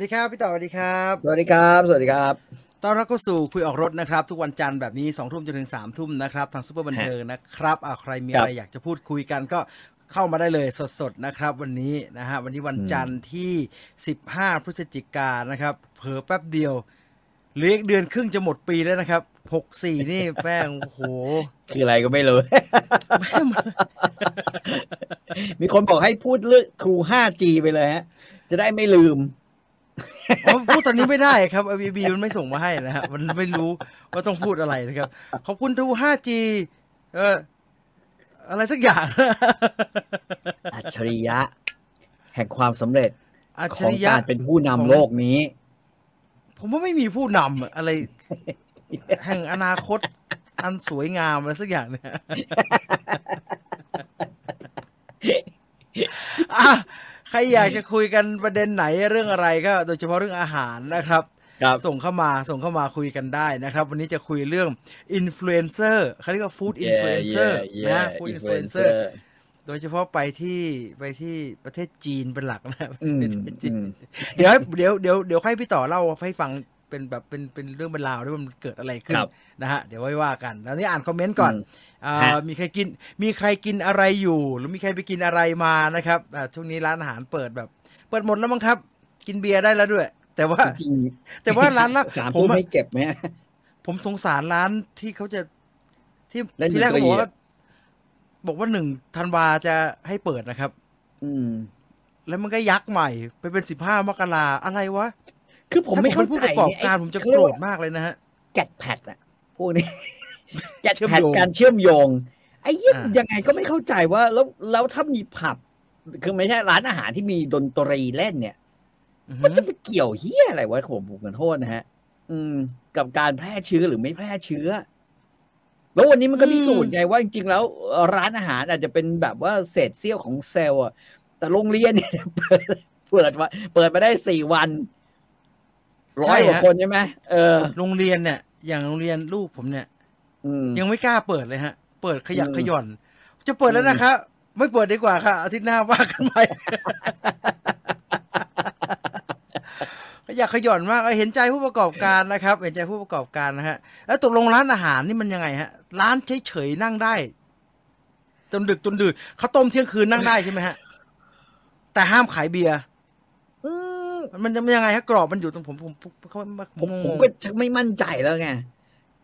สวัสดีครับพี่ต่อสวัสดีครับ สวัสดีครับ สวัสดีครับต้อนรับเข้าสู่คุยออกรสนะครับ ทุกวันจันทร์แบบนี้2องทุ่มจนถึง3ามทุ่มนะครับ ทางซุปเปอร์บันเทิงนะครับอ่าใครมีอะไรอยากจะพูดคุยกันก็เข้ามาได้เลยสดๆนะครับ วันนี้นะฮะวันนี้วันจันทร์ที่ 15 พฤศจิกายนนะครับเผลอแป๊บเดียวเหลืออีกเดือนครึ่งจะหมดปีแล้วนะครับ64นี่แป้งโอ้โห คืออะไรก็ไม่รู้แม่งมีคนบอกให้พูดเรื่องครู 5G ไปเลยฮะ จะได้ไม่ลืม อ๋อพูดตอนนี้ไม่ได้ครับ a อ b มันไม่ส่งมาให้นะฮะมันไม่รู้ว่าต้องพูดอะไรนะครับ ขอบคุณทู 5G เอออะไรสักอย่าง อัจฉริยะ แห่งความสำเร็จอัจขฉองริยะการเป็นผู้นำโลกนี้ ผมว่าไม่มีผู้นำอะอะไร แห่งอนาคต อันสวยงามอะไรสักอย่างเนี่ยอะ ใครอยากจะคุยกันประเด็นไหนเรื่องอะไรก็ โดยเฉพาะเรื่องอาหารนะครับครับส่งเข้ามาส่งเข้ามาคุยกันได้นะครับ วันนี้จะคุยเรื่องอินฟลูเอนเซอร์เขาเรียกว่า food influencer Yeah, นะ yeah, ฟู้ดอินฟลูเอนเซอ influencer ร์โดยเฉพาะไปที่ไปที่ประเทศจีนเป็นหลักนะอืมประเทศจีนอืมเดี๋ยวให้เดี๋ยวเดี๋ยวเดี๋ยวให้พี่ต่อเล่าให้ฟังเป็นแบบเป็นเป็นเรื่องเป็นราวด้วยว่ามันเกิดอะไรขึ้นครับนะฮะเดี๋ยวไว้ว่ากัน แล้วนี่อ่านคอมเมนต์ก่อนอื มอ่าฮะมีใครกิน มีใครกินอะไรอยู่ หรือมีใครไปกินอะไรมานะครับอ่าช่วงนี้ร้านอาหารเปิดแบบ เปิดหมดแล้วมั้งครับ กินเบียร์ได้แล้วด้วย แต่ว่าจริงแต่ว่าร้านละสามผทุ่มมอะให้เก็บไหมฮะผมสงสารร้านที่เขาจะที่เล่นที่แรกดนตรีเขาบอกว่าอะบอกว่าหนึ่งธันวาจะให้เปิดนะครับ อืม แล้วมันก็ยักษ์ใหม่ ไปเป็นสิบห้ามกราอะไรวะ คือผมถ้าไม่ผเข้าเป็นผู้ใจประกอบการไผมจะเขาโกเยรว่าธมากเลยนะฮะแกดแพดอะพวกนี้ แกดเชื่อมแพดโยงการเชื่อมโยง ไอ้เหี้ยอ่ายังไงก็ไม่เข้าใจว่า แล้วแล้วถ้ามีผับ คือไม่ใช่ร้านอาหารที่มีดนตรีเล่นเนี่ยอือหืมันอจะไปเกี่ยวเฮียอะไรวะผมผมขอโทษนะฮะ อืม กับการแพร่เชื้อหรือไม่แพร่เชื้อ แล้ววันนี้มันก็พิสูจน์ไงว่าจริง ๆ แล้วเอ่อร้านอาหารอาจจะเป็นแบบว่าเศษเสี้ยวของเซลล์อะแต่โรงเรียนเนี่ยเปิดเปิดมาเปิดมาได้สี่วันร้อยกว่าคนใช่ไหมเออ โรงเรียนเนี่ย อย่างโรงเรียนลูกผมเนี่ยอืม ยังไม่กล้าเปิดเลยฮะ เปิดขยักอืมขย่อน จะเปิดแล้วนะครับไม่เปิดดีกว่าค่ะอาทิตย์หน้าว่ากันใหม่ขยักขย่อนมากเออเห็นใจผู้ประกอบการนะครับ เห็นใจผู้ประกอบการนะฮะ แล้วตกลงร้านอาหารนี่มันยังไงฮะ ร้านเฉยๆนั่งได้ จนดึกจนดื่นข้าวต้มเที่ยงคืนนั่งได้ใช่ไหมฮะ แต่ห้ามขายเบียร์อืมมันจะยังไงฮะกรอบมันอยู่ตรงผมผมผมเขาผมผมก็ชักไม่มั่นใจแล้วไง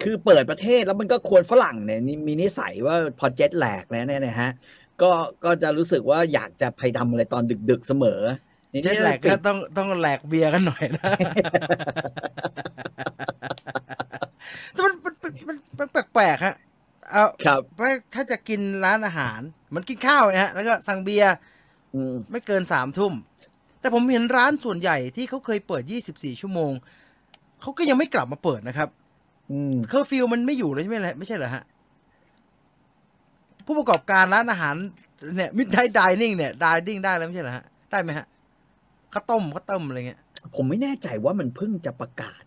คือเปิดประเทศแล้วมันก็ควรฝรั่งเนี่ยมีนิสัยว่าพอเจ็ตแหลกแล้วเนี่ยนะฮะก็ก็จะรู้สึกว่าอยากจะไปทำอะไรตอนดึกๆเสมอนี่เจ็ดแหลกก็ต้องต้องแดกเบียร์กันหน่อยนะแต่มันมันมันมันมันแปลกๆฮะเอาครับว่าถ้าจะกินร้านอาหาร มันกินข้าวนะฮะแล้วก็สั่งเบียร์อืมไม่เกินสามทุ่ม แต่ผมเห็นร้านส่วนใหญ่ที่เขาเคยเปิดยี่สิบสี่ชั่วโมงเขาก็ยังไม่กลับมาเปิดนะครับอืม เคอร์ฟิวมันไม่อยู่เลยใช่ไหมล่ะไม่ใช่เหรอฮะ ผู้ประกอบการร้านอาหารเนี่ยมิดไดดิเนิ่งเนี่ยดิเนิ่งได้แล้วไม่ใช่เหรอฮะ ได้ไหมฮะข้าวต้มข้าวต้มอะไรเงี้ย ผมไม่แน่ใจว่ามันเพิ่งจะประกาศ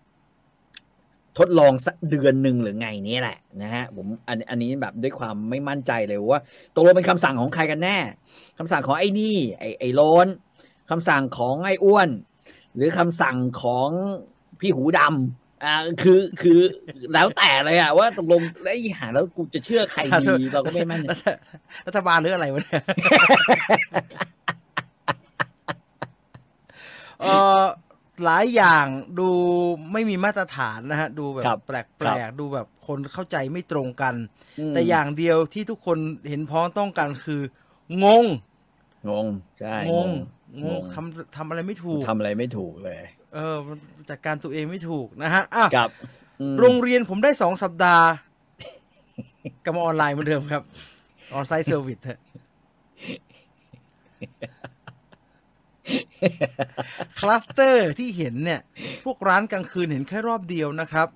ทดลองสักเดือนหนึ่งหรือไงเนี่ยแหละนะฮะ ผมอันอันนี้แบบด้วยความไม่มั่นใจเลยว่าตกลงเป็นคำสั่งของใครกันแน่คำสั่งของไอ้นี่ ไอ้ไอ้โลนคำสั่งของไอ้อ้วน หรือคำสั่งของพี่หูดำ อ่าคือคือแล้วแต่เลยอะว่าตกลงไอ้หาแล้วกูจะเชื่อใครดีเราก็ไม่มั่นใจรัฐรัฐบาลหรืออะไรวะเนี่ยเออหลายอย่างดูไม่มีมาตรฐานนะฮะ ดูแบบครับแปลกคแปรัลบกดูแบบคนเข้าใจไม่ตรงกันมแต่อย่างเดียวที่ทุกคนเห็นพ้องต้องกันคืองง งง ใช่ งง งงงงทำทำอะไรไม่ถูกทำอะไรไม่ถูกเลย เออมันจัดการตัวเองไม่ถูกนะฮะอะกับอืมโรงเรียนผมได้สองสัปดาห์กลับมาออนไลน์เหมือนเดิมครับ on-site service ฮะคลัสเตอร์ที่เห็นเนี่ย พวกร้านกลางคืนเห็นแค่รอบเดียวนะครับ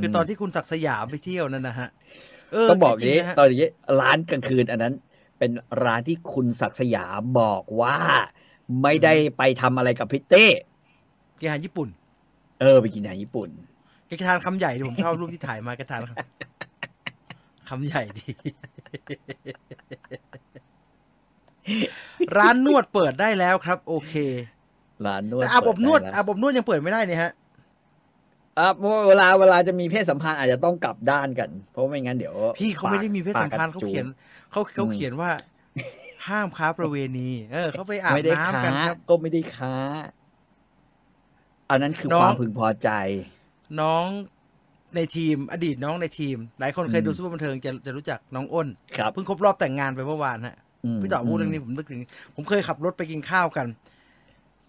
คือตอนที่คุณศักดิ์สยามไปเที่ยวนั่นนะฮะเต้องบอกจรินี้งๆนะฮะตอนนี้ร้านกลางคืนอันนั้น เป็นร้านที่คุณศักดิ์สยามบอกว่า ไม่ได้ไปทำอะไรกับพริตตี้ กินอาหารญี่ปุ่น เออ ไปกินอาหารญี่ปุ่นแกทานคำใหญ่ดิผมชอบรูปที่ถ่ายมาแกทานคำคำใหญ่ดี ร้านนวดเปิดได้แล้วครับ โอเค ร้านนวดแต่อาบอบนวดเปิไแล้อาบอบนวดยังเปิดไม่ได้เนี่ยฮะอะเพราะเวลาเวลาจะมีเพศสัมพันธ์อาจจะต้องกลับด้านกัน เพราะไม่งั้นเดี๋ยว พี่เขาไม่ได้มีเพศสัมพันธ์ปกเขากระจูเขียนเขาเขาเขียนว่าห้ามค้าประเวณี เออเขาไปอาบไม่ได้น้ำค้ากันครับ ก็ไม่ได้ค้า อันนั้นคือน้องความพึงพอใจ น้องในทีมอดีตน้องในทีม หลายคนเคยอืมดูซูเปอร์บันเทิงจะจะรู้จักน้องอ้นครับเพิ่งครบรอบแต่งงานไปเมื่อวานฮะมพี่ต่อพูดเรื่องนี้ผมนึกถึง ผมเคยขับรถไปกินข้าวกัน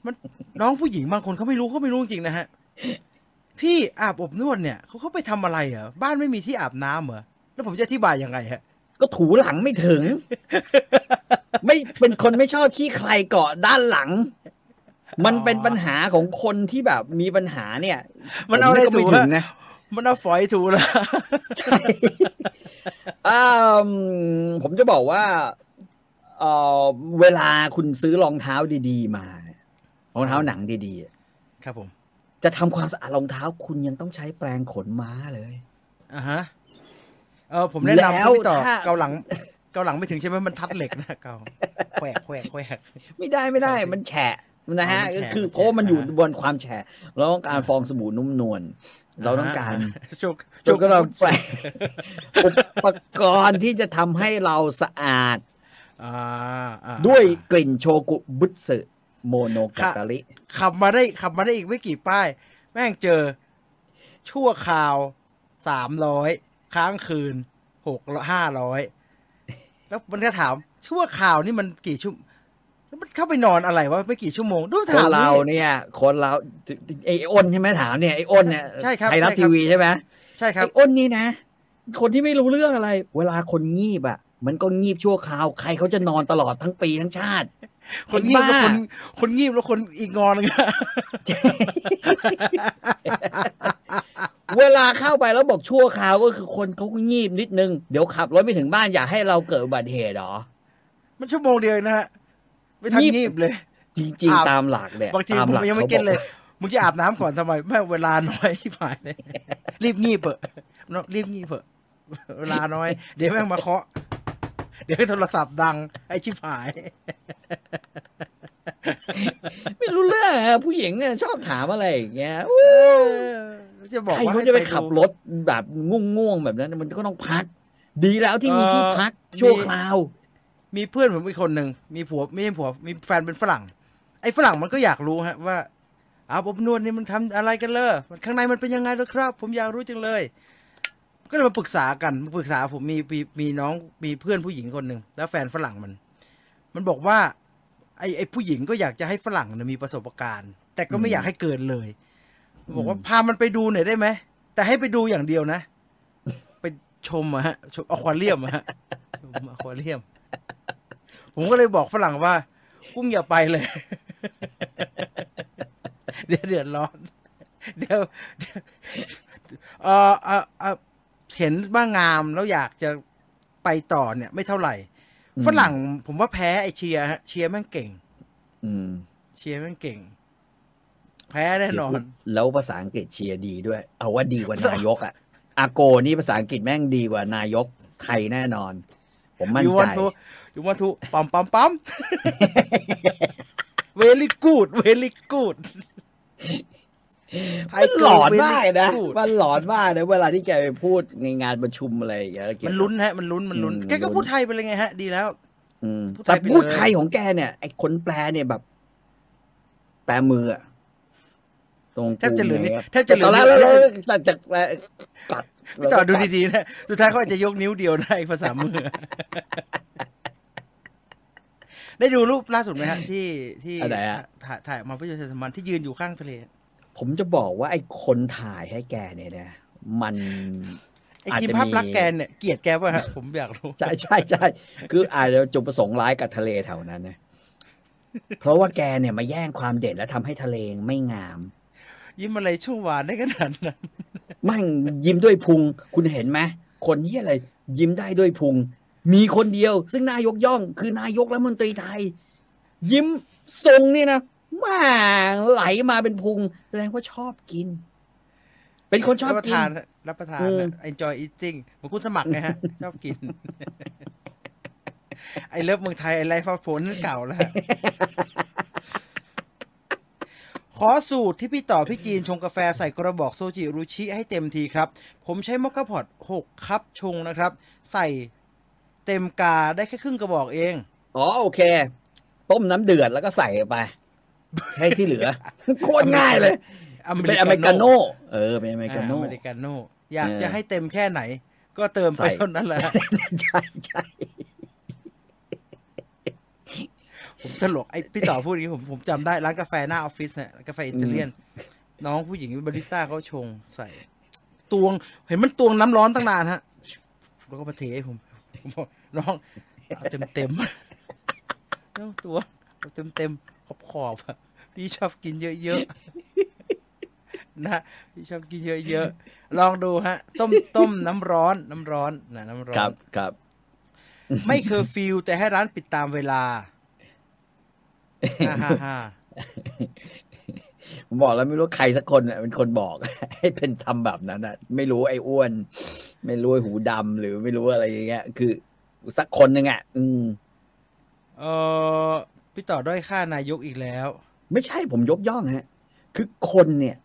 มันน้องผู้หญิงบางคนเขาไม่รู้เขาไม่รู้จริงๆนะฮะ พี่อาบอบนวดเนี่ยเขาเขาไปทำอะไรเหรอบ้านไม่มีที่อาบน้ำเหรอแล้วผมจะอธิบายยังไงฮะ ก็ถูหลังไม่ถึง ไม่เป็นคนไม่ชอบขี้ใครเกาะด้านหลัง มันเป็นปัญหาของคนที่แบบมีปัญหาเนี่ย มันเอาอะไรผก็ถูไม่ถึอะงนะ มันเอาฝอยถูแล้วใช่อ่าผมจะบอกว่าเออเวลาคุณซื้อรองเท้าดี ๆ มาเนี่ยรองเท้าหนังดีๆอะครับผม จะทำความสะอาดรองเท้าคุณยังต้องใช้แปรงขนม้าเลยอ่าฮะเออผมแนะแล้วนำให้พี่ต่อถ้าเกาหลังเกาหลังไม่ถึงใช่ไหมมันทัดเหล็กนะเกาแควกแควกแควกไม่ได้ไม่ได้ มันแฉะ นะฮะอ๋อมันแฉะก็คือมันแฉะเพราะว่ามันอยู่อ่าบนความแฉะเราต้องการฟองสบู่นุ่มนวลเราต้องการจุกจนก็เราแปลงอุปกรณ์ที่จะทำให้เราสะอาดอ่าอ่าด้วยกลิ่นโชกุบุตสึโมโนกาตาริขับมาได้ขับมาได้อีกไม่กี่ป้าย แม่งเจอ ชั่วคราวสามร้อยค้างคืนหกห้าร้อยแล้วมันก็ถามชั่วคราวนี่มันกี่ชั่วแล้วมัน เข้าไปนอนอะไรวะไม่กี่ชั่วโมงดูคนถามเรานี่เนี่ยคนเราไอ้อ้นใช่ไหมถามเนี่ยไอ้อ้นเนี่ยใช่ครับไทยรัฐใช่ครับทีวีใช่ไหมใช่ครับไอ้อ้นนี่นะ คนที่ไม่รู้เรื่องอะไร เวลาคนงีบอะ มันก็งีบชั่วคราวใครเขาจะนอนตลอดทั้งปีทั้งชาติ คนงีบแล้วไอ้คบ้านคนงีบแล้วคนอีกงอนกันเวลาเข้าไปแล้วบอกชั่วคราวก็คือคนเขาก็งีบนิดนึง เดี๋ยวขับรถไม่ถึงบ้านอยากให้เราเกิดอุบัติเหตุเหรอ มันชั่วโมงเดียวเองนะฮะ ไม่ทันงีบงีบเลย จริงอาบๆตามหลักเนี่ยบางทีตามผมหลักยังไม่ขาเก็ตเลยบอกมึงจะอาบน้ำก่อนทำไมแม่เวลาน้อยที่ผ่านเลยรีบงีบเปอะเนอะรีบงีบเปอะเวลาน้อย เดี๋ยวแม่งมาเคาะ เดี๋ยวโทรศัพท์ดัง ไอ้ชิบหาย ไม่รู้เรื่องอะผู้หญิงเนี่ยชอบถามอะไรอย่างเงี้ยเออจะบอกใครว่าเขาจะไปให้ขับดูรถแบบง่วงๆแบบนั้น มันก็ต้องพัก ดีแล้วที่มีเอ่อที่พักชั่วมีคราว มีเพื่อนผมอีกคนหนึ่งมีผัวไม่ใช่ผัวมีแฟนเป็นฝรั่ง ไอ้ฝรั่งมันก็อยากรู้ฮะว่าอาบอบนวดนี่มันทำอะไรกันเลยมันข้างในมันเป็นยังไงล่ะครับ ผมอยากรู้จังเลย ก็เลยมาปรึกษากันมาปรึกษาผมมีมีมีน้องมีเพื่อนผู้หญิงคนหนึ่งแล้วแฟนฝรั่งมัน มันบอกว่า ไอ้ไอ้ผู้หญิงก็อยากจะให้ฝรั่งนะมีประสบการณ์ แต่ก็ไม่อืมอยากให้เกินเลย บอกว่าอืมพามันไปดูหน่อยได้ไหมแต่ให้ไปดูอย่างเดียวนะ ไปชมอะฮะชมอควาเรียมอะฮะชมอควาเรียม ผมก็เลยบอกฝรั่งว่า กุ้งอย่าไปเลย เดี๋ยวเดือดร้อน เดี๋ยวเดี๋ยวเออเออเออเห็นบ้างงามแล้วอยากจะไปต่อเนี่ย ไม่เท่าไหร่อืมฝรั่งผมว่าแพ้ไอเชียร์ฮะ เชียร์แม่งเก่ง อืม เชียร์แม่งเก่ง แพ้แน่นอน แล้วภาษาอังกฤษเชียร์ดีด้วย เอาว่าดีกว่านายกอะอาโกนี่ภาษาอังกฤษแม่งดีกว่านายกไทยแน่นอน ผมมั่น you ใจ want to you want to ปั๊มปั๊มปั๊ม very good very good ไทมันเกิหลอน very มากนะ good มันหลอนมากนะเวลาที่แกไปพูดในงานประชุมอะไรอย่างเงี้ยเกี่ยวมักับนลุ้นฮะ มันลุ้นมันลุ้นอืมแกก็ลุ้นพูดไทยไปเลยไงฮะ ดีแล้วอืมพูดไทแต่ยไปเลยพูดไทยของแกเนี่ยไอ้คนแปลเนี่ยแบบ แปลมืออะตรงแทบจะเหลือนิดกูไงแทบจะเหลืตออนแรนิกดเราตัดจากแปลกัด พี่ต่อดูดีๆนะ สุดท้ายเขาอาจจะยกนิ้วเดียวได้ภาษามือ ได้ดูรูปล่าสุดไหมฮะที่ที่อะไรอะ ถ่ายถ่ายออกมาประโยชน์สมันที่ยืนอยู่ข้างทะเล ผมจะบอกว่าไอ้คนถ่ายให้แกเนี่ยนะมัน ไอ้อาจทีมจะภาพมีลักษณ์แกเนี่ยเกลียดแกป่ะฮะ ผมอยากรู้ ใช่ใช่ใช่คืออาจจะจุดประสงค์ร้ายกับทะเลแถวนั้นนะ เพราะว่าแกเนี่ยมาแย่งความเด่นและทำให้ทะเลไม่งาม ยิ้มอะไรช่วงหวานได้ขนาดนั้นมั่งยิ้มด้วยพุง คุณเห็นไหมคนที่อะไร ยิ้มได้ด้วยพุง มีคนเดียว ซึ่งนายกย่อง คือนายกรัฐมนตรีไทย ยิ้มทรงนี่นะมาไหลมาเป็นพุงแสดงว่าชอบกิน เป็นคนชอบรับประกินทานรับประทานอืมนะ enjoy eating เหมือนคุณสมัครไงฮะ ชอบกิน ไอเลิฟเมืองไทยไอไลฟ์ฟ้าผลนั่นเก่าแล้วฮะ ขอสูตรที่พี่ต่อพี่จีนชงกาแฟใส่กระบอกโซจิรุชิให้เต็มทีครับ ผมใช้มอคค่าพอตหกคัพชงนะครับ ใส่เต็มกาได้แค่ครึ่งกระบอกเอง อ๋อโอเค ต้มน้ำเดือดแล้วก็ใส่ไป ให้ที่เหลือ โคตรง่ายเลยเป็นอเมริกาโน่เออเป็นอเมริกาโน่อเมริกาโน่อยากเออจะให้เต็มแค่ไหน ก็เติมไปใส่เท่านั้นแหละใช่ใช่ ผมตลกไอ้พี่ต่อพูดอย่างนี้ผมผมจำได้ร้านกาแฟหน้าออฟฟิศเนี่ยกาแฟอิตาเลียน น้องผู้หญิงบาริสต้าเขาชงใส่ตวง เห็นมันตวงน้ำร้อนตั้งนานฮะแล้วก็มาเทให้ผมผมบอกน้องเอาเต็มเต็มๆน้องตัวเอาเต็มเต็มขอบขอบๆอะพี่ชอบกินเยอะๆนะพี่ชอบกินเยอะๆลองดูฮะ ต้มต้มน้ำร้อนน้ำร้อนนะน้ำร้อนครับครับ ไม่เคอร์ฟิวแต่ให้ร้านปิดตามเวลาฮ่าฮ่าฮ่า ผมบอกแล้วไม่รู้ใครสักคนน่ะเป็นคนบอก ให้เป็นทำแบบนั้นอะ ไม่รู้ไอ้อ้วน ไม่รู้ไอ้หูดำหรือไม่รู้อะไรอย่างเงี้ย คือสักคนหนึ่งอะ อืมเออพี่ต่อด้อยค่านายกอีกแล้ว ไม่ใช่ผมยกย่องฮะ คือคนเนี่ย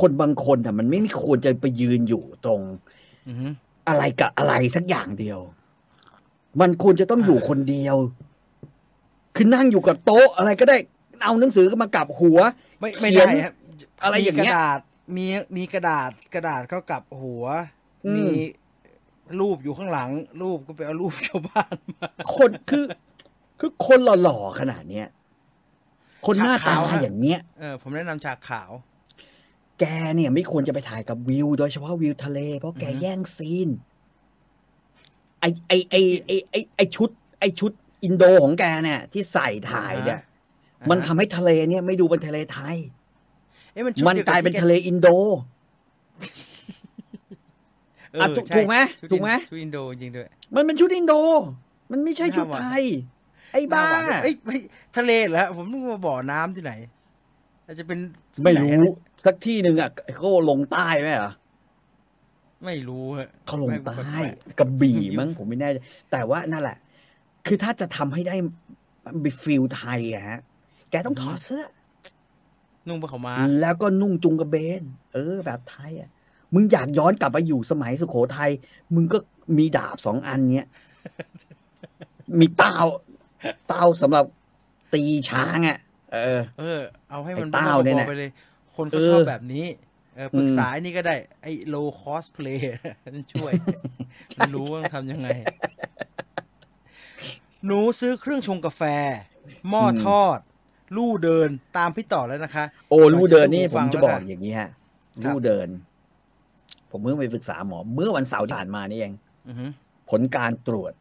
คนบางคนอะมันไม่มีควรจะไปยืนอยู่ตรงอือหืออะไรกับอะไรสักอย่างเดียว มันควรจะต้องอยู่คนเดียว คือนั่งอยู่กับโต๊ะอะไรก็ได้เอาหนังสือก็มากลับหัว ไม่ไม่เขียได้นฮะอะไรอย่างเงี้ยมีกระดาษมีมีกระดาษกระดาษก็กลับหัวอืมมีรูปอยู่ข้างหลัง รูปก็ไปเอารูปชาวบ้านมาคนคือคือคนหล่อๆขนาดเนี้ยคนหน้าตาขาวฮะอย่างเนี้ยเออผมแนะนำฉากขาว แกเนี่ยไม่ควรจะไปถ่ายกับวิว โดยเฉพาะวิวทะเล เพราะแกอือฮึแย่งซีนไอไอไอไอไอไอชุด ไอชุด อินโดของแกเนี่ย ที่ใส่ถ่ายเนี่ยอ่าฮะมันทำให้ทะเลเนี่ยไม่ดูเป็นทะเลไทยเอ๊ะมันชุดมันดีวกลายเป็นที่แทะเลอินโดเอออะถูกใช่ถูกไหมชุดถูกไหมชุดอินโดจริงด้วย มันเป็นชุดอินโด มันไม่ใช่น่าชุดหวานไทย ไอ้บ้าหน้หวนเอ้ยไม่ทะเลเหรอฮะผมนึกว่าบ่อน้ำที่ไหนอาจจะเป็นที่ไม่หนรู้นะสักที่หนึ่งอะเขาลงใต้ไหมเหรอไม่รู้ฮะเขาลงไม่ใต้แปลกกระบี่อยู่มั้งผมไม่แน่ใจแต่ว่านั่นแหละ คือถ้าจะทำให้ได้ไปฟิลไทยอะฮะ แกต้องถอดเสื้อ นุ่งผ้าขาวม้าแล้วก็นุ่งจุงกระเบน เออ แบบไทยอะมึงอยากย้อนกลับไปอยู่สมัยสุโขทัย มึงก็มีดาบสองอันเนี้ย มีเต้าเต้าสำหรับตีช้างอะ เออ เออ เอาให้มันไอ้เต้าเนี่ยบ้นะๆไปเลย คนเขาเออชอบแบบนี้ เออปรึกอืมษาไอ้นี่ก็ได้ ไอ้ low cost play นั่นช่วย มันรู้ว่าต้องทำยังไง หนูซื้อเครื่องชงกาแฟ หม้อทอด ลู่เดินตามพี่ต่อแล้วนะคะ โอ้ลู่เดินนี่ก่ผอนมจะจะสู้บฟัองกแล้วกันอย่างนี้ฮะครับลู่เดิน ผมเพิ่งไปปรึกษาหมอ เมื่อวันเสาร์ที่ผ่านมานี่เองอือหือผลการตรวจ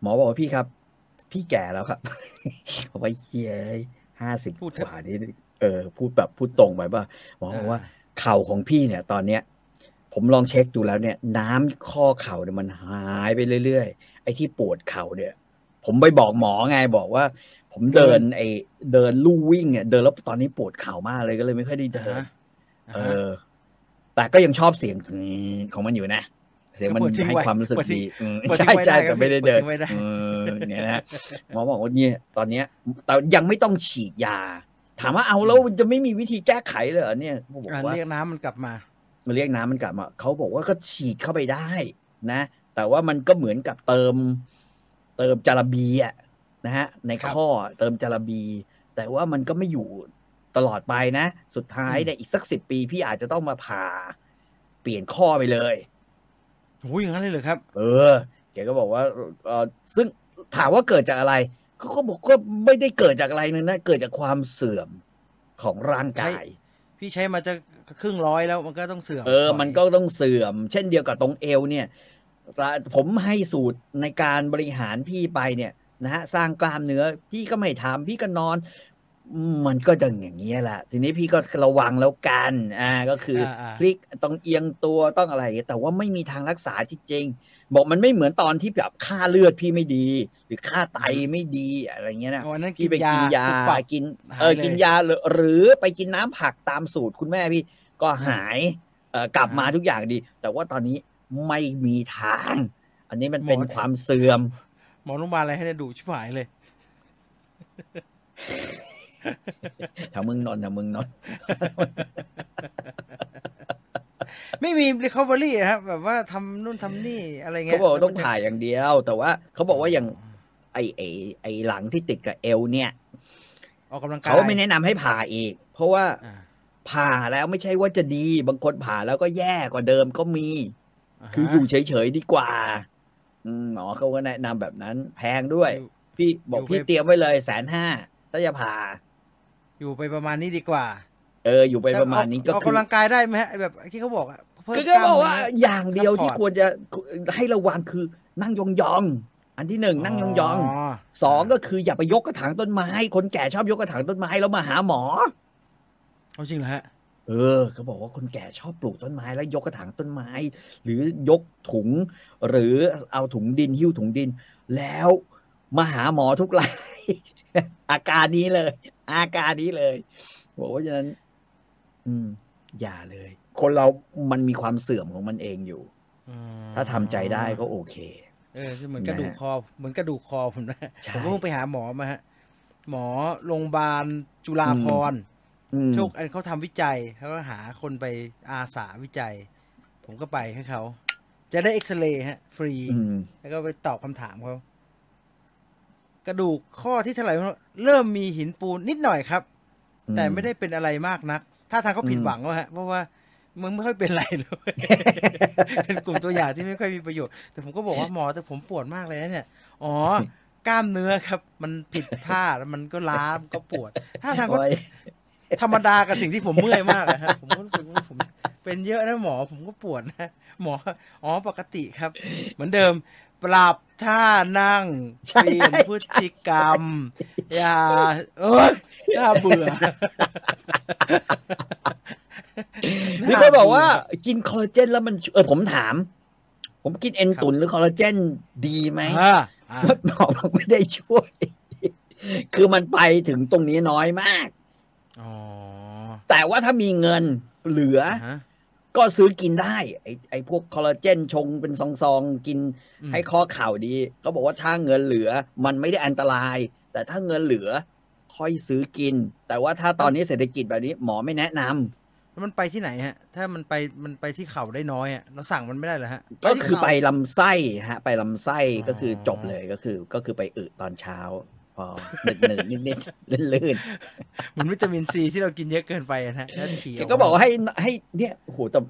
หมอบอกว่าพี่ครับ พี่แก่แล้วครับผมว่าเย้ยห้าสิบพูดกเถอะว่านี่เออ พูดแบบพูดตรงไปป่ะหมอบอกว่าเข่าของพี่เนี่ย ตอนเนี้ยผมลองเช็คดูแล้วเนี่ย น้ำข้อเข่าเนี่ยมันหายไปเรื่อยๆ ไอ้ที่ปวดเข่าเนี่ย ผมไปบอกหมอไงบอกว่า ผมเดิน ไอ้เดินลู่วิ่งเนี่ยเดินแล้วตอนนี้ปวดเข่ามากเลยก็เลยไม่ค่อยได้อ่าเดินฮะเออ่าฮะอแต่ก็ยังชอบเสียงของมันอยู่นะเสียงมันก็เปิดทิ้งให้ไว้ความรู้สึกเปิดทิ้งดีอืมเปิดทิ้งใช่ไว้ใช่ได้ครัแต่บไม่ได้เดินเปิดทิ้งไว้ได้เออเนี่ยนะหมอบอกว่าเนี่ยตอนเนี้ยแต่ยังไม่ต้องฉีดยา ถามว่าเอาแล้วจะไม่มีวิธีแก้ไขเลยเหรอเนี่ยผมบอกอ่าว่าเรียกน้ำมันกลับมา มันเรียกน้ำมันกลับมาเขาบอกว่าก็ฉีดเข้าไปได้ นะ แต่ว่ามันก็เหมือนกับเติม เติมจาระบีอะนะฮะ ในครับข้อเติมจาระบี แต่ว่ามันก็ไม่อยู่ตลอดไปนะ สุดท้ายเนี่ยอีกสักสิบปี พี่อาจจะต้องมาผ่า เปลี่ยนข้อไปเลยโอ้ยอย่างนั้นเลยเหรอครับ เออแกก็บอกว่าเออซึ่งถามว่าเกิดจากอะไรเขาก็บอกก็ไม่ได้เกิดจากอะไรนะนะเกิดจากความเสื่อมของร่างกาย พี่ใช้มาจะครึ่งร้อยแล้วมันก็ต้องเสื่อม เออ มันก็ต้องเสื่อม เช่นเดียวกับตรงเอวเนี่ย ผมให้สูตรในการบริหารพี่ไปเนี่ยนะฮะสร้างกล้ามเนื้อ พี่ก็ไม่ทำพี่ก็นอน มันก็ดังอย่างนี้ยแหละทีนี้พี่ก็ระวังแล้วกันอ่าก็คืออาพลิกต้องเอียงตัวต้องอะไรอย่างเงี้ยแต่ว่าไม่มีทางรักษาจริงๆบอกมันไม่เหมือนตอนที่แบบค่าเลือดพี่ไม่ดี หรือค่าไตไม่ดีอะไรเงี้ยนะอ๋ออันนั้นกิพี่นไปยากินยาปุ๊บปั๊บกินหายเออเลยกินยาหรือหรือไปกินน้ำผักตามสูตรคุณแม่พี่ก็หายเออกลับมาทุกอย่างดี แต่ว่าตอนนี้ ไม่มีทาง อันนี้มันเป็นความเสื่อม หมอโรงพยาบาลอะไรให้ได้ดูชิบหายเลยแถวเมืองนนท์แถวเมืองนนท์ไม่มี recovery นะครับแบบว่าทำนู่นทำนี่อะไรเงี้เขายบอกว่าต้องถ่ายอย่างเดียว แต่ว่าเขาบอกว่าอย่างไอ้ไอ้ไอ้หลังที่ติดกับเอวเนี่ยออกกำลังกายเขาไม่แนะนำให้ผ่าอีก เพราะว่าอ่าผ่าแล้วไม่ใช่ว่าจะดี บางคนผ่าแล้วก็แย่กว่าเดิมก็มีาฮะ คืออยู่เฉยๆดีกว่า อืมหมอเขาก็แนะนำแบบนั้น แพงด้วยอยู่พี่บอกอยู่พี่ไปเตรียมไว้เลยแสนห้าถ้าจะผ่า อยู่ไปประมาณนี้ดีกว่า เออ อยู่ไปประมาณนี้ก็ออกคือกำลังกายได้ไหมฮะไอ้แบบที่เขาบอกอะเพิ่มคือก็บอกว่าล้มเนื้อย่างเดียวที่ support ควรจะให้ระวังคือนั่งยองๆ อันที่หนึ่งนั่งยองๆสองก็คืออย่าไปยกกระถางต้นไม้ คนแก่ชอบยกกระถางต้นไม้แล้วมาหาหมอเอาจริงเหรอฮะ เออเขาบอกว่าคนแก่ชอบปลูกต้นไม้แล้วยกกระถางต้นไม้ หรือยกถุง หรือเอาถุงดินหิ้วถุงดิน แล้วมาหาหมอทุกรายอาการนี้เลย อาการนี้เลย บอกว่าฉะนั้น อืม อย่าเลย คนเรามันมีความเสื่อมของมันเองอยู่อืมถ้าทำใจได้ก็โอเค เออเหมือนกระดูกคอเหมือนกระดูกคอผมนะใช่ผมก็เพิ่งไปหาหมอมาฮะหมอโรงพยาบาลจุฬาภรณ์อืม โชคอันเขาทำวิจัยเขาก็หาคนไปอาสาวิจัย ผมก็ไปให้เขา จะได้เอ็กซเรย์ฮะ ฟรีอืมแล้วก็ไปตอบคำถามเขากระดูกข้อที่เท่าไหร่เริ่มมีหินปูนนิดหน่อยครับ แต่ไม่ได้เป็นอะไรมากนัก ถ้าทางเขาผิดหวังว่าฮะเพราะว่ามึงไม่ค่อยเป็นไรเลยเป็นกลุ่มตัวอย่างที่ไม่ค่อยมีประโยชน์ แต่ผมก็บอกว่าหมอแต่ผมปวดมากเลยนะเนี่ย อ๋อกล้ามเนื้อครับ มันผิดท่าแล้วมันก็ล้ามันก็ปวด ถ้าทางก็โอ้ย ธรรมดากับสิ่งที่ผมเมื่อยมากอะฮะผมก็รู้สึกว่าผมเป็นเยอะนะหมอผมก็ปวดนะหมออ๋อปกติครับ เหมือนเดิม ปรับท่านั่งใช่เปลี่ยนพฤติกรรม อย่าเอ้ยน่าเบื่อมีคนบอกว่ากินคอลลาเจนแล้วมันเออผมถาม ผมกินเอ็นตุนหรือคอลลาเจนดีไหมอ่าอ่าหมอบอกไม่ได้ช่วย คือมันไปถึงตรงนี้น้อยมากอ๋อ แต่ว่าถ้ามีเงินเหลืออ่าฮะก็ซื้อกินได้ ไอ้ไอ้พวกคอลลาเจนชงเป็นซองๆกินอืมให้ข้อเข่าดีเขาบอกว่าถ้าเงินเหลือมันไม่ได้อันตราย แต่ถ้าเงินเหลือค่อยซื้อกิน แต่ว่าถ้าตอนนี้เศรษฐกิจแบบนี้หมอไม่แนะนำแล้วมันไปที่ไหนฮะ ถ้ามันไปมันไปที่เข่าได้น้อยอะเราสั่งมันไม่ได้เหรอฮะ ก็ที่คือเข่าไปลำไส้ฮะ ไปลำไส้อ๋อก็คือจบเลยก็คือ ก็คือไปอึตอนเช้า พอหนึบหนึบนิดนิดๆลื่นเหมือนวิตามินซีที่เรากินเยอะเกินไปอะนะฮะแล้วฉี่ๆอแกอกมาก็บอกว่าให้ให้เนี่ยโอ้โหแต่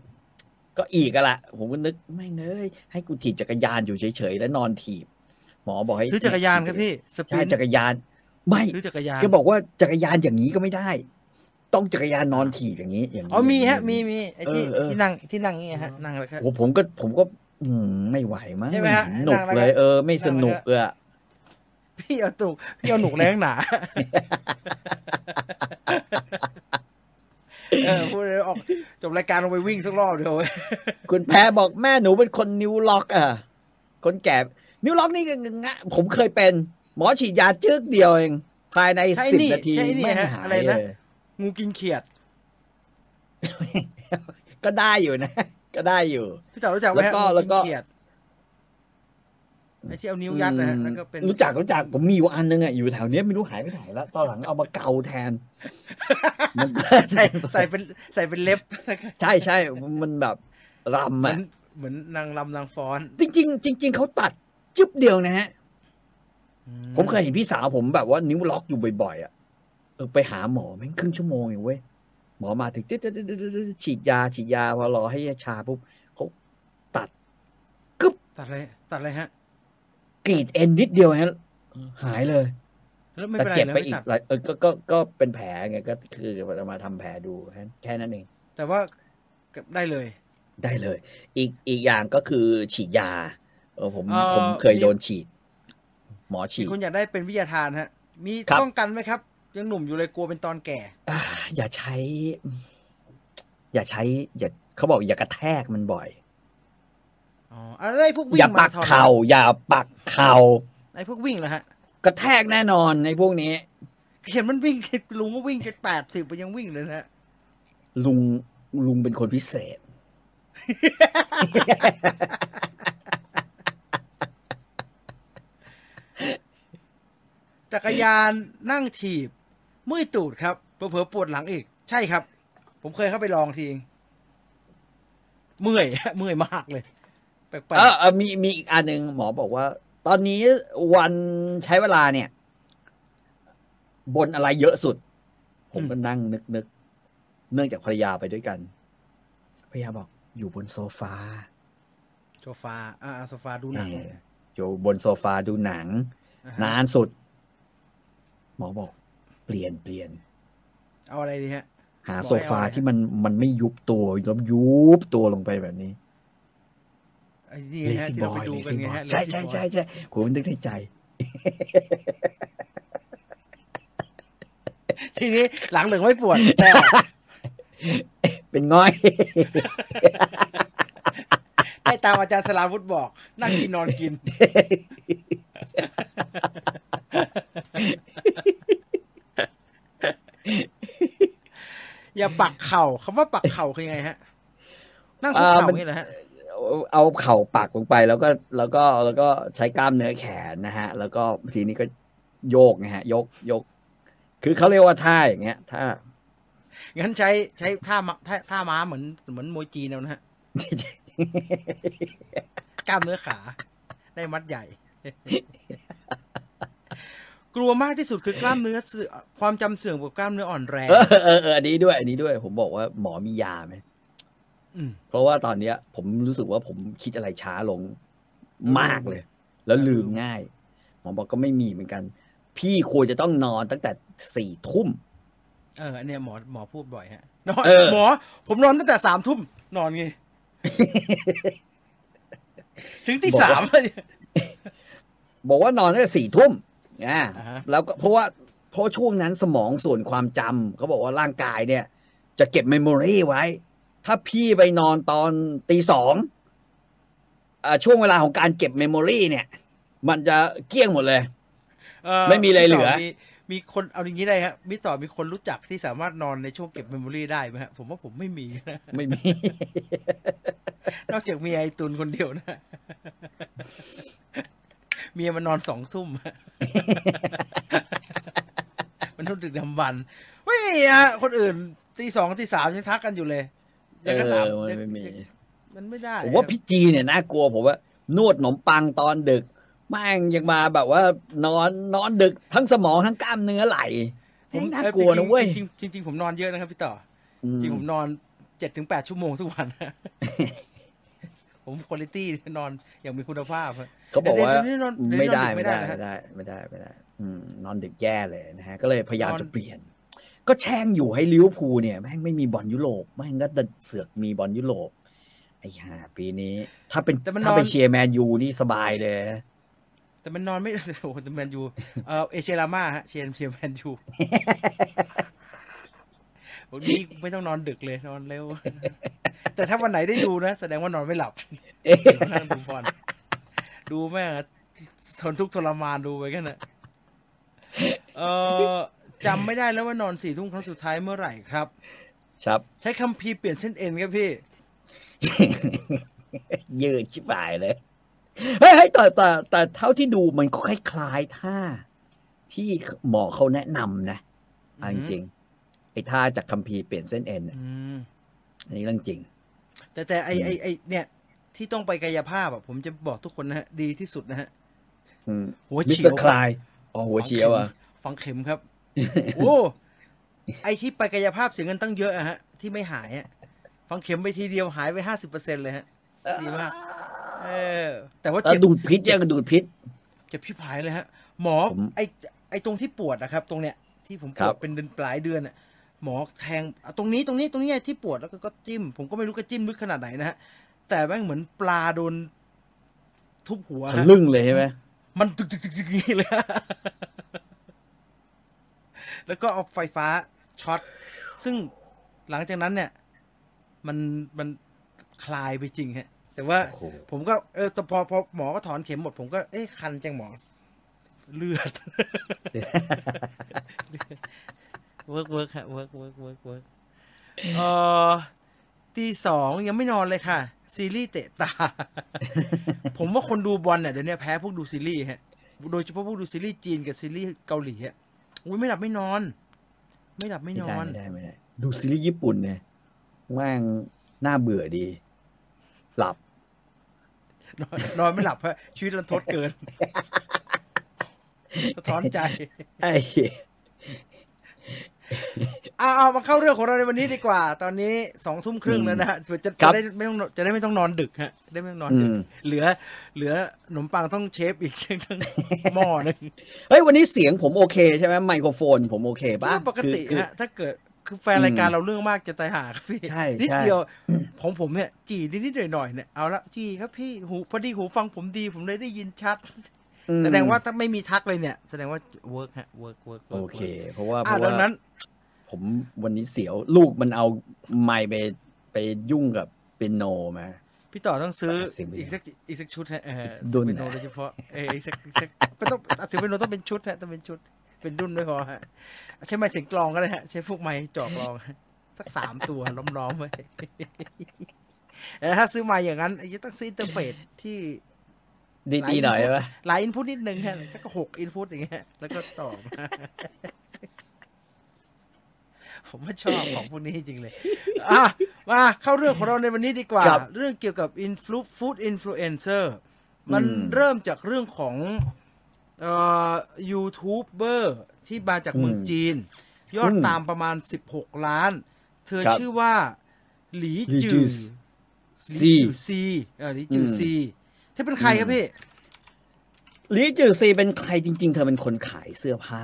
ก็อีกอะละผมก็นึกไม่เนยให้กูถีบจักรยานอยู่เฉยๆแล้วนอนถีบ หมอบอกให้ซื้อจักรยานครับพี่สปริใช่นต์จักรยาน ไม่ซื้อจักรยานแกบอกว่าจักรยานอย่างนี้ก็ไม่ได้ ต้องจักรยานนอนถีบอย่างนี้ อย่างนี้อ๋อมีฮะ มีมีไอ้ที่เออเออที่นั่งที่นั่งนี่ฮะนั่งแล้วครับโอ้โหผมก็ผมก็ อืมไม่ไหวมั้งใช่ไหมฮะหนุกนั่งแล้วก็เลย เออ ไม่สนุกนั่งแล้วก็เลยอะ พี่เอาตุกพี่เอาหนุกแรงหนาเออพูดเลยออกจบรายการลงไปวิ่งสักรอบเดียวเว้ยคุณแพรบอกแม่หนูเป็นคนนิ้วล็อกอะคนแก่นิ้วล็อกนี่ก็งะผมเคยเป็น หมอฉีดยาจึ๊กเดียวเอง ภายในใช่สิบนี่นาทีใช่นี่ไม่ฮะหายอะไรเลนะยงูกินเขียด ก็ได้อยู่นะ ก็ได้อยู่ พี่เต๋อรู้จักไหมฮะแล้วก็งูแล้วก็นเขียด ไอ้ที่เอานิ้วยัดนะฮะแล้วก็เป็นรู้จักรู้จักผมมีอยู่อันนึงอะอยู่แถวเนี้ยไม่รู้หายไปไหนแล้วตอนหลังเอามาเกาแทนมันใส่ใส่เป็นใส่เป็นเล็บ ใช่ใช่มันแบบรำเหมืออะนเหมือนนางลำนางฟ้อน จริงๆจริงๆเขาตัดจุ๊บเดียวนะฮะผมเคยเห็นพี่สาวผมแบบว่านิ้วล็อกอยู่บ่อยๆอะเออไปหาหมอแม่งครึ่งชั่วโมงเองเว้ยหมอมาถึงตึ๊ดๆๆๆฉีดยาฉีดยาพอรอให้ชาปุ๊บเขาตัดกึ๊บตัดอะไรตัดอะไรฮะ กรีดเอ็นนิดเดียวฮะหายเลยแล้วไม่แต่เป็นไรเจ็บนะไปไม่อีกตัดหลายเออก็ก็ก็เป็นแผลไงก็คือจะมาทำแผลดูแค่แค่นั้นเอง แต่ว่าได้เลย ได้เลย อีกอีกอย่างก็คือฉีดยา เออผมเอ่อผมเคยมีโดนฉีด หมอฉีมีดคนอยากได้เป็นวิทยาทานฮะ มีครับป้องกันไหมครับ ยังหนุ่มอยู่เลยกลัวเป็นตอนแก่อ่าอย่าใช้ อย่าใช้ อย่าเขาบอกอย่ากระแทกมันบ่อย อ๋ออะไรพวกวิ่อย่างปัมากราธอนเข่าอย่าปักเข่าไอ้พวกวิ่งเหรอฮะกระแทกแน่นอนในพวกนี้เห็นมันวิ่งลุงก็วิ่งแปดสิบไปยังวิ่งเลยนะฮะลุงลุงเป็นคนพิเศษ จักรยานนั่งถีบเมื่อยตูดครับเผลอๆปวดหลังอีก ใช่ครับ ผมเคยเข้าไปลองทีเองเมื่อยเมื่อยมากเลย แปลกเออเออมีมีอีกอันหนึ่งหมอบอกว่า ตอนนี้วันใช้เวลาเนี่ย บนอะไรเยอะสุด ผมก็นั่งนึกนึกเนื่องจากภรรยาไปด้วยกันภรรยาบอก อยู่บนโซฟาๆโซฟาอ่าโซฟาดูหนังเอออยู่บนโซฟาดูหนังอ่าฮะนานสุด หมอบอก เปลี่ยนเปลี่ยน เอาอะไรดีฮะ หาบอกให้โซฟาเอาอะไรที่มันมันไม่ยุบตัวแล้วยุบตัวลงไปแบบนี้ไอ้นี่ เลฮะซี่ที่บเราอไปยดูเลกันซี่ไงบอยฮะใช่ Lazy ใช่ Boy ใช่ใช่ผมนึกในใจ ทีนี้หลังเหลืองไม่ปวดแต่เป็นง่อยให้ตามอาจารย์สลาวุธบอก นั่งกินนอนกิน อย่าปักเข่าคำว่าปักเข่าคือยังไงฮะ นั่งคุกเข่าอ่ามันนี่แหละฮะ เอาเอาเข่าปักลงไป แล้วก็แล้วก็แล้วก็ใช้กล้ามเนื้อแขนนะฮะ แล้วก็ทีนี้ก็โยกนะฮะ ยกยก คือเขาเรียกว่าท่าอย่างเงี้ยท่างั้นใช้ใช้ท่ามาท่าท่าม้าเหมือนเหมือนมวยจีนเอานะฮะกล้ามเนื้อขาได้มัดใหญ่ กลัวมากที่สุดคือกล้ามเนื้อเสื่อมความจำเสื่อมกับกล้ามเนื้ออ่อนแรงเออเออเอออันนี้ด้วย อันนี้ด้วย ผมบอกว่าหมอมียาไหมอืม เพราะว่าตอนเนี้ย ผมรู้สึกว่าผมคิดอะไรช้าลงมากเลย แล้วลืมง่ายหมอบอกก็ไม่มีเหมือนกัน พี่ควรจะต้องนอนตั้งแต่สี่ทุ่มเอออันเนี้ยหมอหมอพูดบ่อยฮะนอนเออหมอ ผมนอนตั้งแต่สามทุ่มนอนไงถึงที่สามเลยบอกว่านอนตั้งแต่สี่ทุ่มอ่าอ่าฮะแล้วก็เพราะว่าเพราะช่วงนั้นสมองส่วนความจำเขาบอกว่าร่างกายเนี่ย จะเก็บ memory ไว้ ถ้าพี่ไปนอนตอนตีสองอ่าช่วงเวลาของการเก็บ memory เนี่ย มันจะเกลี้ยงหมดเลยเอ่อไม่มีอะไรเหลือมีมีคนเอาอย่างนี้ได้ฮะพี่ต่อมีคนรู้จักที่สามารถนอนในช่วงเก็บ memory ได้ไหมฮะผมว่าผมไม่มีนะไม่มี นอกจากมีไอตุนคนเดียวนะเมียมันนอนสองทุ่ม มันทุ่มดึกดำบรรพ์ไม่มีฮะคนอื่นตีสองตีสามยังทักกันอยู่เลยเอ ยังกระสามอมันยังไม่มีมันไม่ได้ผมว่าพี่จีเนี่ยน่ากลัวผมว่านวดขนมปังตอนดึกแม่งยังมาแบบว่านอนนอนดึกทั้งสมองทั้งกล้ามเนื้อไหลผมแม่งน่ากลัวนะเว้ยจริงๆจริงๆจริงๆผมนอนเยอะนะครับพี่ต่ออืมจริงผมนอนเจ็ดถึงแปดชั่วโมงทุกวันผมคุณภาพนอนอย่างมีคุณภาพอะเขาบอกว่าเดี๋ยวนี้นอนเดี๋ยวนี้ไม่ได้นอนดึกไม่ไม่ได้ได้นะฮะไม่ได้ไม่ได้ไม่ได้อืมนอนดึกแย่เลยนะฮะก็เลยพยายามนอนจะเปลี่ยน ก็แช่งอยู่ให้ลิเวอร์พูลเนี่ยแม่งไม่มีบอลยุโรปแม่งก็ดันเสือกมีบอลยุโรปไอ้ห่าปีนี้ ถ้าเป็นแต่มันถ้าเป็นนอนเชียร์แมนยูนี่สบายเลย แต่มันนอนไม่โอ้โหแต่แมนยูเออเอเชยราม่าฮะเชียร์เชียร์แมนยูวันนี้ไม่ต้องนอนดึกเลยนอนเร็ว แต่ถ้าวันไหนได้ดูนะ แสดงว่านอนไม่หลับนั่งดูบอลดูแม่งอะทนทุกข์ทรมานดูไปกันนะเออ จำไม่ได้แล้วว่านอนสี่ทุ่มครั้งสุดท้ายเมื่อไหร่ครับ ครับ ใช้คัมภีร์เปลี่ยนเส้นเอ็นครับพี่ ยืดชิบหายเลยเฮ้ยเฮ้ยแต่แต่แต่เท่าที่ดูมันก็คล้ายๆท่า ที่หมอเขาแนะนำนะเอาจริงๆไอ้ท่าจากคัมภีร์เปลี่ยนเส้นเอ็นเนี่ยอืมอันนี้เรื่องจริง แต่แต่ไอไอไอเนี่ย ที่ต้องไปกายภาพอะผมจะบอกทุกคนนะฮะ ดีที่สุดนะฮะอืมหัวมิสเฉีเตยอวร์คลายอ๋อหัวเฉียวอะฝังเข็มครับ โอ้ไอที่ไปกายภาพเสียเงินตั้งเยอะอะฮะ ที่ไม่หายอะฝังเข็มไปทีเดียวหายไปห้าสิบเปอร์เซ็นเลยฮะดีมากเออ แต่ว่าแล้วเจ็บดูดพิษยังดูดพิษเจ็บชิบหายเลยฮะ หมอผมไอไอตรงที่ปวดนะครับ ตรงเนี้ยที่ผมปครัวดบเป็นเดือนปลายเดือนอะหมอแทงอะตรงนี้ตรงนี้ตรงนี้ที่ปวดแล้วก็ก็จิ้ม ผมก็ไม่รู้ก็จิ้มลึกขนาดไหนนะฮะแต่แม่งเหมือนปลาโดนทุบหัวทะฮะลึ่งเลยใช่ไหมมันตึกตึกตึกตึกอย่างนี้เลยฮะ แล้วก็เอาไฟฟ้าช็อต ซึ่งหลังจากนั้นเนี่ย มันมันคลายไปจริงฮะ แต่ว่าโอ้โหผมก็เออแต่พอพอหมอก็ถอนเข็มหมด ผมก็เอ๊ะคันจังหมอ เลือดเวิร์กเวิร์กฮะเวิร์กเวิร์กเวิร์กเวิร์กเออตีสองยังไม่นอนเลยค่ะ ซีรีส์เตะตา ผมว่าคนดูบอลเนี่ยเดี๋ยวนี้แพ้พวกดูซีรีส์ฮะ โดยเฉพาะพวกดูซีรีส์จีนกับซีรีส์เกาหลีฮะ อุ้ยไม่หลับไม่นอน ไม่หลับไม่ไม่นอได้นไม่ได้ไม่ได้ ดูซีรีส์ญี่ปุ่นเนี่ยแม่งน่าเบื่อดี หลับ นอนนอนไม่หลับเพราะชีวิตรันทดเกินสะท้อนใจไอ้ เอาเอามาเข้าเรื่องของเราในวันนี้ดีกว่า ตอนนี้สองทุ่มครึ่งแล้วนะฮะจะจะได้ไม่ต้องจะได้ไม่ต้องนอนดึกฮะได้ไม่ต้องนอนอืดึกมเหลือ เหลือขนมปังต้องเชฟอีกทั้งหม้อหนึงเฮ้ยวันนี้เสียงผมโอเคใช่ไหมไมโครโฟนผมโอเคป่ะปกติคือคือฮะถ้าเกิดคือแฟนรายการเราเรื่องมากจะตายหาครับพี่ใช่นิดใช่เดียวของผมเนี่ยจีนิดๆหน่อยๆเนี่ยเอาละจีครับพี่หูพอดีหูฟังผมดีผมเลยได้ยินชัดอืม แสดงว่าถ้าไม่มีทักเลยเนี่ย แสดงว่าเวิร์กฮะเวิร์กเวิร์กโอเค เพราะว่าเพอะราะดัว่างนั้น ผมวันนี้เสียวลูกมันเอาไมค์ไปไปยุ่งกับเปียโนมาพี่ต่อต้องซื้อเสียงเป็นอีกสักอีกสักชุดฮะเออดุลเป็นโนโดยเฉพาะเอออีกสักอีกสักไม่ต้องเสียงเป็นโนต้องเป็นชุดฮะต้องเป็นชุด เป็นดุนไม่พอฮะใช้ไม้เสียงกลองก็ได้ฮะใช้พวกไม้จ่อกลองฮะสักสามตัวล้อมๆไว้แล้วถ้าซื้อมาอย่างนั้นจะต้องซื้ออินเทอร์เฟซที่ ดีๆหน่อยป่ะหลายอินพุตนิดนึงฮะสักหกอินพุตอย่างเงี้ย แล้วก็ต่อมาผมว่าชอบของพวกนี้จริงเลย อะ มาเข้าเรื่องของเราในวันนี้ดีกว่าครับเรื่องเกี่ยวกับ influ food influencer มันอืมเริ่มจากเรื่องของเอ่อยูทูบเบอร์ที่มาจากเมืองอืมจีน ยอดอืมตามประมาณ 16 ล้าน เธอครับชื่อว่า หลีหลีจืจืออหลีซีจือซีเออหลีจืออมซี เธอเป็นใครครับพี่ลีจือซีเป็นใครจริง ๆ เธอเป็นคนขายเสื้อผ้า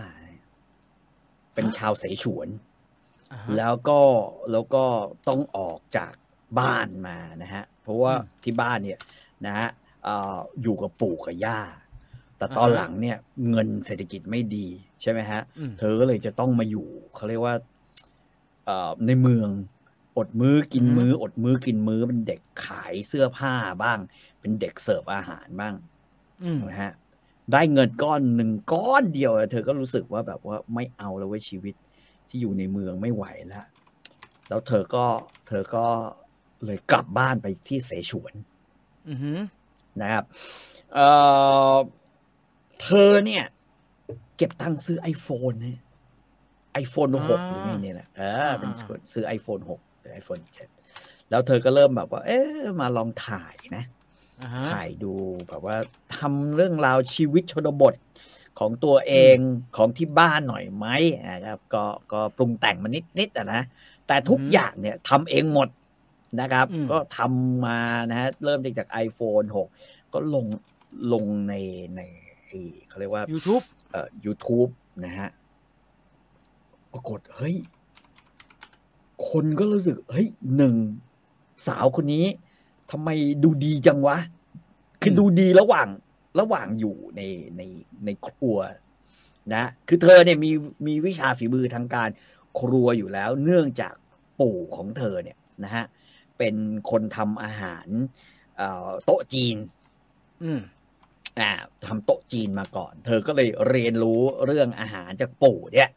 เป็นชาวเสฉวนอ่าฮะแล้วก็แล้วก็ต้องออกจากบ้านมานะฮะ เพราะว่าอืมที่บ้านเนี่ยนะฮะเอ่ออยู่กับปู่กับย่า แต่ตอนอ่าฮะหลังเนี่ยเงินเศรษฐกิจไม่ดีใช่ไหมฮะอืมเธอก็เลยจะต้องมาอยู่เขาเรียกว่าเอ่อในเมืองอดมื้อกินมื้ออดมื้อกินมื้อเป็นเด็กขายเสื้อผ้าบ้าง เป็นเด็กเสิร์ฟอาหารบ้างอืมนะฮะได้เงินก้อนหนึ่งก้อนเดียว เธอก็รู้สึกว่าแบบว่าไม่เอาแล้วเว้ยชีวิตที่อยู่ในเมืองไม่ไหวแล้วแล้วเธอก็เธอก็เลยกลับบ้านไปที่เสฉวนอือหือนะครับเอ่อเธอเนี่ย เก็บตังค์ซื้อ iPhone เนี่ยไอโฟนหกหรือไงเนี่ยแหละเออเป็นคนซื้อ iPhone หกหรือ iPhone เจ็ดแล้วเธอก็เริ่มแบบว่า เอ๊ะมาลองถ่ายนะอ่าฮะ ถ่ายดูแบบว่าทำเรื่องราวชีวิตชนบทของตัวเองของที่บ้านหน่อยไหมนะครับ ก็ก็ปรุงแต่งมานิดนิดๆอะนะแต่ทุกอืมอย่างเนี่ยทำเองหมดนะครับอืมก็ทำมานะฮะเริ่มจาก iPhone 6 ก็ลงลงในในไอ้เขาเรียกว่า YouTube เอ่อ YouTube นะฮะปรากฏเฮ้ย คนก็รู้สึก เฮ้ยหนึ่งสาวคนนี้ ทำไมดูดีจังวะ คือมดูดีระหว่างระหว่างอยู่ในในในครัว นะ คือเธอเนี่ยมีมีวิชาฝีมือทางการครัวอยู่แล้ว เนื่องจากปู่ของเธอเนี่ยนะฮะเป็นคนทำอาหารเอ่อโต๊ะจีน อืมอ่าทำโต๊ะจีนมาก่อน เธอก็เลยเรียนรู้เรื่องอาหารจากปู่เนี่ย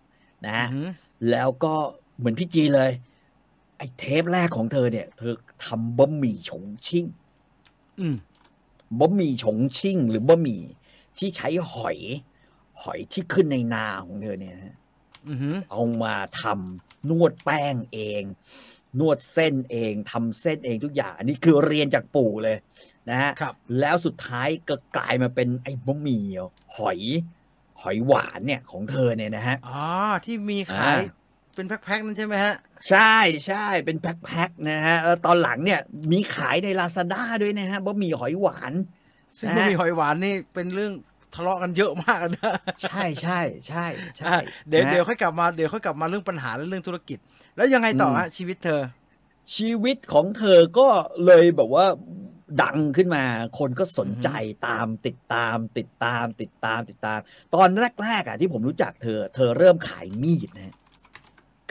นะอืฮะอหือแล้วก็เหมือนพี่จีนเลย ไอ้เทปแรกของเธอเนี่ย เธอทำบะหมี่ฉงชิ่งอืมบะหมี่ฉงชิ่ง หรือบะหมี่ที่ใช้หอย หอยที่ขึ้นในนาของเธอเนี่ยนะอือหือเอามาทำนวดแป้งเอง นวดเส้นเองทำเส้นเองทุกอย่าง อันนี้คือเรียนจากปู่เลย นะฮะครับแล้วสุดท้ายก็กลายมาเป็นไอ้บะหมี่หอย หอยหวานเนี่ยของเธอเนี่ยนะฮะอ๋อที่มีขายอ่า เป็นแพ็คๆนั่นใช่ไหมฮะ ใช่ใช่เป็นแพ็คๆนะฮะแล้วตอนหลังเนี่ยมีขายในลาซาด้าด้วยนะฮะบะหมี่หอยหวานซึ่งนะบะหมี่หอยหวานนี่เป็นเรื่องทะเลาะกันเยอะมากนะใช่ใช่ใช่ใช่อะเดี๋ยวนะเดี๋ยวค่อยกลับมาเดี๋ยวค่อยกลับมาเรื่องปัญหาและเรื่องธุรกิจ แล้วยังไงต่อฮะชีวิตเธอ ชีวิตของเธอก็เลยแบบว่าดังขึ้นมา คนก็สนใจตามติดตาม ติดตาม ติดตามติดตาม ตอนแรกๆอะที่ผมรู้จักเธอ เธอเริ่มขายมีดนะ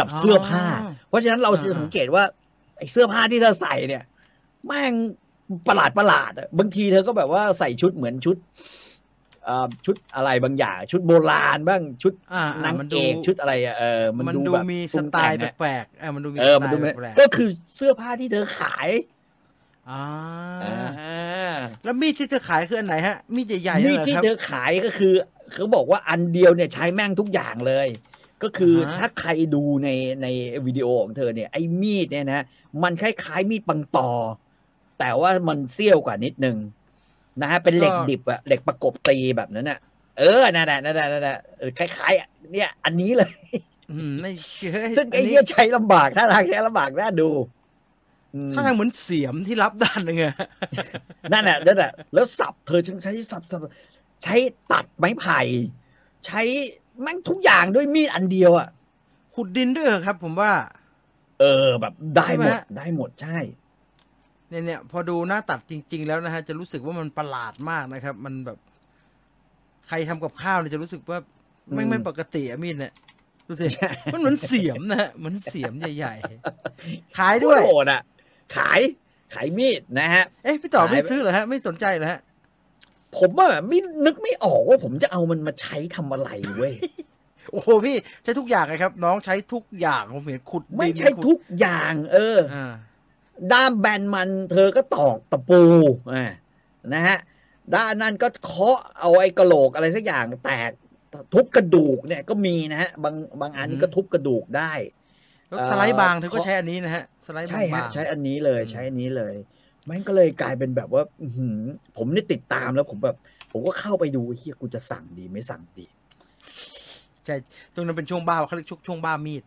กับอ๋อเสื้อผ้า เพราะฉะนั้นเราอ่าจะสังเกตว่าไอ้เสื้อผ้าที่เธอใส่เนี่ยแม่งประหลาดประหลาดอะบางทีเธอก็แบบว่าใส่ชุดเหมือนชุดเอ่อชุดอะไรบางอย่าง ชุดโบราณบ้างชุดอ่าอ่นางมันเอดูกชุดอะไรอะเออมันมันดูแบบมีปรุสงไตล์งอะแปลกๆเออมันดูมีเออสมันไตดูล์ไม่แปลกก็คือเสื้อผ้าที่เธอขายๆอ่าอ่าแล้วมีดที่เธอขายคืออันไหนฮะมีดใหญ่ๆมีนั่นดเหรอที่ครับเธอขายก็คือเขาบอกว่าอันเดียวเนี่ยใช้แม่งทุกอย่างเลย ก็คืออาฮะถ้าใครดูในในวิดีโอของเธอเนี่ยไอ้มีดเนี่ยนะมันคล้ายๆมีดปังตอแต่ว่ามันเสี้ยวกว่านิดนึงนะฮะเป็นเหล็กดิบอะเหล็กประกบตีแบบนั้นอะเออนั่นแหละนั่นแหละนั่นแหละเออคล้ายๆอะเนี่ย อันนี้เลยอืมไม่เชื่อซึ่งไอ้นนี้เหี้ยใช้ลำบากถ้าทางใช้ลำบากน่าดูอืมถ้าทางเหมือนเสียมที่รับด้านหนึ่งอะนั่นแหละนั่นแหละแล้วสับเธอใช้สับสับใช้ตัดไม้ไผ่ ใช้แม่งทุกอย่างด้วยมีดอันเดียวอะขุดดินด้วยเหรอครับ ผมว่า เออแบบได้หมใช่ดไหมฮะได้หมดใช่เนี่ยเนี่ยพอดูหน้าตัดจริง ๆ แล้วนะฮะจะรู้สึกว่ามันประหลาดมากนะครับ มันแบบ ใครทำกับข้าวเนี่ยจะรู้สึกว่าไม่อืมไม่ปกติอะมีดเนี่ยดูสิมันเหมือนเสียมนะฮะเหมือนเสียมใหญ่ๆ ขายด้วยโหดอะ ขายขายมีดนะฮะ เอ๊ะพี่ต่อขายไม่ซื้อเหรอฮะ ไม่สนใจเหรอฮะ ผมว่าไม่นึกไม่ออกว่าผมจะเอามันมาใช้ทำอะไรเว้ยโอ้โหพี่ใช้ทุกอย่างเลยครับ น้องใช้ทุกอย่างผมเห็นขุดไม่ดินใช่ขุดทุกอย่าง เอออ่าด้ามแบนมันเธอก็ตอกตะปูอ่านะฮะด้านนั้นก็เคาะเอาไอ้กระโหลกอะไรสักอย่างแตกทุบกระดูกเนี่ยก็มีนะฮะบางบางอันนี่ก็ทุบกระดูกได้แล้วเอ่อสไลด์บางเธอก็เคาะใช้อันนี้นะฮะสไลด์บาใช่งฮะๆใช้อันนี้เลยอืมใช้อันนี้เลย มันก็เลยกลายเป็นแบบว่าอื้อหือผมนี่ติดตามแล้วผมแบบ ผมก็เข้าไปดูเฮียกูจะสั่งดีไม่สั่งดีใช่ตรงนั้นเป็นช่วงบ้าเขาเรียกช่วงช่วงบ้ามีด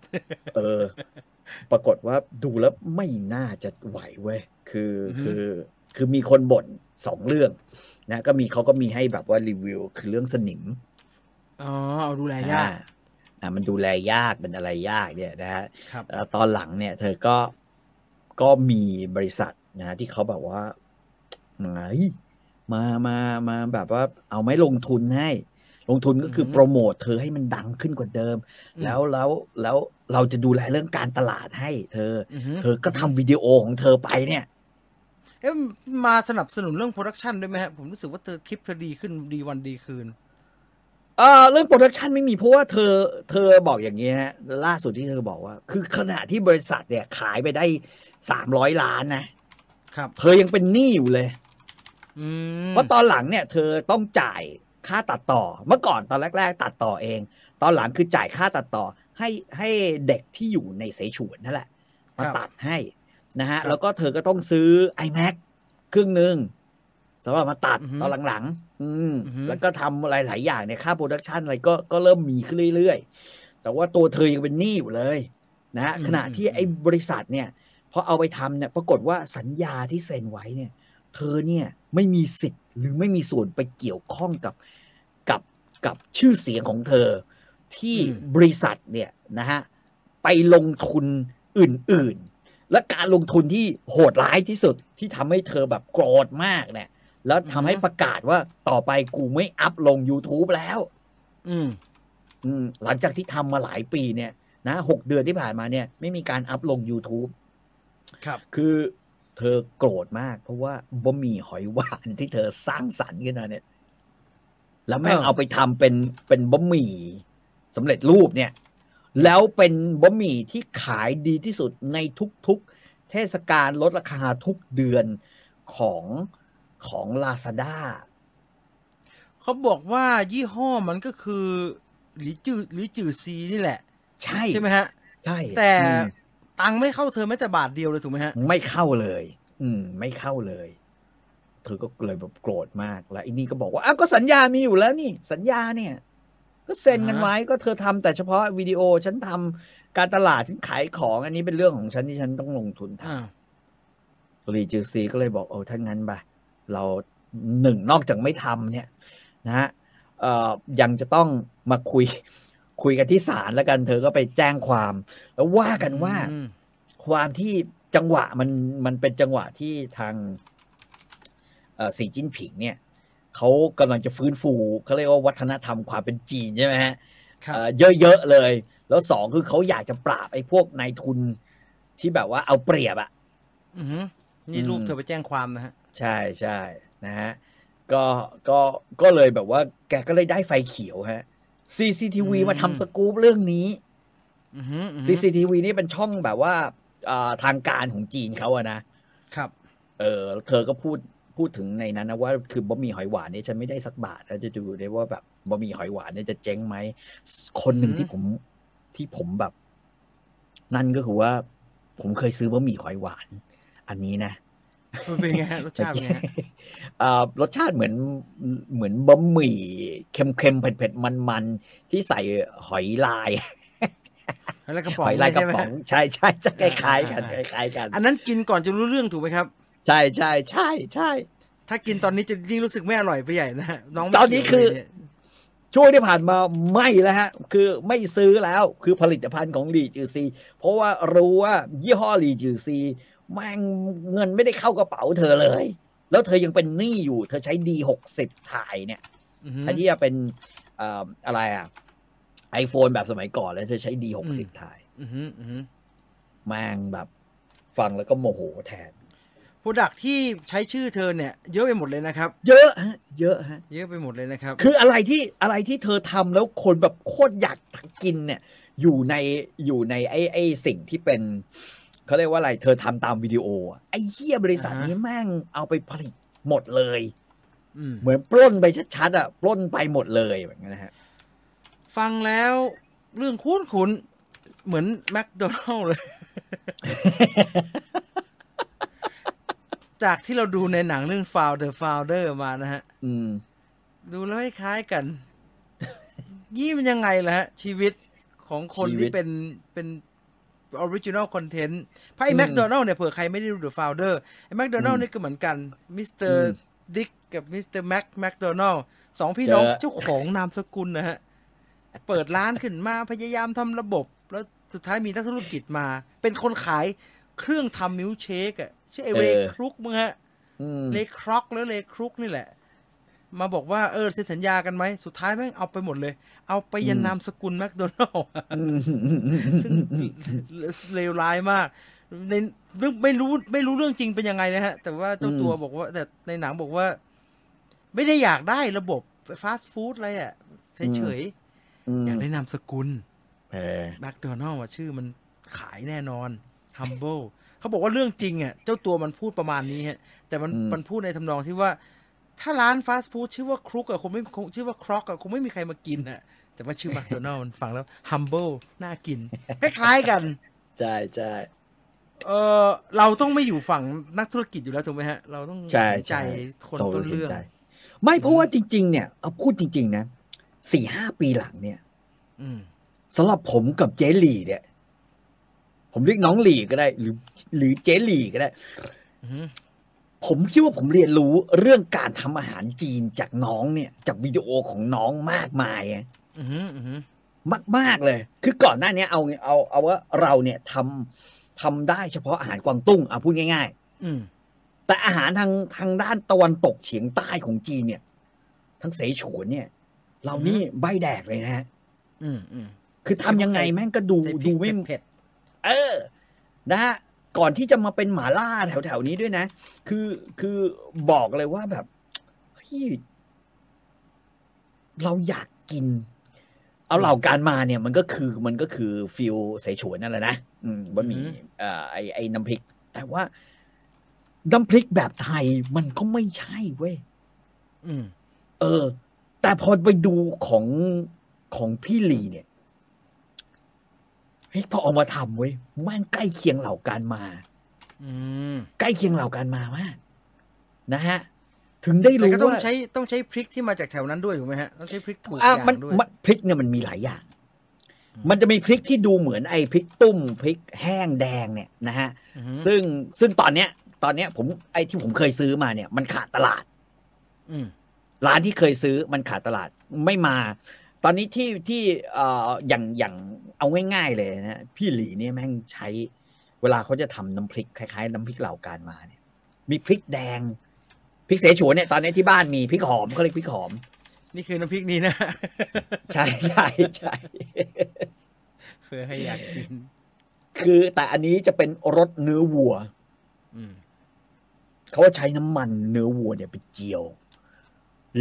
เออ ปรากฏว่าดูแล้วไม่น่าจะไหวเว้ยคืออือฮึคือ คือมีคนบ่นสองเรื่อง นะ ก็มีเขาก็มีให้แบบว่ารีวิว คือเรื่องสนิมอ๋อเอาดูแลยากอ่อ่ามันดูแลยากเป็นอะไรยากเนี่ยนะฮะครับแล้วตอนหลังเนี่ย เธอก็ก็มีบริษัท นะที่เขาแบบว่าไหนมามามาแบบว่า เอาไหม่ลงทุนให้ ลงทุนก็คืออฮึโปรโมทเธอให้มันดังขึ้นกว่าเดิมอืมแล้วแล้วแล้วเราจะดูแลเรื่องการตลาดให้ เธออือฮึเธอก็ทำวิดีโอของเธอไปเนี่ยเอ๊ะมาสนับสนุนเรื่อง production ด้วยไหมฮะผมรู้สึกว่าเธอคลิปเธอดีขึ้นดีวันดีคืนเออเรื่อง production ไม่มีเพราะว่าเธอเธอบอกอย่างนี้ฮะล่าสุดที่เธอบอกว่า คือขณะที่บริษัทเนี่ยขายไปได้สามร้อยล้านนะ ครับ เธอยังเป็นหนี้อยู่เลยอืมเพราะตอนหลังเนี่ย เธอต้องจ่ายค่าตัดต่อ เมื่อก่อนตอนแรก ๆ ตัดต่อเอง ตอนหลังคือจ่ายค่าตัดต่อ ให้ให้เด็กที่อยู่ในเสฉวนนั่นแหละมาตัดให้นะฮะ แล้วก็เธอก็ต้องซื้อ iMac เครื่องหนึ่งสำหรับมาตัดตอนหลังๆอืมแล้วก็ทำอะไรหลายอย่างเนี่ยค่าโปรดักชันอะไรก็ก็เริ่มมีขึ้นเรื่อยๆ แต่ว่าตัวเธอยังเป็นหนี้อยู่เลย นะฮะขณะที่ไอ้บริษัทเนี่ย พอเอาไปทำเนี่ยปรากฏว่าสัญญาที่เซ็นไว้เนี่ย เธอเนี่ยไม่มีสิทธิ์หรือไม่มีส่วนไปเกี่ยวข้องกับกับกับชื่อเสียงของเธอ ที่อืมบริษัทเนี่ยนะฮะไปลงทุนอื่น ๆ และการลงทุนที่โหดร้ายที่สุดที่ทำให้เธอแบบโกรธมากเนี่ย แล้วทำให้ประกาศว่าต่อไปกูไม่อัพลง YouTube แล้ว อืม อืม หลังจากที่ทำมาหลายปีเนี่ย นะหกเดือนที่ผ่านมาเนี่ย ไม่มีการอัพลง YouTube ครับ คือเธอโกรธมาก เพราะว่าบะหมี่หอยหวานที่เธอสร้างสรรค์ขึ้นมาเนี่ย แล้วแม่งเออเอาไปทำเป็นเป็นบะหมี่สำเร็จรูปเนี่ย แล้วเป็นบะหมี่ที่ขายดีที่สุดในทุกๆ เทศกาลลดราคาทุกเดือนของของ Lazada เขาบอกว่ายี่ห้อมันก็คือหลีจือหลีจือซีนี่แหละ ใช่ใช่ไหมฮะ ใช่ แต่อืม ตังค์ไม่เข้าเธอแม้แต่บาทเดียวเลยถูกไหมฮะ ไม่เข้าเลย อืม ไม่เข้าเลย เธอก็เลยแบบโกรธมากแล้วไอ้นี่ก็บอกว่าอ้าวก็สัญญามีอยู่แล้วนี่ สัญญาเนี่ย ก็เซ็นกันอ่าฮะไว้ก็เธอทำแต่เฉพาะวิดีโอฉันทำการตลาดฉันขายของอันนี้เป็นเรื่องของฉันที่ฉันต้องลงทุนทอ่าำรีจิวซีก็เลยบอกโอ้ถ้างั้นไปเราหนึ่งนอกจากไม่ทำเนี่ย นะฮะเอ่อยังจะต้องมาคุย คุยกันที่ศาลแล้วกันเธอก็ไปแจ้งความ แล้วว่ากันว่าอืมความที่จังหวะมันมันเป็นจังหวะที่ทางเอ่อสีจิ้นผิงเนี่ยเขากำลังจะฟื้นฟูเขาเรียกว่าวัฒนธรรมความเป็นจีนใช่ไหมฮะครับเอ่อเยอะๆเลย แล้วสองคือเขาอยากจะปราบไอ้พวกนายทุนที่แบบว่าเอาเปรียบอะอือหือนี่อืมรูปเธอไปแจ้งความนะฮะ ใช่ใช่นะฮะก็ก็ก็เลยแบบว่า แกก็เลยได้ไฟเขียวฮะ CCTV อืมมาทำสกู๊ปเรื่องนี้อือหืออือหือ CCTV นี่เป็นช่องแบบว่าอ่าทางการของจีนเขาอะนะครับ เออเธอก็พูดพูดถึงในนั้นนะว่าคือบะหมี่หอยหวานเนี่ยฉันไม่ได้สักบาทแล้วจะดูได้ว่าแบบบะหมี่หอยหวานเนี่ยจะเจ๊งไหม คนหนึ่งอืมที่ผมที่ผมแบบ นั่นก็คือว่า ผมเคยซื้อบะหมี่หอยหวาน อันนี้นะ มันเป็นไงฮะรสชาติเป็นไงฮะเอ่อรสชาติเหมือนเหมือนบะหมี่เค็มๆเผ็ดๆมันๆที่ใส่หอยลายแล้วกระป๋อหงอยลายกระใช่ไหมป๋อฮะงใช่ใช่ใช่คล้ายๆกันอ่าคล้ายๆกัน อันนั้นกินก่อนจะรู้เรื่องถูกไหมครับ ใช่ใช่ใช่ใช่ถ้ากินตอนนี้จะยิ่งรู้สึกไม่อร่อยไปใหญ่นะฮะน้องไม่ตอนนี้เกี่ยวคือเลยเนี่ยช่วงที่ผ่านมาไม่แล้วฮะ คือไม่ซื้อแล้วคือผลิตภัณฑ์ของหลีจือซี เพราะว่ารู้ว่ายี่ห้อหลีจือซี แม่งเงินไม่ได้เข้ากระเป๋าเธอเลย แล้วเธอยังเป็นหนี้อยู่ เธอใช้ดีหกสิบถ่ายเนี่ยอือฮึอันนี้จะเป็นเอ่ออะไรอะไอโฟนแบบสมัยก่อนแล้วเธอใช้ดีหกสิบถ่ายอือฮึอือฮึแม่งแบบฟังแล้วก็โมโหแทนโปรดักที่ใช้ชื่อเธอเนี่ย เยอะไปหมดเลยนะครับ เยอะฮะ เยอะฮะ เยอะไปหมดเลยนะครับ คืออะไรที่อะไรที่เธอทำแล้วคนแบบโคตรอยากกินเนี่ย อยู่ในอยู่ในไอ้ไอ้สิ่งที่เป็น เขาเรียกว่าอะไร เธอทำตามวิดีโออะไอ้เหี้ยบริษัทอ่าฮะนี้แม่งเอาไปผลิตหมดเลยอืมเหมือนปล้นไปชัดๆอะปล้นไปหมดเลยแบบนี้นะฮะ ฟังแล้วเรื่องคุ้นคุ้นๆเหมือนแมคโดนัลล์เลย จากที่เราดูในหนังเรื่อง Founder Founder มานะฮะอืมดูแล้วคล้ายๆกัน ยี่มันยังไงล่ะฮะ ชีวิตของคนชีวิที่เป็นเป็น original content เพราะไอ้อืมแมคโดนัลด์เนี่ยเผื่อใครไม่ได้ดู The Founder ไอ้แมคโดนัลด์อืมนี่ก็เหมือนกันมิสเตอร์อืมดิกกับมิสเตอร์แม็กแมคโดนัลด์สองพี่น้องเจอเจ้าของนามสกุลนะฮะ เปิดร้านขึ้นมาพยายามทำระบบ แล้วสุดท้ายมีนักธุรกิจมา เป็นคนขายเครื่องทำมิลค์เชคอะชื่อไอ้ Ray Kroc มึงฮะอืม Ray Kroc แล้ว Ray Kroc นี่แหละ มาบอกว่าเออเซ็นสัญญากันไหมสุดท้ายแม่งเอาไปหมดเลย เอาไปยันอืมนามสกุลแมคโดนัลด์อืมอืมอืมอืมซึ่งเลวร้ายมากในเรื่องไม่รู้ไม่รู้เรื่องจริงเป็นยังไงนะฮะ แต่ว่าเจ้าตัวบอกว่า แต่ในหนังบอกว่า ไม่ได้อยากได้ระบบฟาสต์ฟู้ดอะไรอะเฉยๆอยากได้นามสกุลเออแมคโดนัลล์ชื่อมันขายแน่นอน humble เขาบอกว่าเรื่องจริงอะเจ้าตัวมันพูดประมาณนี้ฮะแต่มันอืมมันพูดในทำนองที่ว่า ถ้าร้านฟาสต์ฟู้ดชื่อว่าครุกอะคงไม่คงชื่อว่าครอกอะคงไม่มีใครมากินอะแต่ว่าชื่อแมคโดนัลล์มันฟังแล้ว humble น่ากิน คล้ายๆกันใช่ใช่เออเราต้องไม่อยู่ฝั่งนักธุรกิจอยู่แล้วถูกไหมฮะ เราต้องใช่เห็นใจใช่คนต้นเรื่องห็ใจไม่เพราะว่าจริง ๆ เนี่ยเอาพูดจริง ๆ นะสี่ห้าปีหลังเนี่ยอืมสำหรับผมกับเจหลี่เนี่ย ผมเรียกน้องหลี่ก็ได้ หรือ หรือเจหลี่ก็ได้อือหือ ผมคิดว่าผมเรียนรู้เรื่องการทำอาหารจีนจากน้องเนี่ย จากวิดีโอของน้องมากมายอะอือหืออือหือมากมากๆเลย คือก่อนหน้านี้เอาเอาเอาว่าเราเนี่ยทำทำได้เฉพาะอาหารกวางตุ้งเอาพูดง่ายอืมๆแต่อาหารทางทางด้านตะวันตกเฉียงใต้ของจีนเนี่ย ทั้งเสฉวนเนี่ย เรานี่ใบแดกเลยนะฮะอืมอืมคือทำยังไงแม่งก็ดูใส่พริดูกไม่เผ็ด เออ นะฮะ ก่อนที่จะมาเป็นหมาล่าแถวๆนี้ด้วยนะ คือคือบอกเลยว่าแบบเฮ้ยเราอยากกิน เอาเหล่าการมาเนี่ย มันก็คือมันก็คือฟิลเสฉวนนั่นแหละนะอืมบะหมี่เอ่อไอไอน้ำพริก แต่ว่าน้ำพริกแบบไทยมันก็ไม่ใช่เว้ยๆอืมเออ แต่พอไปดูของของพี่ลีเนี่ย เฮ้ยพอเอามาทำเว้ยแมันใกล้เคียงเหล่าการมาอืมใกล้เคียงเหล่าการมามากนะฮะ ถึงได้แต่รู้ก็ต้องว่าใช้ต้องใช้พริกที่มาจากแถวนั้นด้วยถูกไหมฮะต้องใช้พริกถูกออะย่างมันด้วยมันพริกเนี่ยมันมีหลายอย่างอืมมันจะมีพริกที่ดูเหมือนไอ้พริกตุ้มพริกแห้งแดงเนี่ยนะฮะอือหือซึ่งซึ่งตอนเนี้ย ตอนเนี้ย ผมไอ้ที่ผมเคยซื้อมาเนี่ย มันขาดตลาดอืมร้านที่เคยซื้อมันขาดตลาดไม่มา ตอนนี้ที่ที่เอ่ออย่างอย่างเอาง่ายๆเลยนะพี่หลีเนี่ยแม่งใช้เวลาเขาจะทำน้ำพริกคล้ายๆ น้ำพริกเหล่าการมาเนี่ย มีพริกแดงพริกเสฉวนเนี่ยตอนนี้ที่บ้านมีพริกหอมเขาเรียกพริกหอม นี่คือน้ำพริกนี้นะใช่ใช่ใช่เพื่อให้อยากกินคือแต่อันนี้จะเป็นรสเนื้อวัวอืมเขาว่าใช้น้ำมันเนื้อวัวเนี่ยไปเจียว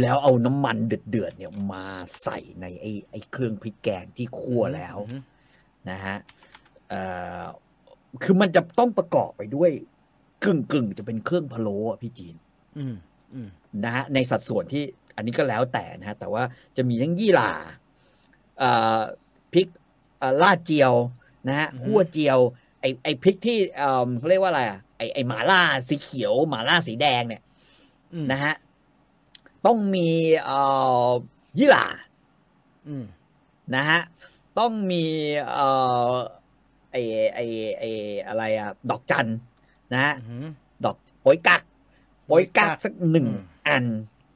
แล้วเอาน้ำมันเดือดๆเนี่ยมาใส่ในไอ้ไอ้เครื่องพริกแกงที่คั่วแล้วอือหือนะฮะเอ่อคือมันจะต้องประกอบไปด้วยกึ่งกึ่งๆจะเป็นเครื่องพะโล้อะพี่จีนอืมอืมนะฮะในสัดส่วนที่อันนี้ก็แล้วแต่นะฮะแต่ว่าจะมีทั้งยี่หร่าเอ่อพริกอ่าลาดเจียวนะฮะอือฮึคั่วเจียว ไอไอพริกที่เอ่อเขาเรียกว่าอะไรอะไอไอหมาล่าสีเขียวหมาล่าสีแดงเนี่ยอืมนะฮะ ต้องมีเอ่อยี่หร่าอืมนะฮะต้องมีเอ่อไอไอไออะไรอะดอกจันนะฮะอืมดอกโปอยกักโปอยกักโป๊ยกักสักหนึ่งอืมอัน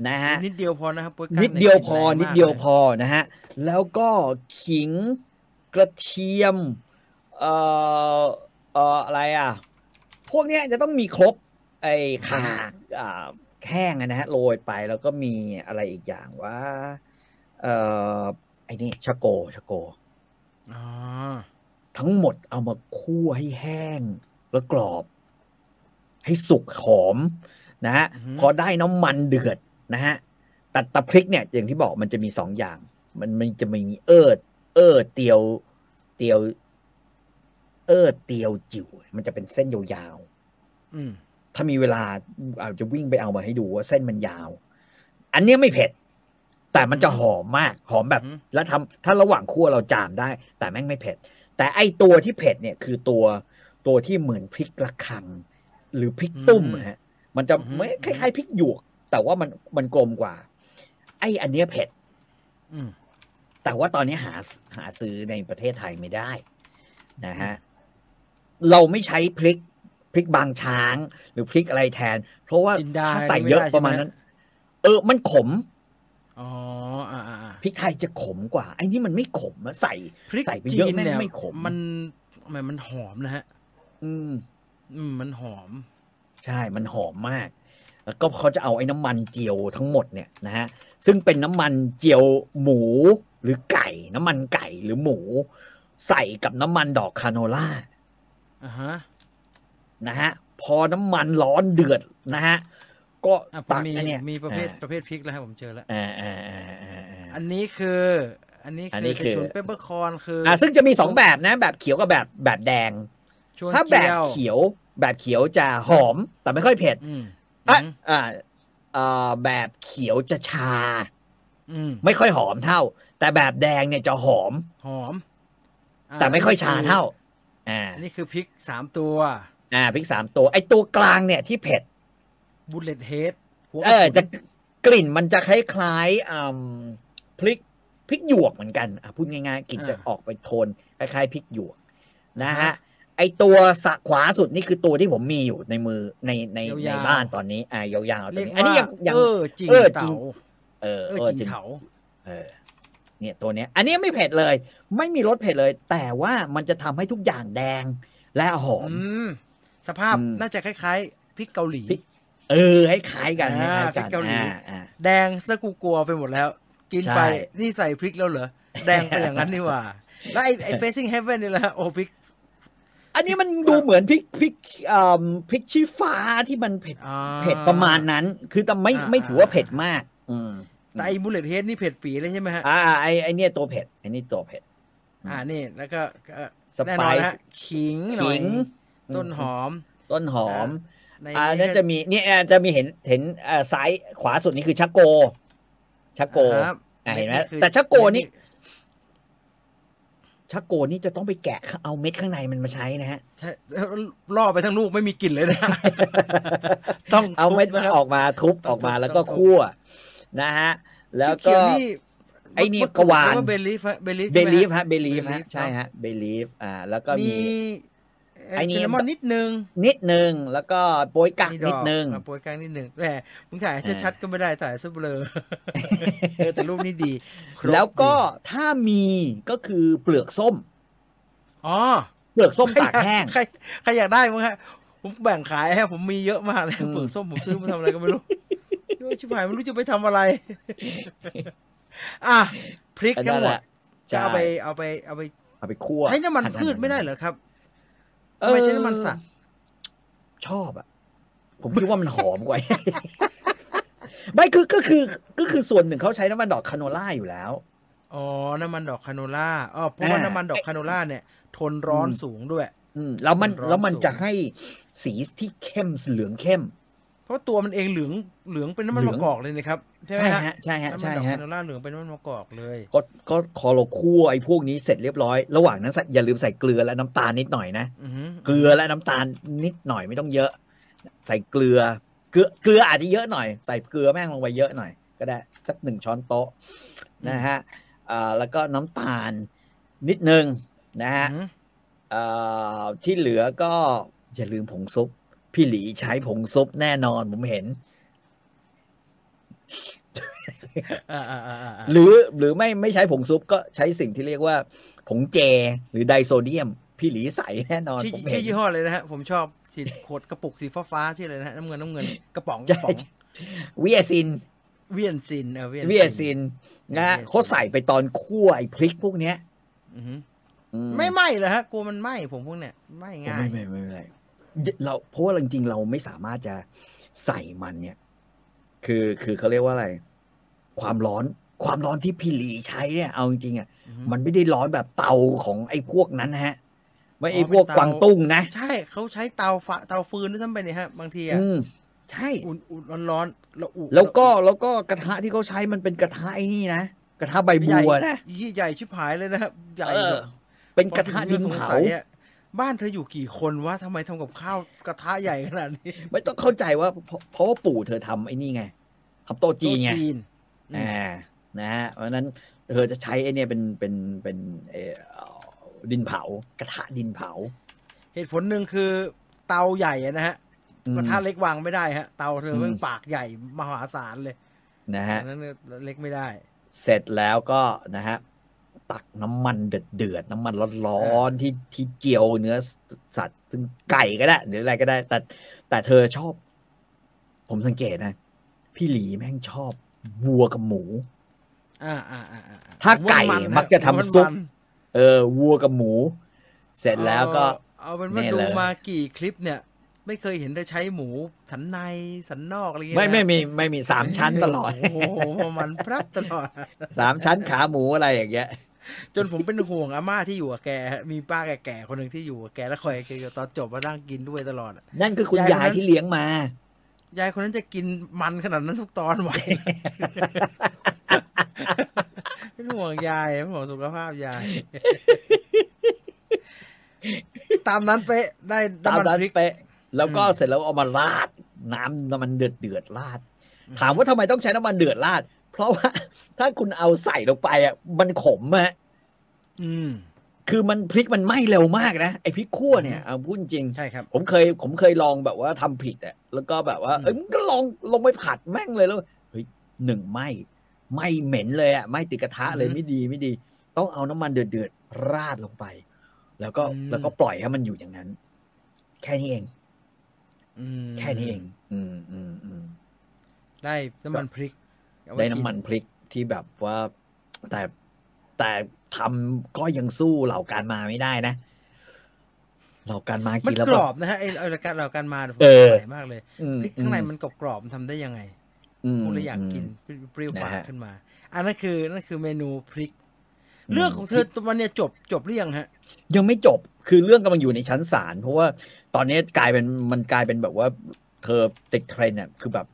นะฮะนิดเดียวพอนะครับโป๊ยกั๊กนิดเดียวพอแรงนิดเดียวมากพอนะฮะแล้วก็ขิงกระเทียมเอ่อเอ่ออะไรอะพวกเนี้ยจะต้องมีครบไอ้ข่าอ่า แห้งอะนะฮะโรยไปแล้วก็มีอะไรอีกอย่างว่า เอ่อไอ้นี่ชะโกชะโกอ๋อทั้งหมดเอามาคั่วให้แห้งแล้วกรอบ ให้สุกหอมนะฮะอือฮึพอได้น้ำมันเดือดนะฮะแต่ตะพริกเนี่ย อย่างที่บอกมันจะมีสองอย่าง มันมันจะมีเอิดเอิดเตียว เตียว เอิดเตียวจิ๋วมันจะเป็นเส้นยาวอืมๆ ถ้ามีเวลาอาจจะวิ่งไปเอามาให้ดูว่าเส้นมันยาว อันเนี้ยไม่เผ็ด แต่มันจะหอมมาก หอมแบบอือฮึแล้วทำถ้าระหว่างคั่วเราจามได้ แต่แม่งไม่เผ็ด แต่ไอตัวที่เผ็ดเนี่ยคือตัวตัวที่เหมือนพริกระคัง หรือพริกตุ้มอะฮะ มันจะอือฮึไม่คล้ายๆพริกหยวก แต่ว่ามันมันกลมกว่า ไออันเนี้ยเผ็ดอืมแต่ว่าตอนนี้หาหาซื้อในประเทศไทยไม่ได้ นะฮะเราไม่ใช้พริกพ ริกบางช้าง หรือพริกอะไรแทน เพราะว่าจินดาถ้าใส่เยอะไม่ได้ประมาณใช่ไหมนั้น เออมันขมอ๋ออ่าอ่าอ่าพริกไทยจะขมกว่าไอ้นี่มันไม่ขมอะใส่พริกใส่ไปจีเยอะนแม่งเนี่ยไม่ขมมันทำไมมันหอมนะฮะ อืม อืมมันหอม ใช่ มันหอมมาก แล้วก็เขาจะเอาไอ้น้ำมันเจียวทั้งหมดเนี่ยนะฮะ ซึ่งเป็นน้ำมันเจียวหมูหรือไก่ น้ำมันไก่หรือหมู ใส่กับน้ำมันดอกคาโนล่าอ่าฮะ นะฮะพอน้ำมันร้อนเดือดนะฮะก็อะผมตักมีไอ้เนี่ยมีประเภทอ่าประเภทพริกแล้วครับผมเจอแล้วอ่าอ่าอ่าอ่าอ่าอันนี้คือ อันนี้อันคืนี้อคือชุนเปเปอร์คอนคืออ่าซึ่งจะมีสองแบบนะ แบบเขียวกับแบบแบบแดงชวนถ้าแบบเจียวเขียวแบบเขียวจะหอมแต่ไม่ค่อยเผ็ดอืมอะอืมอ่าอ่าแบบเขียวจะชาอืมไม่ค่อยหอมเท่า แต่แบบแดงเนี่ยจะหอม หอมะแต่ไม่ค่อยชาเท่า อ่าอันนี้คือพริกสามตัว อ่าพริกสามตัว ไอตัวกลางเนี่ยที่เผ็ดบุลเลตเฮดหัวเออจะกลิ่นมันจะคล้ายๆอ่าพริกพริกหยวกเหมือนกันอะพูดง่ายๆกลิ่นจะออกไปโทนคล้ายๆพริกหยวกนะฮะไอตัวสะขวาสุดนี่คือตัวที่ผมมีอยู่ในมือในในในบ้านตอนนี้ อ่ายาวๆตัวเรียกนี้อันนี้ว่ายังยังเออจริงเออจริเต่างเออเอเอออจริจริงงเถาเออ เนี่ยตัวเนี้ย อันนี้ไม่เผ็ดเลย ไม่มีรสเผ็ดเลย แต่ว่ามันจะทำให้ทุกอย่างแดงและหอมอืม สภาพอืมน่าจะคล้ายๆพริกเกาหลีพริกเออให้คล้ายกันให้อ่าคล้ายกันพริกเกาหลีอ่อ่าแดงซะกูกลัวไปหมดแล้ว กินใช่ไปนี่ใส่พริกแล้วเหรอ แดงไปอย่างนั้นนี่หว่า แล้วไอ้ไอ้ facing heaven นี่แหละโอ้พริก อันนี้มันดูเหมือนพริกพริกอ่าพริกชี้ฟ้าที่มันเผ็ดอ่าเผ็ดประมาณนั้น คือแต่ไม่อ่าไม่ถือว่าเผ็ดมาก อืมแต่ไอ้บุลเลตเฮดนี่เผ็ดปีเลยใช่ไหมฮะอ่าไอไอเนี่ยตัวเผ็ดไอนี่ตัวเผ็ด อ่านี่แล้วก็ก็สแน่ไปนอนซ์นะฮะขิงหน่อยขิง ต้นหอม ต้นหอมในอ่านี้น่าก็จะมีนี่อ่าจะมีเห็นเห็นอ่าซ้ายขวาสุดนี่คือชักโกชักโกครับอ่าเห็นไหมคือแต่ชักโกนี่ชักโกนี่จะต้องไปแกะเอาเม็ดข้างในมันมาใช้นะฮะใช่ล่อไปทั้งลูกไม่มีกลิ่นเลยนะ ต้องเอาเม็ดทุบมันนะครับออกมาทุบต้องออกมาทุบแล้วก็ต้องทุบคั่วนะฮะ แล้วเขีก็ยวนี่ไอ้นี่เมื่กวานเบลีฟเบลีฟเบลีฟฮะเบลีฟ Belief ฮะใช่ฮะเบลีฟอ่า แล้วก็มีมี ไอ้ไอ้นี่ซินนามอนนิดนึง นิดนึง แล้วก็โปยกักมีนิดนึงอะโปรยกลางนิดนึงแหมมึงถ่ายให้อ่าชัดๆก็ไม่ได้ถ่ายซุปเปลอเออแต่รูปนี้ดีครบแล้วก็ดีถ้ามีก็คือเปลือกส้มอ๋อเปลือกส้มตากแห้งใครใครอยากได้มั้งฮะผมแบ่งขายฮะผมมีเยอะมากเลยอืมเปลือกส้มผมซื้อมาทำอะไรก็ไม่รู้โอ้ยชิบหายไม่รู้จะไปทำอะไร อะพริกอันทั้นั้งนหมแหดละจะเอาไปใช่เอาไปเอาไปเอาไปคั่วใช้น้ำมันหั่พืชๆไม่ได้เหรอครับเอ ทำอไมใช้น้ำมันสัตว์ชอบอะ ผมคิดว่ามันหอมกว่าไม่คือก็คือก็คือส่วนหนึ่งเขาใช้น้ำมันดอกคาโนล่าอยู่แล้ว อ๋อ น้ำมันดอกคาโนล่าอ๋อเพราะว่าอ่าน้ำมันดอกคาโนล่าเนี่ย ทนร้อนอืมสูงด้วย อืมแล้วมันมันร้อนแล้วมันสูงจะให้สีที่เข้มเหลืองเข้ม เพราะตัวมันเองเหลืองเหลืองเป็นน้ำมันเหลืมะองกอกเลยนะครับใช่ไหมใช่ฮะฮะใช่ฮะน้ำมันใช่ดอกฮะคาโนล่าเหลืองเป็นน้ำมันมะกอกเลยก็ก็คอเราคั่วไอ้พวกนี้เสร็จเรียบร้อยระหว่างนั้นใส่อย่าลืมใส่เกลือและน้ำตาลนิดหน่อยนะอือหือเกลือและน้ำตาลนิดหน่อยไม่ต้องเยอะ ใส่เกลือเกลือเกลืออาจจะเยอะหน่อย ใส่เกลือแม่งลงไปเยอะหน่อย ก็ได้สักหนึ่งช้อนโต๊ะนะฮะอ่าแล้วก็น้ำตาลนิดนึงนะฮะอือหืออ่าที่เหลือก็อย่าลืมผงซุป พี่หลีใช้ผงซุปแน่นอนผมเห็นอ่าอ่าอ่าอ่าหรือหรือไม่ไม่ใช้ผงซุปก็ใช้สิ่งที่เรียกว่า ผงเจ หรือไดโซเดียม พี่หลีใส่แน่นอนชื่อผมชื่เห็อนยี่ห้อเลยนะฮะ ผมชอบสีขวดกระปุกสีฟ้าฟ้าๆชื่ออะไรนะฮะน้ำเงินน้ำเงินกระป๋องกใช่ระป๋องเวียซิน เวียนซินเออเวียซินนะฮะเวียซินเขาใส่ไปตอนคั่วไอ้พริกพวกเนี้ยอือหืออืไม่ไหม้เหรอฮะกลัวมันไหม้ผมพวกเนี้ยไหม้ง่ายไม่ไม่ไม่ไม่ เราเพราะว่าจริงๆเราไม่สามารถจะใส่มันเนี่ย คือคือเขาเรียกว่าอะไร ความร้อนความร้อนที่พี่หลีใช้เนี่ยเอาจริงๆอะอือหือมันไม่ได้ร้อนแบบเตาของไอ้พวกนั้นนะฮะไม่อ๋อไอ้พวกเป็นเตากวางตุ้งนะ ใช่เขาใช้เตาฝาเตาฟืนด้วยซ้ำไปเนี่ยฮะ บางทีอะอืมใช่อุ่นอุ่นร้อนร้อนๆแล้วอุ่นแล้วก็แล้วก็กระทะที่เขาใช้มันเป็นกระทะไอ้นี่นะกระทะใบใหญ่บัวนะยี่ใหญ่ชิบหายเลยนะครับใหญ่เออแบบเป็นกระทะดินสงเผาสัยอะ บ้านเธออยู่กี่คนวะทำไมทำกับข้าวกระทะใหญ่ขนาดนี้ ไม่ต้องเข้าใจว่าเพราะเพราะว่าปู่เธอทำไอ้นี่ไงทำโต๊ะจีนไงโต๊ะจีนอืมอ่านะฮะเพราะฉะนั้นเธอจะใช้ไอ้เนี่ยเป็นเป็นเป็นเอ่อดินเผากระทะดินเผา เหตุผลหนึ่งคือเตาใหญ่อะนะฮะอืมกระทะเล็กวางไม่ได้ฮะ เตาเธออืมเป็นปากใหญ่มหาศาลเลย นะฮะอันนั้นเล็กไม่ได้ เสร็จแล้วก็นะฮะ ตักน้ำมันเดือดเดือดๆน้ำมันร้อนๆที่ที่เจียวเนื้อสัตว์ซึ่งไก่ก็ได้หรืออะไรก็ได้ แต่แต่เธอชอบ ผมสังเกตนะ พี่หลีแม่งชอบวัวกับหมูอ่าอ่าอ่าอ่าถ้าไก่ผมว่นนมักจะทำผมว่าซุปมันเออ วัวกับหมู เสร็จแล้วก็ เอาเอาเป็นว่านี่ดูเลยมากี่คลิปเนี่ย ไม่เคยเห็นได้ใช้หมู สันในสันนอกอะไรเงี้ยไม่นะไม่มีไม่มีสามชั้นตลอด โอ้โหมันพรับตลอดสามชั้นขาหมูอะไรอย่างเงี้ย จนผมเป็นห่วงอาม่าที่อยู่กับแก มีป้าแก่ๆคนหนึ่งที่อยู่กับแกแล้วคอยแกตอนจบมานั่งกินด้วยตลอดอะนั่นคือคุณยายยายคนนั้นที่เลี้ยงมายายคนนั้นจะกินมันขนาดนั้นทุกตอนไหวเป็นห่วงยายเป็นห่วงสุขภาพยาย ตามนั้นเป๊ะได้ตามน้ำมันนั้นพริกเป๊ะแล้วก็อืมเสร็จแล้วเอามาราด น้ำน้ำมันเดือดเดือดราดอืมถามว่าทำไมต้องใช้น้ำมันเดือดราด เพราะว่าถ้าคุณเอาใส่ลงไปอะมันขมอะอืม คือมันพริกมันไหม้เร็วมากนะไอพริกคั่วเนี่ยเอาพูดจริงใช่ครับ ผมเคย ผมเคยลองแบบว่าทำผิดอะแล้วก็แบบว่าอืมเอ้ยมันก็ลองลงไปผัดแม่งเลยแล้วเฮ้ยหนึ่งไหม้ไหม้เหม็นเลยอะไหม้ติดกระทะเลยไม่ดีไม่ดี ต้องเอาน้ำมันเดือดเดือดๆราดลงไป แล้วก็แล้วก็ปล่อยให้มันอยู่อย่างนั้น แค่นี้เองอืมแค่นี้เอง อืมอืมอืมได้น้ำมันพริกเอาว้ ได้น้ำมันพริกที่แบบว่าแต่แต่ทำก็ยังสู้เหล่าการมาไม่ได้นะเหล่าการมามันกินแล้วกรแบบอบนะฮะไอไอรายการเราการมาเนี่ยผมเออสงสัยมากเลยอืมพริกข้างในมันกรอบๆมันทำได้ยังไงอืมผมเลยอยากกินอืมเปรี้ยวปากนะฮะขึ้นมา อันนั้นคือนั่นคือเมนูพริกอืมเรื่องของเธอตัวมันเนี่ยจบจบหรือยังฮะ ยังไม่จบคือเรื่องกำลังอยู่ในชั้นศาลเพราะว่าตอนนี้กลายเป็นมันกลายเป็นแบบว่า เธอติดเทรนด์เนี่ยคือแบบ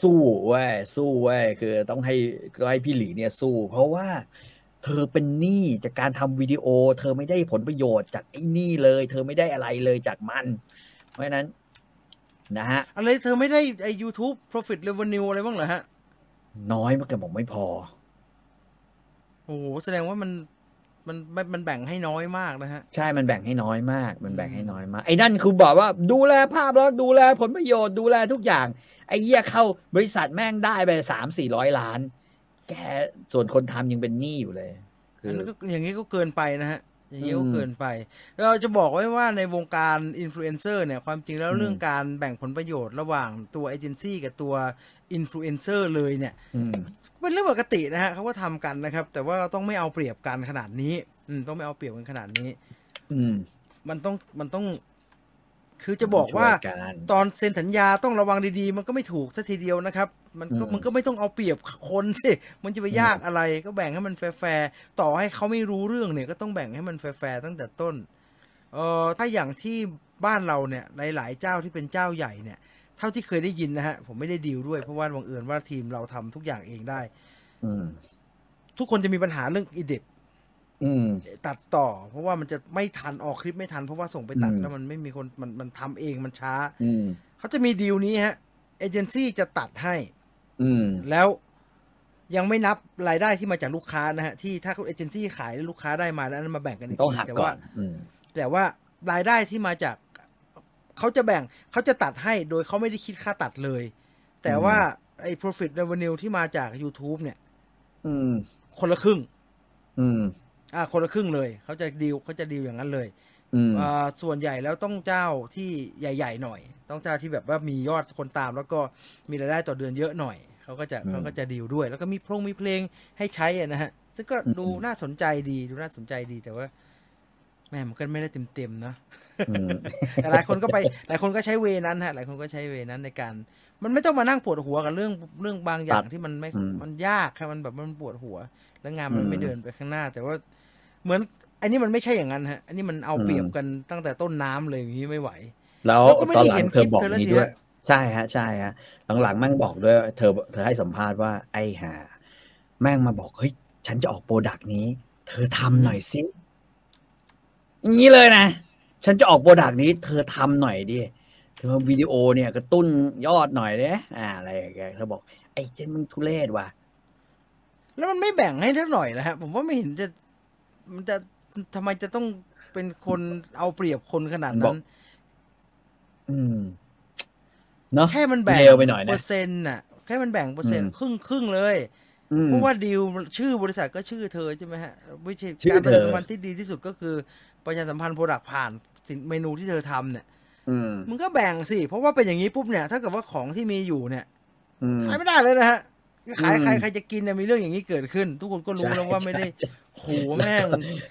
สู้เว้ยสู้เว้ยคือต้องให้ก็ให้พี่หลีเนี่ยสู้ เพราะว่าเธอเป็นหนี้จากการทำวิดีโอ เธอไม่ได้ผลประโยชน์จากไอ้หนี่เลย เธอไม่ได้อะไรเลยจากมัน เพราะฉะนั้น นะฮะ อะไรเธอไม่ได้ไอ YouTube Profit Revenue อะไรบ้างเหรอฮะ น้อยมากแต่บอกไม่พอ โอ้โหแสดงว่ามันมันมันมันแบ่งให้น้อยมากนะฮะ ใช่ มันแบ่งให้น้อยมาก มันแบ่งให้น้อยมาก ไอ้นั่นคือบอกว่าดูแลภาพแล้วดูแลผลประโยชน์ดูแลทุกอย่าง ไอ้เหี้ยเข้าบริษัทแม่งได้ไปสามสี่ร้อยล้าน แกส่วนคนทำยังเป็นหนี้อยู่เลยคืออันนั้นก็อย่างนี้ก็เกินไปนะฮะอย่างนี้ก็อืมเกินไป เราจะบอกไว้ว่าในวงการอินฟลูเอนเซอร์เนี่ยความจริงแล้วอืมเรื่องการแบ่งผลประโยชน์ระหว่างตัวเอเจนซี่กับตัวอินฟลูเอนเซอร์เลยเนี่ยอืมเป็นเรื่องปกตินะฮะเขาก็ทำกันนะครับ แต่ว่าต้องไม่เอาเปรียบกันขนาดนี้ อืมต้องไม่เอาเปรียบกันขนาดนี้ อืมมันต้องมันต้อง คือจะบอกว่าช่วยกันตอนเซ็นสัญญาต้องระวังดีๆ มันก็ไม่ถูกซะทีเดียวนะครับ มันก็อืมมันก็ไม่ต้องเอาเปรียบคนสิมันจะไปยากอะไรก็แบ่งให้มันแฟร์ๆต่อให้เขาไม่รู้เรื่องเนี่ย ก็ต้องแบ่งให้มันแฟร์ๆตั้งแต่ต้นเอ่อถ้าอย่างที่บ้านเราเนี่ย หลายๆเจ้าที่เป็นเจ้าใหญ่เนี่ย เท่าที่เคยได้ยินนะฮะ ผมไม่ได้ดีลด้วยเพราะว่าบังเอิญว่าทีมเราทำทุกอย่างเองได้อืมทุกคนจะมีปัญหาเรื่องอีเด็อืม ตัดต่อ เพราะว่ามันจะไม่ทันออกคลิปไม่ทันเพราะว่าส่งไปตัดอืมแล้วมันไม่มีคนมันมันทำเองมันช้าอืมเขาจะมีดีลนี้ฮะเอเจนซี่จะตัดให้อืมแล้วยังไม่นับรายได้ที่มาจากลูกค้านะฮะที่ถ้าเอเจนซี่ขายแล้วลูกค้าได้มาแล้วนั้นมาแบ่งกันอีกต้องทีหักแต่ก่อว่านอืมแต่ว่ารายได้ที่มาจากเขาจะแบ่งเขาจะตัดให้โดยเขาไม่ได้คิดค่าตัดเลย แต่ว่าไอ้ profit revenue ที่มาจาก YouTube เนี่ยอืมคนละครึ่ง อืมอ่าคนละครึ่งเลยเขาจะดีลเขาจะดีลอย่างนั้นเลยอืมอ่าส่วนใหญ่แล้วต้องเจ้าที่ใหญ่ ๆ หน่อย ต้องเจ้าที่แบบว่ามียอดคนตาม แล้วก็มีรายได้ต่อเดือนเยอะหน่อยเขาก็จะเขาก็จะดีลด้วย แล้วก็มีเพลงมีเพลงให้ใช้อะนะฮะ ซึ่งก็ดูน่าสนใจดีดูน่าสนใจดีแต่ว่าแม่มันก็ไม่ได้เต็มๆเนอะอืมแต่หลายคนก็ไปหลายคนก็ใช้ way นั้นฮะ หลายคนก็ใช้ way นั้นในการ มันไม่ต้องมานั่งปวดหัวกับเรื่องเรื่องบางอย่างครับที่มันไม่อืมมันยากครับมันแบบมันปวดหัว แล้วงานมันอืมไม่เดินไปข้างหน้า แต่ว่า เหมือน อันนี้มันไม่ใช่อย่างนั้นฮะ อันนี้มันเอาเปรียบอืมกันตั้งแต่ต้นน้ำเลยอย่างนี้ไม่ไหว แล้วแล้วก็ไม่ตอนหลัเห็นเธอบอกคลิปเธอแล้วนี้สิด้วยฮะใช่ฮะ ใช่ฮะ หลังๆแม่งบอกด้วย เธอเธอให้สัมภาษณ์ว่าไอ้ห่าแม่งมาบอกเฮ้ยฉันจะออก product นี้ เธอทำหน่อยสิอย่างนี้เลยนะ ฉันจะออก product นี้ เธอทำหน่อยดิเธอวิดีโอเนี่ยกระตุ้นยอดหน่อยเด้อ่าอะไรอย่างเงี้ยเธอบอกไอ้เจนมึงทุเรศว่ะแล้วมันไม่แบ่งให้ทักหน่อยนะฮะผมว่าไม่เห็นจะ มันจะทำไมจะต้องเป็นคนเอาเปรียบคนขนาดบนั้อกนอืม เนาะแค่มันแบ่งเร็วไปหน่อยนะเปอร์เซ็นต์น่ะ แค่มันแบ่งเปอร์เซ็นต์อืมครึ่งครึ่งๆเลยอืมเพราะว่าดีลชื่อบริษัทก็ชื่อเธอใช่ไหมฮะวิธีชื่อการประชาเธอสัมพันธ์ที่ดีที่สุดก็คือประชาสัมพันธ์โปรดักผ่านสินเมนูที่เธอทำเนี่ยอืมมึงก็แบ่งสิ เพราะว่าเป็นอย่างนี้ปุ๊บเนี่ย ถ้าเกิดว่าของที่มีอยู่เนี่ยอืมขายไม่ได้เลยนะฮะ ขายอืมใครใครจะกินเนี่ยมีเรื่องอย่างนี้เกิดขึ้น ทุกคนก็รู้ใช่แล้วว่าไม่ได้ใช่โหแม่ง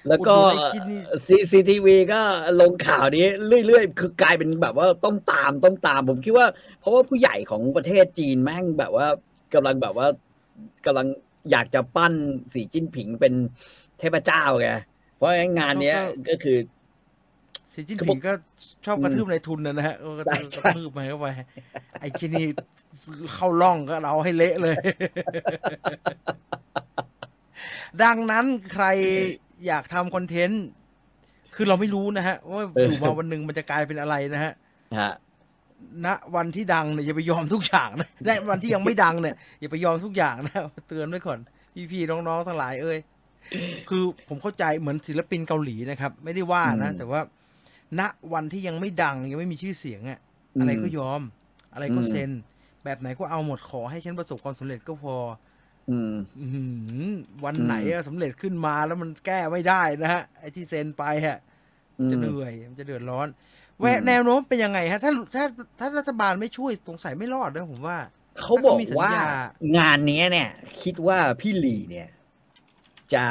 แล้วก็อุดหนุนไอ้คิดนี่ CCTV ก็ลงข่าวนี้เรื่อยๆ คือกลายเป็นแบบว่าต้องตามต้องตาม ผมคิดว่า เพราะว่าผู้ใหญ่ของประเทศจีนแม่งแบบว่ากำลังแบบว่ากำลังอยากจะปั้นสีจิ้นผิงเป็นเทพเจ้าไงเพราะงั้นงานเนี้ยก็คือ สีจิ้นผิงก็ชอบกระทืบในทุนนะนะฮะก็ใช่กใช่ระทืบไปเข้าไปไอ้ที่นี่เข้าล่องก็เราให้เละเลย ดังนั้นใครอยากทำคอนเทนต์คือเราไม่รู้นะฮะ ว่าอยู่มาวันหนึ่งมันจะกลายเป็นอะไรนะฮะฮะณวันที่ดังเนี่ยอย่าไปยอมทุกอย่างนะในวันที่ยังไม่ดังเนี่ยอย่าไปยอมทุกอย่างนะเตือนไว้ก่อนพี่ๆน้องๆทั้งหลายเอ้ยคือผมเข้าใจเหมือนศิลปินเกาหลีนะครับ ไม่ได้ว่านะอืมแต่ว่า ณวันที่ยังไม่ดังยังไม่มีชื่อเสียงอะอะไรก็ยอม อะไรก็อืมเซ็น แบบไหนก็เอาหมดขอให้ฉันประสบความสำเร็จก็พอ อืมอื้อหือวันไหนอะสำเร็จขึ้นมาแล้วมันแก้ไม่ได้นะฮะไอ้ที่เซ็นไปฮะอืมจะเหนื่อยมันจะเดือดร้อนอืมแวะแนวโน้มเป็นยังไงฮะ ถ้าถ้าถ้ารัฐบาลไม่ช่วยสงสัยไม่รอดนะผมว่าเขาบอกถ้าเขามีสัญว่าญางานเนี้ยเนี่ย คิดว่าพี่หลีเนี่ย จะ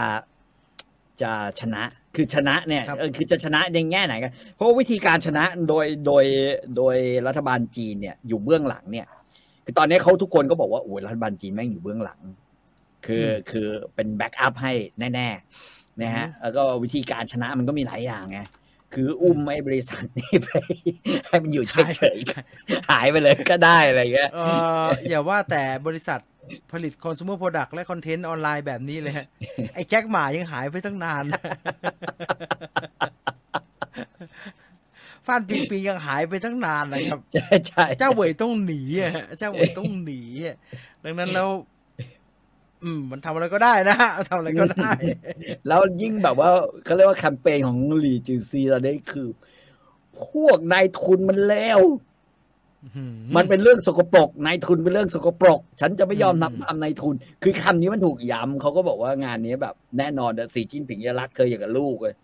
จะชนะ คือชนะเนี่ยครับเออคือจะชนะในแง่ไหนกันเพราะว่าวิธีการชนะโดยโดยโดยรัฐบาลจีนเนี่ยอยู่เบื้องหลังเนี่ยคือตอนนี้เขาทุกคนก็บอกว่าโอ้ยรัฐบาลจีนแม่งอยู่เบื้องหลัง คืออคือเป็น backup ให้แน่ๆนะฮะแล้วก็วิธีการชนะมันก็มีหลายอย่างไงคืออุ้มไอ้บริษัทนี้ไปให้มันอยู่เฉยๆหายไปเลยก็ได้อะไรเงี้ยเอออย่าว่าแต่บริษัท ผลิตคอน sumer product และ content ออนไลน์แบบนี้เลยฮะไอ้แจ็คหม่ายังหายไปตั้งนานฟ่านปิงปิงยังหายไปตั้งนานนะครับใช่ใช่เจ้าเหวยต้องหนีอะฮะเจ้าเหวยต้องหนีอะดังนั้นแล้ว อืม มันทำอะไรก็ได้นะฮะทำอะไรก็ได้ แล้วยิ่งแบบว่าเขาเรียกว่าแคมเปญของหลีจือซีตอนนี้คือ พวกนายทุนมันเลว มันเป็นเรื่องสกปรกนายทุนเป็นเรื่องสกปรก ฉันจะไม่ยอมอืมนับตามนายทุน คือคำนี้มันถูกย้ำเขาก็บอกว่างานนี้แบบ แน่นอนอะสีจิ้นผิงจะรักเคยอย่างกับลูกเลย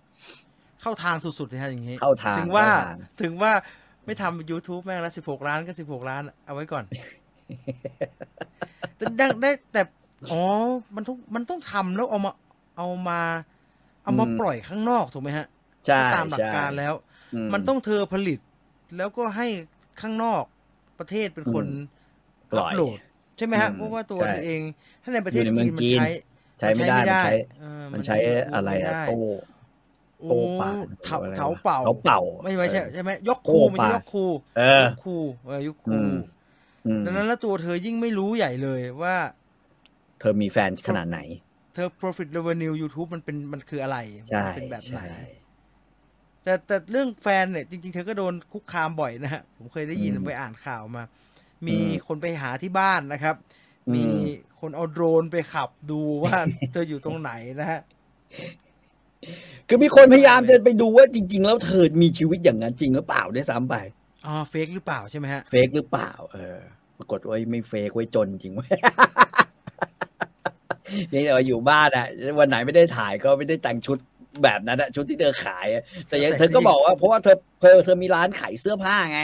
เข้าทางสุดๆเลยฮะอย่างนี้ เข้าทางถึงว่าเข้ทงถึงว่าไม่ทำ YouTube แม่งละสิบหกล้านก็สิบหกล้าน เอาไว้ก่อนแต่ได้ได้แต่อ๋อมันต้องมันต้องทำแล้วเอามาเอามา เอามาอืมปล่อยข้างนอกถูกไหมฮะใช่ตามหลักการใช่แล้วอืมันต้องเธอผลิตแล้วก็ให้ ข้างนอกประเทศเป็นคนปล่อัอยปโหลด ใช่ไหมฮะอืมเพราะว่าตัวใช่เอง ถ้าในประเทศอยู่ในเมืจีองนมันจีนใช้ใช้ไม่ได้ มันใช้เออมันใช้อะไรอะม่ด้โต้โอ้โป้ปาเถาอะไรวะเถาเป่าเถาเป่า ไม่ไม่ใช่เออใช่ไหมยกโป้คูไม่ใช่ปายกคูเออยกคูเออยุคอืคูมอืมดังนั้นแล้วตัวเธอยิ่งไม่รู้ใหญ่เลยว่า เธอมีแฟนขนาดไหน เธอ profit revenue YouTube มันเป็นมันคืออะไรใช่มันเป็นแบบไหนใช่ แต่แต่เรื่องแฟนเนี่ยจริง ๆ เธอก็โดนคุกคามบ่อยนะฮะผมเคยได้ยินอืมไปอ่านข่าวมา มีอืมคนไปหาที่บ้านนะครับอืมมีคนเอาโดรนไปขับดูว่าเธออยู่ตรงไหนนะฮะคือมีคนพยายามจะไปดูว่าจริง ๆ แล้วเธอมีชีวิตอย่างนั้นจริงหรือเปล่าด้วยซ้ำไปอ๋อเฟกหรือเปล่าใช่ไหมฮะเฟกหรือเปล่า เออ ปรากฏว่าไม่เฟกไว้จนจริงเว้ยนี่เราอยู่บ้านอะวันไหนไม่ได้ถ่ายก็ไม่ได้แต่งชุด แบบนั้นอะชุดที่เธอขายอะแต่ยังใส่เธอก็สีบอกว่าเพราะว่าเธอเธอเธอมีร้านขายเสื้อผ้าไง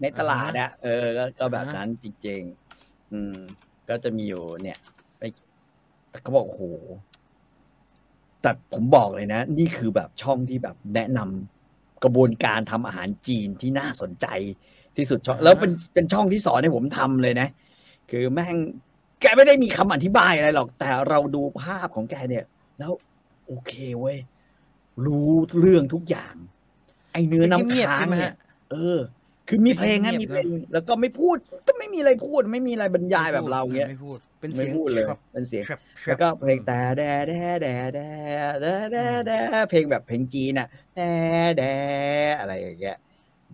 ในตลาดอะเออก็ก็แบบอ่าฮะนั้นจริง ๆ อืม ก็จะมีอยู่เนี่ยไปแต่เขาบอกโอ้โหแต่ผมบอกเลยนะ นี่คือแบบช่องที่แบบแนะนำกระบวนการทำอาหารจีนที่น่าสนใจที่สุดช่องแล้วเป็นเป็นช่องที่สอนให้ผมทำเลยนะ คือแม่งแกไม่ได้มีคำอธิบายอะไรหรอก แต่เราดูภาพของแกเนี่ย แล้ว โอเคเว้ย รู้เรื่องทุกอย่าง ไอเนื้อน้ำเงียบๆค้างใช่ไหมเนี่ยฮะเออ คือมีเพลงฮะเงีมียบๆเพลงแล้วก็ไม่พูดก็ไม่มีอะไรพูด ไม่มีอะไรบรรยายแบบเราเงี้ยไม่พูดเป็นไม่เสียงพูดเลยครับเป็นเสียงครับแล้วก็เพลงแต่แดแดแดแดแดแดแดเพลงแบบเพลงจีนอะแดแดอะไรอย่างเงี้ย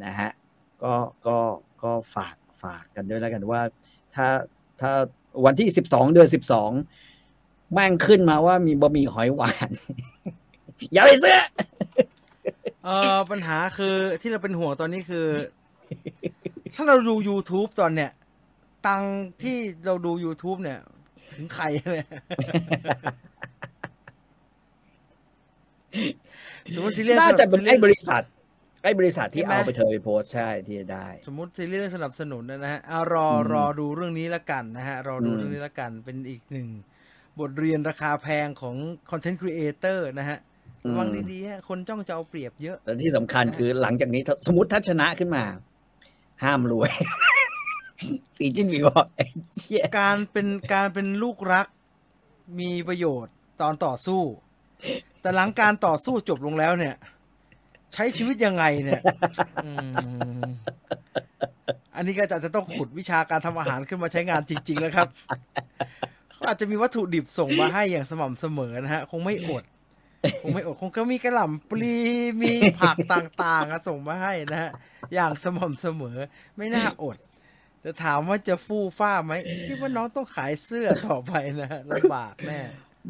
นะฮะก็ก็ก็ฝากฝากกันด้วยแล้วกันว่า ถ้าถ้าวันที่สิบสองเดือนสิบสองแม่งขึ้นมาว่ามีบะหมี่หอยหวาน อย่าไปซื้อเออปัญหาคือที่เราเป็นห่วงตอนนี้คือ ถ้าเราดู YouTube ตอนเนี้ยตังค์ที่เราดู YouTube เนี่ย ถึงใครเนี่ยสมมติซีรีส์น่าจะเป็นไอ้บซีรีส์ริษัทไอ้บริษัทที่ใช่ไหมเอาไปเธอไปโพสต์ใช่ที่ได้ สมมติซีรีส์เรื่องสนับสนุนนะฮะเอารออืมรอดูเรื่องนี้ละกันนะฮะรอดูอืมเรื่องนี้ละกันเป็นอีกหนึ่งบทเรียนราคาแพงของคอนเทนต์ครีเอเตอร์นะฮะ ระวังดีๆฮะคนจ้องจะเอาเปรียบเยอะแล้วที่สำคัญคือหลังจากนี้ถ้าสมมติถ้าชนะขึ้นมา ห้ามรวยสีจิ้นหวีบอกไอ้เชี่ยการเป็นการเป็นลูกรัก มีประโยชน์ตอนต่อสู้ แต่หลังการต่อสู้จบลงแล้วเนี่ย ใช้ชีวิตยังไงเนี่ยอืมอันนี้ก็จะจะต้องขุดวิชาการทำอาหารขึ้นมาใช้งานจริง ๆ แล้วครับเขาอาจจะมีวัตถุดิบส่งมาให้อย่างสม่ำเสมอนะฮะ คงไม่อด คงไม่อดคงก็มีกระหล่ำปลีมีผักต่างๆอะส่งมาให้นะฮะอย่างสม่ำเสมอ ไม่น่าอดแต่ถามว่าจะฟู่ฟ้าไหมคิดว่าน้องต้องขายเสื้อต่อไปนะลำบากแน่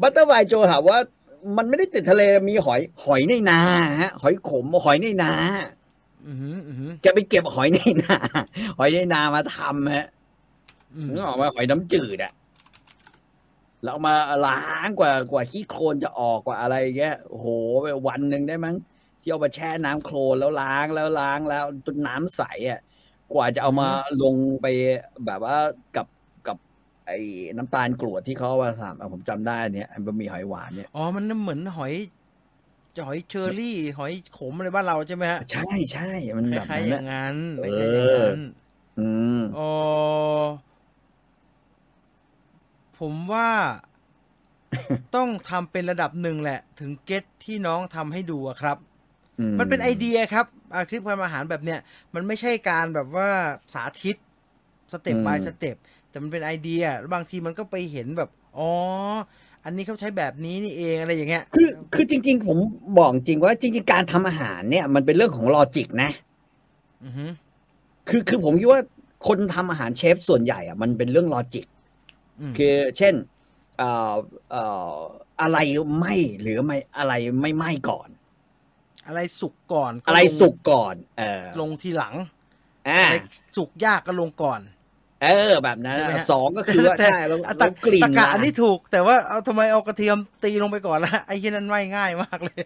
บัตเตอร์ไวโจถามว่ามันไม่ได้ติดทะเลมีหอย หอยในนาฮะหอยขมหอยในนาอือหืออือหือจะไปเก็บหอยในนา หอยในนามาทำฮะอืมนึกออกไหมาหอยน้ำจืดอะแล้ว เอามาล้างกว่ากว่าขี้โคลนจะออกกว่าอะไรเงี้ยโอ้โหไปวันหนึ่งได้มั้งที่เอามาแช่น้ำโคลนแล้วล้างแล้วล้างแล้วจนน้ำใสอะกว่าจะเอามาลงไปแบบว่ากับกับไอ้น้ำตาลกรวดที่เขาเอามาทำอะผมจำได้เนี่ยไอ้บะหมี่หอยหวานเนี่ยอ๋อมันเหมือนหอยหอยเชอรี่ หอยขมอะไรบ้านเราใช่ไหมฮะใช่ใช่มันคแบบล้ายๆนั้นอย่าอะงนั้นเอคอล้ายๆอย่างนั้นอืมอ๋อ ผมว่าต้องทำเป็นระดับหนึ่งแหละ ถึง get ที่น้องทำให้ดูอะครับอืมมันเป็นไอเดียครับอ่าคลิปทำอาหารแบบเนี้ยมันไม่ใช่การแบบว่าสาธิต step อืม by step แต่มันเป็นไอเดียแล้วบางทีมันก็ไปเห็นแบบอ๋ออันนี้เขาใช้แบบนี้นี่เองอะไรอย่างเงี้ย คือคือจริง ๆ ผมบอกจริงว่าจริง ๆ การทำอาหารเนี่ย มันเป็นเรื่องของลอจิกนะอือฮึคือคือผมคิดว่าคนทำอาหารเชฟส่วนใหญ่อะมันเป็นเรื่องลอจิกม คือเช่นเอ่อเอ่ออะไรไหมหรือไม่อะไรไม่ไหมก่อน อะไรสุกก่อนก็อะไรลงสุกก่อน เออลงทีหลังอ่าอะไรสุกยากก็ลงก่อน เออแบบนั้นใช่ไหมอะฮะสองก็คือว่าแต่ใช่แล้วอะแล้วกลิ่นตะกะล่ะอันนี้ถูก แต่ว่าเอาทำไมเอากระเทียมตีลงไปก่อนละไอ้ที่นั่นไม่ง่ายมากเลย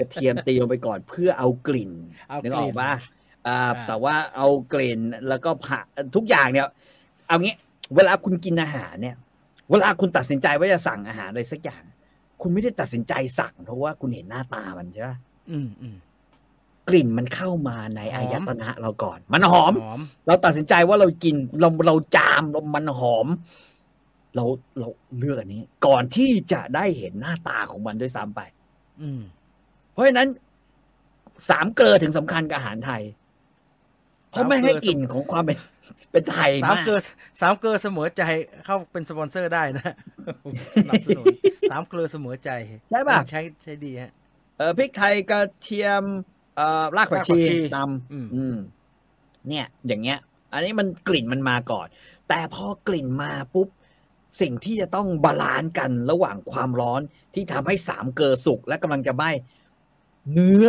กระเทียมตีลงไปก่อนเพื่อเอากลิ่นเอากนึกอลิ่อกนปะอ่าอ่าแต่ว่าเอากลิ่นแล้วก็ผักทุกอย่างเนี่ย เอางี้ เวลาคุณกินอาหารเนี่ย เวลาคุณตัดสินใจว่าจะสั่งอาหารอะไรสักอย่าง คุณไม่ได้ตัดสินใจสั่งเพราะว่าคุณเห็นหน้าตามันใช่ปะอืมอืมกลิ่นมันเข้ามาในหอมอายตนะเราก่อน มันหอมหอม เราตัดสินใจว่าเรากินเราเราจามเรามันหอม เราเราเลือกอันนี้ ก่อนที่จะได้เห็นหน้าตาของมันด้วยซ้ำไป อืมพราะฉะนั้นสามเกลือถึงสำคัญกับอาหารไทย เพราะไม่ให้กลิ่นของความเป็นเป็นไทยสามมากเกลือสามเกลือเสมอใจเข้าเป็นสปอนเซอร์ได้นะผมสนับสนุนสามเกลือเสมอใจใช่ป่ะใช้ใช้ดีฮะเออพริกไทยกระเทียมเอ่อรากผักชีรากผักชีตำอืมอืมเนี่ย อย่างเงี้ย อันนี้มันกลิ่นมันมาก่อน แต่พอกลิ่นมาปุ๊บสิ่งที่จะต้อง balance กันระหว่างความร้อนที่ทำให้สามเกลอสุกและกำลังจะไหม้ เนื้อ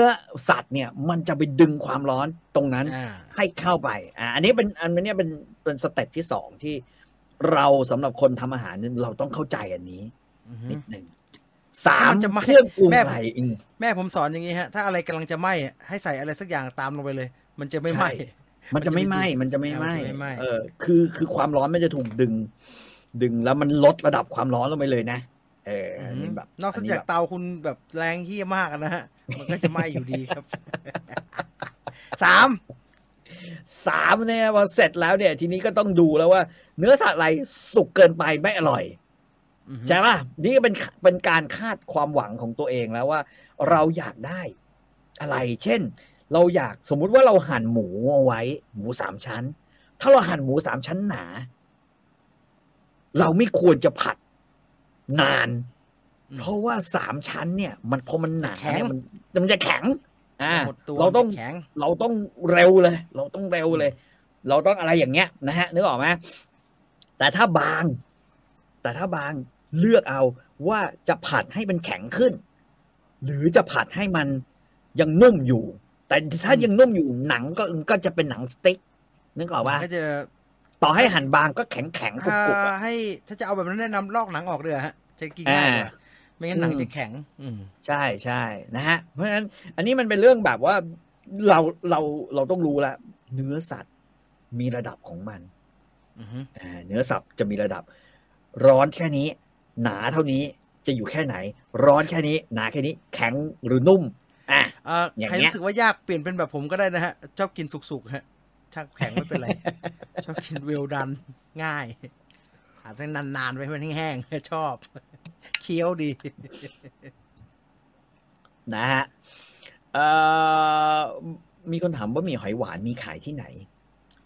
สัตว์เนี่ยมันจะไปดึงความร้อนตรงนั้นอ่าให้เข้าไปอ่าอันนี้เป็นอันนี้เป็นเป็น step ที่สองที่เราสำหรับคนทำอาหารเนี่ยเราต้องเข้าใจอันนี้อือฮึนิดหนึ่งสามมันจะไหม้เครื่องปรุงแม่ไทยอืมแม่ผมสอนอย่างนี้ฮะ ถ้าอะไรกำลังจะไหม้อะให้ใส่อะไรสักอย่างตามลงไปเลยมันจะไม่ไหม้ใช่มันจะไม่ไหม้มันจะไม่ไหม้มันจะไม่ไหม้เออ คือคือความร้อนมันจะถูกดึง ดึงแล้วมันลดระดับความร้อนลงไปเลยนะ เอออันนี้แบบ นอกจากแบบเตาคุณแบบแรงเฮี้ยมากอะนะฮะ มันก็จะไหม้อยู่ดีครับ สาม สามเนี่ยพอเสร็จแล้วเนี่ย ทีนี้ก็ต้องดูแล้วว่า เนื้อสัตว์อะไรสุกเกินไปไม่อร่อยอือฮึใช่ป่ะนี่ก็เป็นเป็นการคาดความหวังของตัวเองแล้วว่า เราอยากได้อะไร เช่น เราอยากสมมุติว่าเราหั่นหมูเอาไว้ หมูสามชั้น ถ้าเราหั่นหมูสามชั้นหนา เราไม่ควรจะผัด นานอืมเพราะว่าสามชั้นเนี่ย มันพอมันหนาแข็งเนี่ยมันมันจะแข็ง อ่าหมดตัวเราต้องแข็ง เราต้องเร็วเลย เราต้องเร็วเลย เราต้องอะไรอย่างเงี้ยนะฮะนึกออกไหมแต่ถ้าบาง แต่ถ้าบางเลือกเอาว่าจะผัดให้มันแข็งขึ้น หรือจะผัดให้มันยังนุ่มอยู่ แต่ถ้ายังนุ่มอยู่หนังก็ก็จะเป็นหนังสติ๊กนึกออกว่าก็จะ ต่อให้หั่นบางก็แข็งแข็งๆกรุบถ้ากรุบอะให้ถ้าจะเอาแบบนั้นแนะนำลอกหนังออกเลยฮะจะกินง่ายกว่าอ่าไม่งั้นหนังอืมจะแข็ง อืมใช่ใช่นะฮะ เพราะฉะนั้น อันนี้มันเป็นเรื่องแบบว่าเราเราเราต้องรู้แล้วเนื้อสัตว์มีระดับของมันอือฮึอ่าเนื้อสับจะมีระดับ ร้อนแค่นี้ หนาเท่านี้จะอยู่แค่ไหน ร้อนแค่นี้ หนาแค่นี้ แข็งหรือนุ่มอะอ่าอย่างใครเงี้ยรู้สึกว่ายากเปลี่ยนเป็นแบบผมก็ได้นะฮะชอบกินสุกๆฮะ ชักแข็งไม่เป็นไร ชอบกินเวลดันง่ายอาจจะนานๆไปให้มันแห้งๆชอบ เคี้ยวดี นะฮะเอ่อมีคนถามว่ามีหอยหวานมีขายที่ไหน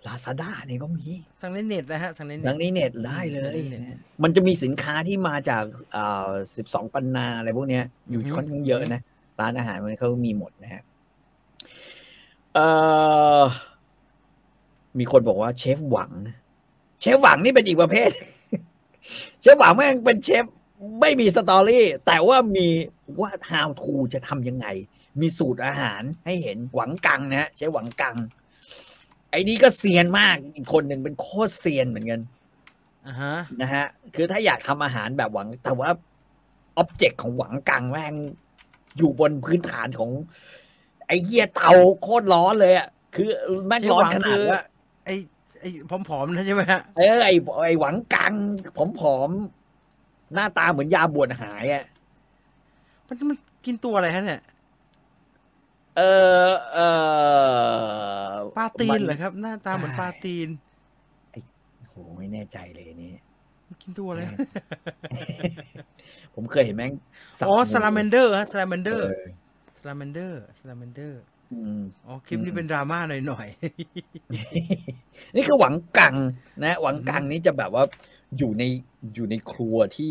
ลาซาด้าเนี่ยก็มีสั่งในเน็ตนะฮะสั่งในเน็ดัตงนี้เน็ตได้เลยได้เลย มันจะมีสินค้าที่มาจากเอ่อสิบสองปันนาอะไรพวกเนี้ย อยู่อือฮึค่อนข้างเยอะนะ ร้านอาหารมันเขามีหมดนะฮะเอ่อ มีคนบอกว่าเชฟหวังนะเชฟหวังนี่เป็นอีกประเภท เชฟหวังแม่งเป็นเชฟไม่มี story แต่ว่ามีว่า how to จะทำยังไง มีสูตรอาหารให้เห็นหวังกังนะฮะเชฟหวังกัง ไอ้นี่ก็เซียนมากอีกคนหนึ่งเป็นโคตรเซียนเหมือนกันอ่าฮะนะฮะ คือถ้าอยากทำอาหารแบบหวัง แต่ว่า object ของหวังกังแม่งอยู่บนพื้นฐานของ ไอ้เหี้ยเตาโคตรร้อนเลยอะคือแม่งร้อนขนาดว่า ไอ้ไอ้ผอมๆนะใช่ไหมฮะเออไอ้ไอ้หวังกังผอมๆหน้าตาเหมือนยาบวชหายอะมันมันกินตัวอะไรฮะเนี่ยเออเออปลาตีนเหรอมัครับ หน้าตาเหมือนใช่ปลาตีนโอ้โหไม่แน่ใจเลยอันนี่มันกินตัวอะไรฮะผมเคยเห็นแม่งสับอ๋อหสลาเมนเดอร์ฮะสลาเมนเดอร์เออ salamander salamander อืมอ๋อคลิปนี้เป็นดราม่าหน่อยนี่คือหวังกังนะ หวังกังนี่จะแบบว่าอยู่ในอยู่ในครัวที่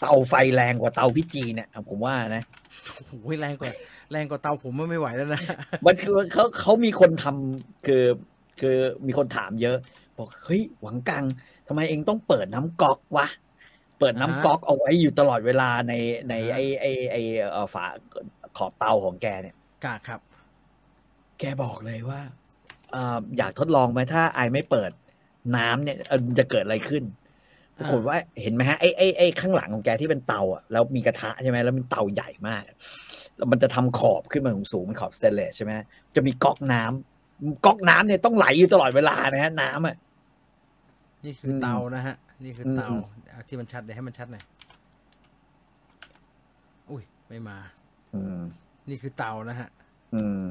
เตาไฟแรงกว่าเตาพี่จีเนี่ยผมว่านะๆโอ้โหแรงกว่า แรงกว่าเตาผมมันไม่ไหวแล้วนะมันคือเขาเขามีคนทำคือ คือมีคนถามเยอะ บอกเฮ้ยหวังกังทำไมเองต้องเปิดน้ำก๊อกวะเปิดน้ำอ่าฮะก๊อกเอาไว้อยู่ตลอดเวลาในในอ่าฮะไอไอไอเอ่อฝาขอบเตาของแกเนี่ย กาครับ แกบอกเลยว่าเอ่ออยากทดลองไหมถ้าไอไม่เปิดน้ำเนี่ยเอ่อมันจะเกิดอะไรขึ้นปรากฏว่าเห็นไหมฮะไอ้ไอ้ไอ้ข้างหลังของแกที่เป็นเตาอะแล้วมีกระทะใช่ไหมแล้วมันเตาใหญ่มากแล้วมันจะทำขอบขึ้นมาสูงๆเป็นขอบสเตนเลสใช่ไหมจะมีก๊อกน้ำก๊อกน้ำเนี่ยต้องไหลอยู่ตลอดเวลานะฮะน้ำอะนี่คืออมเตานะฮะ นี่คืออมเตาเอาที่มันชัดเดี๋ยวให้มันชัดหน่อยอุ้ยไม่มา อืม นี่คือเตานะฮะ อืม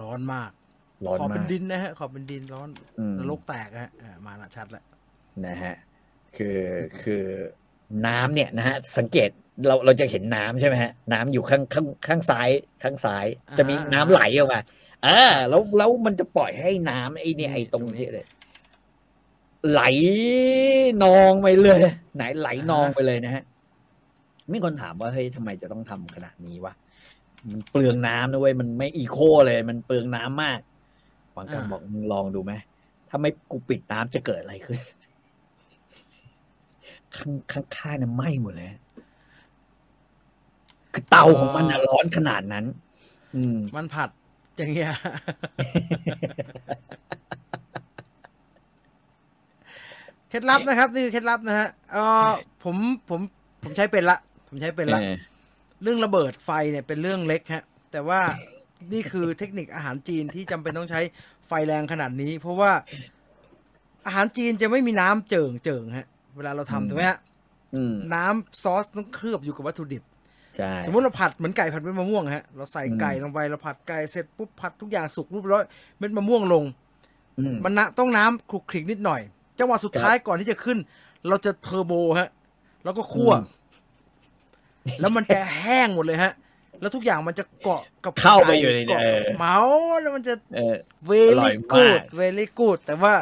ร้อนมาก ร้อนขอบมาเป็นก ดินนะฮะ ขอบเป็นดินร้อนอืม นรกแตกอะฮะอ่ามาละชัดแล้วนะฮะคือคือน้ำเนี่ยนะฮะสังเกตเราเราจะเห็นน้ำใช่ไหมฮะน้ำอยู่ข้างข้างข้างซ้ายข้างซ้ายจะมีน้ำไหลออกมาเออแล้วแล้วมันจะปล่อยให้น้ำไอ้เนี่ยไอ้ตรงนี้เลย ไหลนองไปเลย ไหนไหลนองไปเลยนะฮะ มีคนถามว่าเฮ้ยทำไมจะต้องทำขนาดนี้วะมันเปลืองน้ำนะเว้ยมันไม่อีโคเลย มันเปลืองน้ำมากหวังกันบอกมึงลองดูไหมถ้าไม่กูปิดน้ำจะเกิดอะไรขึ้น ข้างข้างข้างเนี่ยไหม้หมดเลยคือเตาของมันอะร้อนขนาดนั้น อืม มันผัดอย่างเงี้ยเคล็ดลับนะครับ นี่คือเคล็ดลับนะฮะเออผมผมผมใช้เป็นละ ผมใช้เป็นละเออเรื่องระเบิดไฟเนี่ยเป็นเรื่องเล็กฮะ แต่ว่านี่คือเทคนิคอาหารจีนที่จำเป็นต้องใช้ไฟแรงขนาดนี้ เพราะว่าอาหารจีนจะไม่มีน้ำเจิ่งเจิ่งฮะ เวลาเราทำถูกไหมฮะอืมน้ำซอสต้องเคลือบอยู่กับวัตถุดิบใช่สมมติเราผัดเหมือนไก่ผัดเม็ดมะม่วงฮะเราใส่อืมไก่ลงไปเราผัดไก่เสร็จปุ๊บผัดทุกอย่างสุกรูปร้อยเม็ดมะม่วงลงอืมมันนะต้องน้ำคลุกคลิกนิดหน่อยจังหวะสุดท้ายก่อนที่จะขึ้น เราจะเทอร์โบฮะ แล้วก็คั่วอืม แล้วมันจะแห้งหมดเลยฮะ แล้วทุกอย่างมันจะเกาะกับเข้าไปอยู่ในเกาะเออกับเมาส์แล้วมันจะเออเวอร่อลี่ยกูมาดกเวลี่กูดแต่ว่า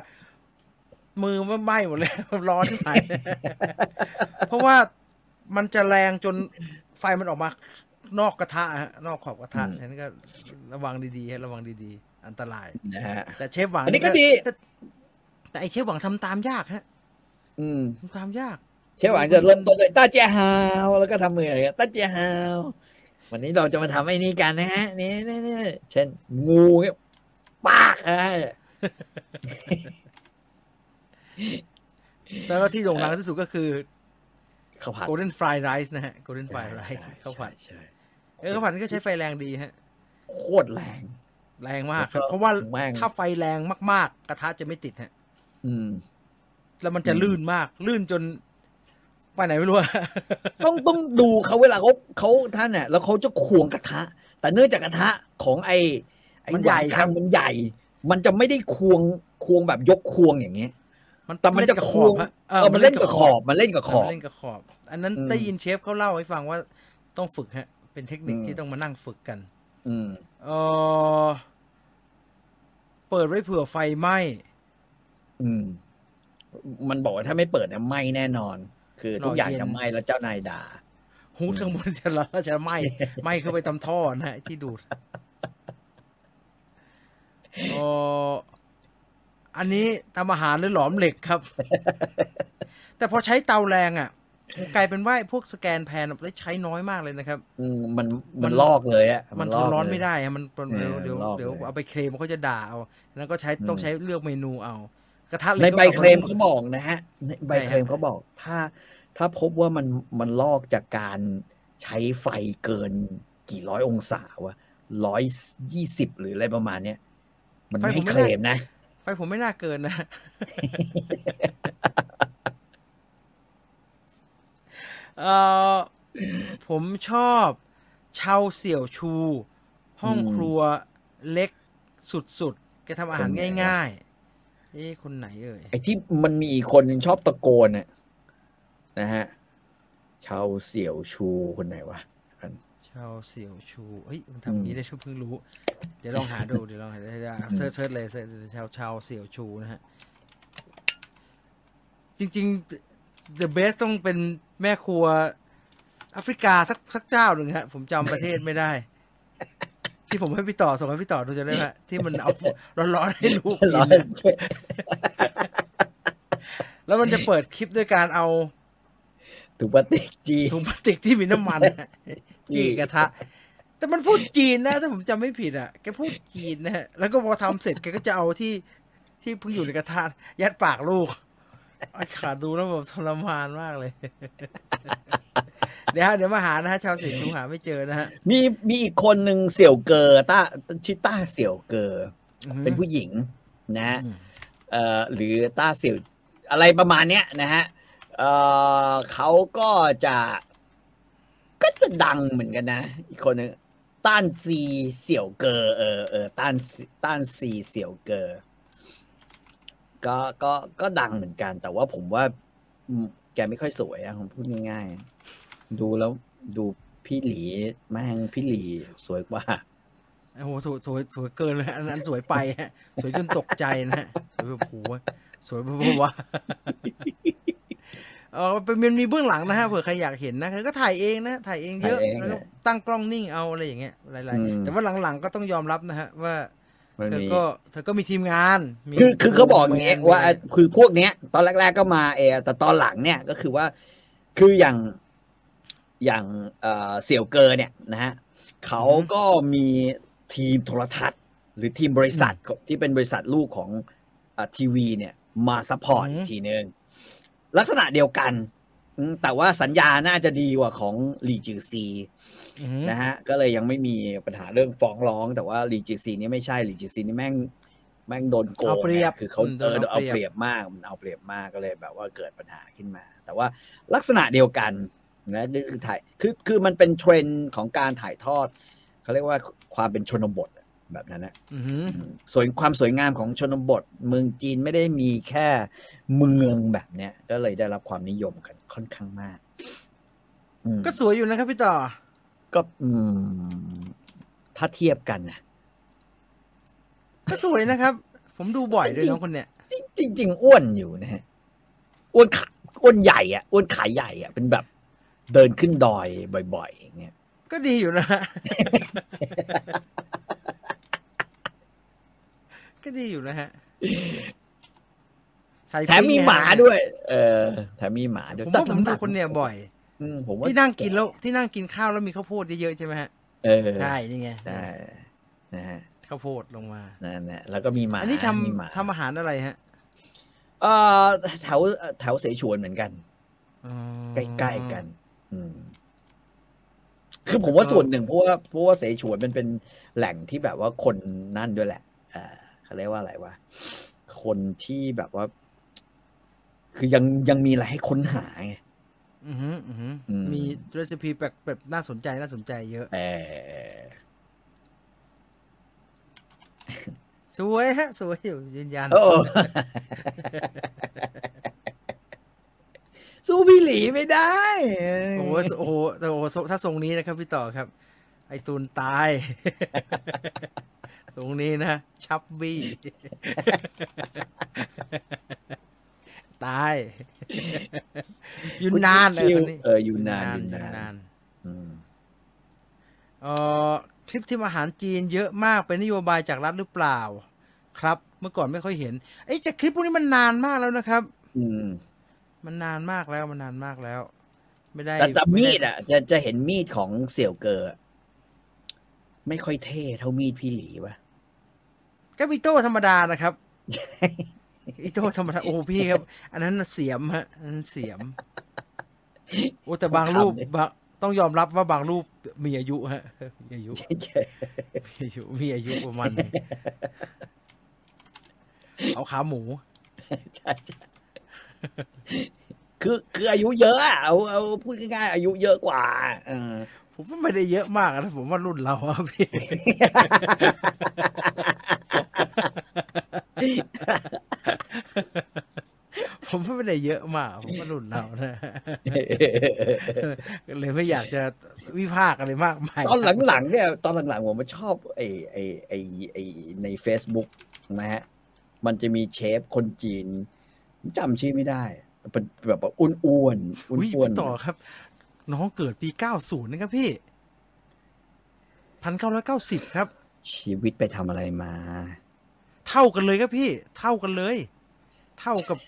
มือมันไหม้หมดเลยร้อนที่ไหนเพราะว่ามันจะแรงจนไฟมันออกมานอกกระทะฮะนอกขอบกระทะอืมฉะนั้นก็ระวังดีๆฮะระวังดีๆ อันตรายนะฮะแต่เชฟหวังอันนี้ก็ดี แต่แต่ไอเชฟหวังทำตามยากฮะ อืมทำตามยาก เชฟหวานจะเริ่มต้นเลยต้าเจียฮาวแล้วก็ทำมืออะไรต้าเจียฮาววันนี้เราจะมาทำไอ้นี่กันนะฮะนี่นี่นี่เช่น งูเงี้ยปากอะแล้วก็ที่โด่งดังที่สุดก็คือข้าวผัด golden fried rice นะฮะ golden fried rice ข้าวผัดใช่เออข้าวผัดนี่ก็ใช้ไฟแรงดีฮะ โคตรแรง แรงมากครับแล้วก็เพราะว่าแม่งถ้าไฟแรงมาก ๆ กระทะจะไม่ติดฮะ อืม แล้วมันจะอืมลื่นมาก ลื่นจน ไปไหนไม่รู้อะต้องต้องดูเขาเวลาเขาเขาท่านเนี่ยแล้วเขาจะควงกระทะ แต่เนื่องจากกระทะของไอ้ไอ้มันใหญ่วางครับมันใหญ่ มันจะไม่ได้ควงควงแบบยกควงอย่างเงี้ยมันแต่มันเล่จะกับควงฮะเออมันเล่นกับขอบมันเล่นกับขอบมันเล่นกับขอบ อันนั้นอืมได้ยินเชฟเขาเล่าให้ฟังว่าต้องฝึกฮะ เป็นเทคนิคอืมที่ต้องมานั่งฝึกกัน อืมเออเปิดไว้เผื่อไฟไหม้อืม มันบอกว่าถ้าไม่เปิดเนี่ยไหม้แน่นอน คือทุกอย่างรอเย็นจะไหม้แล้วเจ้านายด่าฮูดข้างบนจะร้อนจะไหม้ไหม้เข้าไปตามท่อนะฮะที่ดูดเอออันนี้ทำอาหารหรือหลอมเหล็กครับ แต่พอใช้เตาแรงอะกลายเป็นว่าพวกสแกนแพนได้ใช้น้อยมากเลยนะครับอืมมันมัมันนลอกเลยอะ มันลทอนกร้อนเลยไม่ได้อะมันมันเอเดี๋ยวอเดี๋ยวลอกเดี๋ยวเลยเอาไปเคลมเขาจะด่าเอา แล้วก็ใช้อืมต้องใช้เลือกเมนูเอา กระทะเหล็กในใบก็เคลมเขาบอกนะฮะในใบใช่ฮะเคลมเขาบอกถ้า ถ้าพบว่ามันมันลอกจากการใช้ไฟเกินกี่ร้อยองศาวะร้อยยี่สิบหรืออะไรประมาณเนี้ยมันไม่ให้เคลมนะ ไฟผมไม่น่าเกินนะ เออผมชอบเชาเสี่ยวชู ห้องอืมครัวเล็กสุดๆแกทำอาหารคนไหนวะง่ายๆ เอ๊ะคนไหนเอ่ยไอ้ที่มันมีอีกคนหนึงชอบตะโกนน่ะนะฮะเชาเสี่ยวชูคนไหนวะเชาเสี่ยวชูเฮ้ยมันทำอย่างนี้ได้ใช่เพิ่งรู้ เดี๋ยวลองหาดูเดี๋ยวลองหาดู search search เลย search เชาเชาเสี่ยวชูนะฮะจริงๆ the best ต้องเป็นแม่ครัวแอฟริกาสักสักเจ้าหนึ่งฮะ ผมจำประเทศไม่ได้ ที่ผมให้พี่ต่อส่งให้พี่ต่อดูจะได้ไหมฮะที่มันเอาร้อนๆให้ลูกกิร้อนนนะแล้วมันจะเปิดคลิปด้วยการเอาถุงพลาสติกจีถุงพลาสติกที่มีน้ำมันอะจี้จี้กระทะ แต่มันพูดจีนนะถ้าผมจำไม่ผิดอะแกพูดจีนนะฮะแล้วก็พอทำเสร็จแกก็จะเอาที่ที่เพิ่งอยู่ในกระทะยัดปากลูกไอ้ขาดูแล้วแบบทรมานมากเลย เดี๋ยวฮะเดี๋ยวมาหานะฮะชาวสิงห์ดูหาไม่เจอนะฮะมีมีอีกคนหนึ่งเสี่ยวเกอต้าชื่อต้าเสี่ยวเกอเป็นผู้หญิงนะฮะอืมเอ่อหรือต้าเสี่ยวอะไรประมาณเนี้ยนะฮะเอ่อเขาก็จะก็จะดังเหมือนกันนะ อีกคนหนึ่งต้านซีเสี่ยวเกอเออเออต้านซีต้านซีเสี่ยวเกอก็ก็ก็ดังเหมือนกัน แต่ว่าผมว่าอืมแกไม่ค่อยสวยอะผมพูดง่ายๆ ดูแล้วดูพี่หลีแม่งพี่หลีสวยกว่าโอ้โหสวยสวยสวยเกินเลยอันนั้นสวยไปฮะสวยจนตกใจนะฮะสวยแบบโหสวยแบบว่าเออเป็นมันมีเบื้องหลังนะฮะเผื่อใครอยากเห็นนะก็ถ่ายเองนะถ่ายเองเยอะถ่ายเองแล้วก็ตั้งกล้องนิ่งเอาอะไรอย่างเงี้ยหลายอืมๆแต่ว่าหลังๆก็ต้องยอมรับนะฮะว่ามันเธอมีก็เธอก็มีทีมงานมีคือคือเขาบอกอย่างเงี้ยมีว่าคือพวกเนี้ย ตอนแรก ๆก็มาเองแต่ตอนหลังเนี่ยก็คือว่า คืออย่าง อย่างเอ่อเสี่ยวเกอเนี่ยนะฮะเขาก็มีทีมโทรทัศน์ หรือทีมบริษัทที่เป็นบริษัทลูกของอ่าทีวีเนี่ยมา support อีกทีนึงลักษณะเดียวกันอืมแต่ว่าสัญญาน่าจะดีกว่าของหลี่จื่อชีอือหือนะฮะก็เลยยังไม่มีปัญหาเรื่องฟ้องร้อง แต่ว่าหลี่จื่อชีนี่ไม่ใช่หลี่จื่อชีนี่แม่งแม่งโดนโกงเอาเปรียบนี่คือเขาอืมโดเอนอเอาเอาเปรียบเปรียบมากมันเอาเปรียบมากก็เลยแบบว่าเกิดปัญหาขึ้นมา แต่ว่าลักษณะเดียวกัน นะนี่คือถ่ายคือคือมันเป็นเทรนด์ของการถ่ายทอดเขาเรียกว่าความเป็นชนบทอะแบบนั้นนะอือหืออืมสวยความสวยงามของชนบท เมืองจีนไม่ได้มีแค่เมืองแบบเนี้ย ก็เลยได้รับความนิยมกันค่อนข้างมากอืมก็สวยอยู่นะครับพี่ต่อ ก็อืมถ้าเทียบกันนะก็สวยนะครับ ผมดูบ่อยด้วยจริงน้องคนเนี้ยจริงจริงๆอ้วนอยู่นะฮะอ้วนขาอ้วนใหญ่อะอ้วนขาใหญ่อะเป็นแบบ เดินขึ้นดอยบ่อยๆอย่างเงี้ยก็ดีอยู่นะฮะก็ดีอยู่นะฮะใส่แถมมีปิ้งหมาไงฮะด้วย เออแถมมีหมาด้วยผมว่าผมดูตัคนเนี่ยบ่อยอืมผมว่าที่นั่งกินแล้วที่นั่งกินข้าวแล้วมีข้าวโพดเยอะๆใช่ไหมฮะเออใช่นี่ไงใช่นะฮะข้าวโพดลงมานั่นแหละแล้วก็มีหมาอันนี้ทมีหมาำทำอาหารอะไรฮะเอ่อแถวแถวเสฉวนเหมือนกันอ๋อใกล้ๆกันอืม คือผมว่าส่วนหนึ่งเพราะว่าเพราะว่าเสฉวนมันเป็นแหล่งที่แบบว่าคนนั่นด้วยแหละเอ่อเขาเรียกว่าอะไรวะคนที่แบบว่า คือยังยังมีอะไรให้ค้นหาไงอือหือ อือหืออมมีเรซิปีแบบแบบน่าสนใจน่าสนใจเยอะเออสวยฮะ สวยอยู่ยืนยันโอ้ สู้พี่หลีไม่ได้โอ้โหโอ้โหแต่โอ้โหถ้าทรงนี้นะครับพี่ต่อครับ ไอตูนตายทรงนี้นะชับบี้ตายยุนนานเลยคนนี้เอออยู่นานยุอยู่นนานนานอืมเอ่อคลิปที่อาหารจีนเยอะมากเป็นนโยบายจากรัฐหรือเปล่า ครับ เมื่อก่อนไม่ค่อยเห็นไอ้ยแต่คลิปพวกนี้มันนานมากแล้วนะครับ อืม มันนานมากแล้วมันนานมากแล้ว ไม่ได้แต่แต่ไมีดอะ จะจะเห็นมีดของเสี่ยวเกอร์อะไม่ค่อยเท่เท่ามีดพี่หลีวะก็มีโต้ธรรมดานะครับอีโต้ธรรมดาโอ้พี่ครับ อันนั้นน่ะเสียมฮะอันนั้นเสียมโอ้แต่บางรูปบางต้องยอมรับว่าบางรูปมีอายุฮะมีอายุมีอายุมีอายุประมาณหนึงเอาขาหมูใช่ใช่ คือคืออายุเยอะอะเอาเอาพูดง่ายๆอายุเยอะกว่าเออผมว่าไม่ได้เยอะมากนะผมว่ารุ่นเราอะพี่ ผมว่าไม่ได้เยอะมาก ผมว่ารุ่นเรานะเลยไม่อยากจะวิพากษ์อะไรมากมายตอนหลังๆเนี่ยตอนหลังๆผมมาชอบไอ้ไอ้ไอ้ไอ้ใน Facebook นะฮะมันจะมีเชฟคนจีนผม จำชื่อไม่ได้เป็นแบบว่าอ้วนๆอ้วนอุ้ยอ้วนพี่ต่อครับ น้องเกิดปี90นะครับพี่1990ครับ ชีวิตไปทำอะไรมา เท่ากันเลยครับพี่ เท่ากันเลย เท่ากับ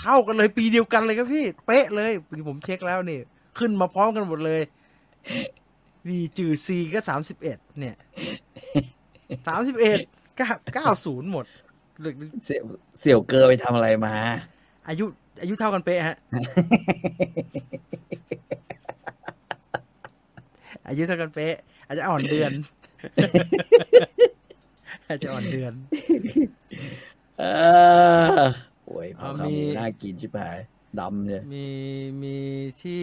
เท่ากันเลย ปีเดียวกันเลยครับพี่ เป๊ะเลยผมเช็คแล้วนี่ ขึ้นมาพร้อมกันหมดเลยดีจือซีก็สามสิบเอ็ดเนี่ยสามสิบเอ็ดเก้าเก้าศูนย์หมด เสี่ยวเสี่ยวเกอร์ไปทำอะไรมา อายุ อายุเท่ากันเป๊ะฮะ อายุเท่ากันเป๊ะ อาจจะอ่อนเดือน อาจจะอ่อนเดือนเออโอ้ยพอเอาขาหมีมูน่ากินชิบหายดำเลยมีมีที่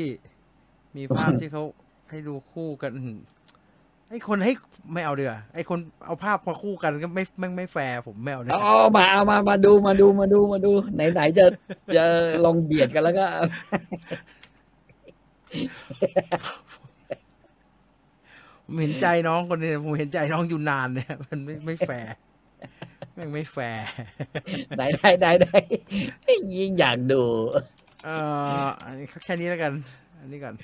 มีภาพที่เขาให้ดูคู่กัน ไอ้คนให้ไม่เอาเดือไอ้คนเอาภาพมาคู่กันก็ไม่ไม่ไม่แฟร์ผมไม่เอาเดืเอาเอามาเอามามาดูมาดูมาดูมาดู ไหนไหนจะจะลองเบียดกันแล้วก็ ผมเห็นใจน้องคนนี้ผมเห็นใจน้องอยู่นานเนี่ย มันไม่ไม่แฟร์แม่งไม่แฟร์ไหนไหนไหนไหนยิ่งอยากดู เอ่ออันนี้แค่นี้แล้วกัน อันนี้ก่อน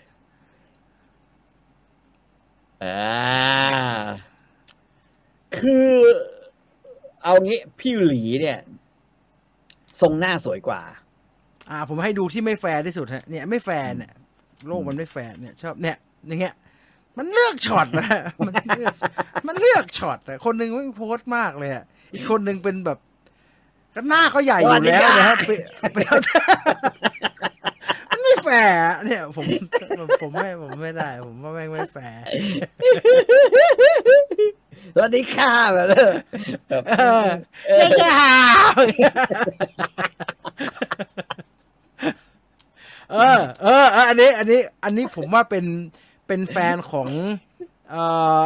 อ่า คือเอางี้พี่หลี่เนี่ย ทรงหน้าสวยกว่า อ่า ผมให้ดูที่ไม่แฟร์ที่สุดฮะ เนี่ยไม่แฟร์เนี่ย โลกมันไม่แฟร์เนี่ย ชอบเนี่ย อย่างเงี้ย มันเลือกช็อตนะมันเลือกมันเลือกช็อตอะคนหนึ่ง pose มากเลยอะอีกคนหนึ่งเป็นแบบหน้าเขาใหญ่อยู่แล้วนะฮะ แฟร์อะเนี่ย ผมผมไม่ผมไม่ได้ ผมว่าแม่งไม่แฟร์สวัสดีค่ะแบบแบบเออเจ๊จะหาเออเออ เออ อันนี้ อันนี้ อันนี้ผมว่าเป็น เป็นแฟนของ เอ่อ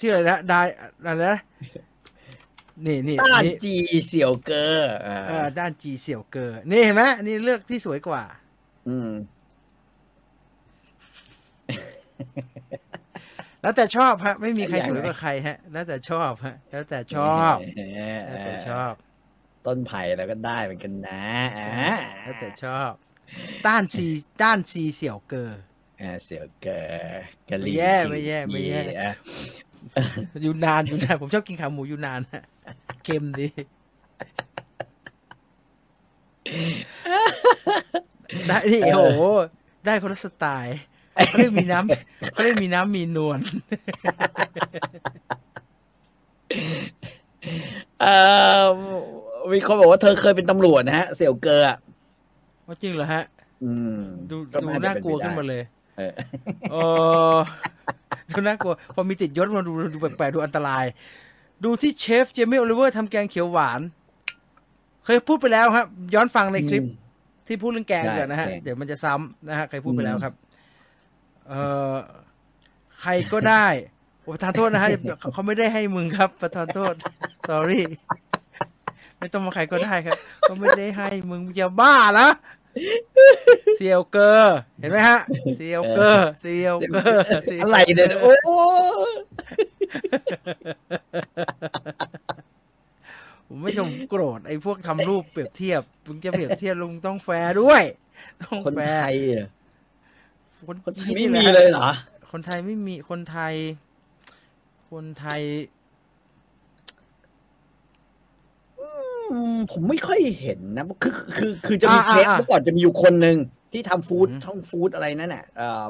ชื่ออะไรนะได้อะไรนะนี่นี่ต้านนี่จีเสี่ยวเกอร์อ่าเออด้านจีเสี่ยวเกอร์นี่เห็นไหมอันนี้เลือกที่สวยกว่า อืม แล้วแต่ชอบฮะ ไม่มีใครสวยกว่าใครฮะ แล้วแต่ชอบฮะ แล้วแต่ชอบแล้วแต่ชอบ ต้นไผ่แล้วก็ได้เหมือนกันนะอ่าแล้วแต่ชอบ ต้านซีด้านซีเสี่ยวเกอร์อ่าเสี่ยวเกอร์กะหไม่รี่แย่ไม่แย่ไม่แย่อะอยู่นานอยู่นานผมชอบกินขาหมูอยู่นานฮะเค็มดี ได้นี่โอ้โหได้คนละสไตล์เขาเรียกมีน้ำเขาเรียกมีน้ำมีนวลเอ่อมีคนบอกว่าเธอเคยเป็นตำรวจนะฮะ เสี่ยวเกอร์อะว่าจริงเหรอฮะ อืม ดูก็ดูจะน่ากลัวเป็นไปได้ขึ้นมาเลยเออเออดูน่ากลัว พอมีติดยศมาดูดูแปลกๆดูอันตราย ดูที่เชฟเจมี่โอลิเวอร์ทำแกงเขียวหวาน เคยพูดไปแล้วครับ ย้อนฟังในคลิป ที่พูดเรื่องแกงได้เกิดนะฮะแกงเดี๋ยวมันจะซ้ำนะฮะเคยพูดไปอืมแล้วครับ เออใครก็ได้โอ้ประทานโทษนะฮะเขาเขาไม่ได้ให้มึงครับ ประทานโทษ sorry ไม่ต้องมาใครก็ได้ครับเขาไม่ได้ให้มึงอย่าบ้านะเซียวเกอร์เห็นไหมฮะเซียวเกอร์เซียวเกอร์เซียวกอะไรเนี่ยโอ้โห ผมไม่ชมโกรธไอ้พวกทำรูปเปรียบเทียบมึงจะเปรียบเทียบลุงต้องแฟร์ด้วย ต้องคนไทยแฟร์อะคนคนไทยนี่ไม่แหะมีเลยเหรอ คนไทยไม่มีคนไทย คนไทย อืมผมไม่ค่อยเห็นนะ คือ คือ คือจะมีอ่าเชฟอ่าเมื่อก่อนจะมีอยู่คนหนึ่งที่ทำฟู้ดอืมช่องฟู้ดอะไรนั่นน่ะเออ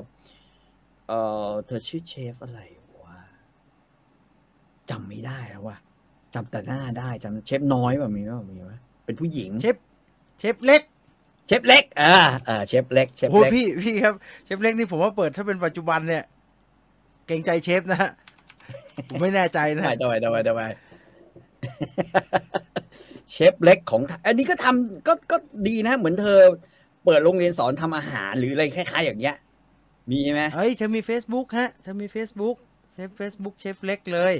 เออเธอชื่อเชฟอะไรวะจำไม่ได้แล้วว่ะ จำแต่หน้าได้จำเชฟน้อยป่ะมีป่ะมีป่ะเป็นผู้หญิง เชฟเชฟเล็ก เชฟเล็กอ่าอ่าเชฟเล็กเชฟโอ้โหเล็กพี่พี่ครับเชฟเล็กนี่ผมว่าเปิดถ้าเป็นปัจจุบันเนี่ย เกรงใจเชฟนะฮะผมไม่แน่ใจนะได้ได้ได้ได้ได้เชฟเล็กของไทยอันนี้ก็ทำก็ก็ดีนะ เหมือนเธอ เปิดโรงเรียนสอนทำอาหารหรืออะไรคล้ายๆ อย่างเงี้ย มีไหมเฮ้ยเธอมี Facebook ฮะเธอมี Facebook เชฟ Facebook เชฟเล็กเลย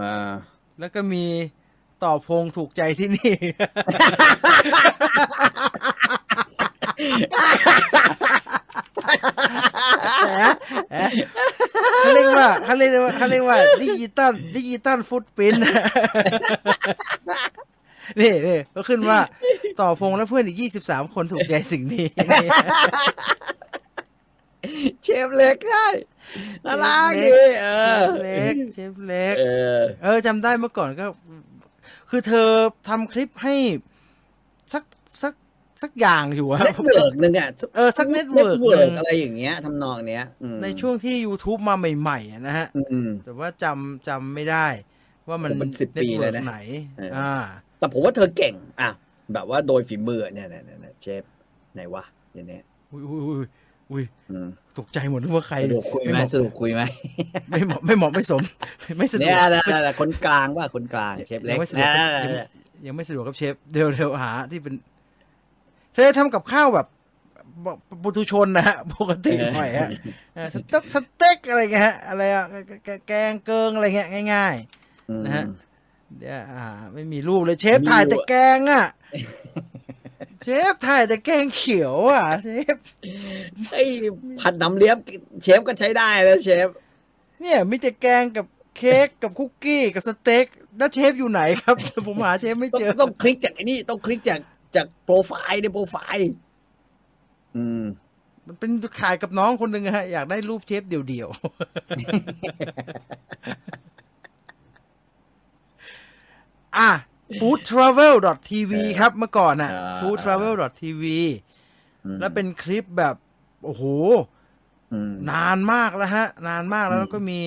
อ่า แล้วก็มีต่อพงถูกใจที่นี่ เขาเรียกว่าเขาเรียกว่าเขาเรียกว่าดิจิตอลดิจิตอลฟุตปินนี่นี่ก็ขึ้นว่าต่อพงและเพื่อนอีกยี่สิบสามคนถูกใจสิ่งนี้ เชฟเล็กได้ น่ารักเชฟดีเออเชฟเล็กเชฟเล็ก เออ เออจำได้เมื่อก่อนก็ คือเธอทำคลิปให้สักสักสักอย่างอยู่อะ network หนึ่งอะเออสัก network work อะไรอย่างเงี้ยทำนองเนี้ยอืมในช่วงที่ YouTube มาใหม่ๆอะนะฮะอืมแต่ว่าจำจำไม่ได้ ว่ามันโอ้มัน10ปีเลยนะ network ไหนเอออ่อ่า แต่ผมว่าเธอเก่ง อะ แบบว่าโดยฝีมือเนี่ยเนี่ยเนี่ยเนี่ยเชฟไหนวะอย่างเนี้ยอุ้ย อุ้ยอุ้ยอุ้ยอืมตกใจหมดนึกว่าใครสะดวกคุยไม่ไหมเหมาะสะดวกคุยไหมไม่เหมาะไม่เหมาะไม่สม ไม่สะดวเนี่กยนะไม่นะคนกลางว่าคนกลางเชฟเล็กยังไม่สะดวกนะยังไม่ยังไม่สะดวกกับเชฟเดี๋ยวเดี๋ยวหาที่เป็นเธอทำกับข้าวแบบปุถุชนนะฮะปกติหน่อยฮะเออสเต็กสเต็กอะไรเงี้ยฮะอะไรอะแกแกแกงเกิงอะไรเงี้ยง่ายอืมนะฮะๆเดี๋ยวอ่าไม่มีรูปเลยเชฟมีถ่ายอยู่แต่แกงอะ เชฟถ่ายแต่แกงเขียวอะเชฟไอ้ผัดหนำเลี้ยบเชฟก็ใช้ได้แล้วเชฟ เนี่ยมีแต่แกงกับเค้กกับคุกกี้กับสเต็กแล้วเชฟอยู่ไหนครับ ผมหาเชฟไม่ต้องเจอต้องคลิกจากไอ้นี่ต้องคลิกจากจากโปรไฟล์ในโปรไฟล์อืม มันเป็นขายกับน้องคนหนึ่งอะฮะ อยากได้รูปเชฟเดี่ยวๆอะ foodtravel.tv ครับเมื่อก่อนอะอ่า foodtravel.tv แล้วเป็นคลิปแบบ โอ้โหอืมนานมากแล้วฮะ นานมากแล้วอืมแล้วก็มี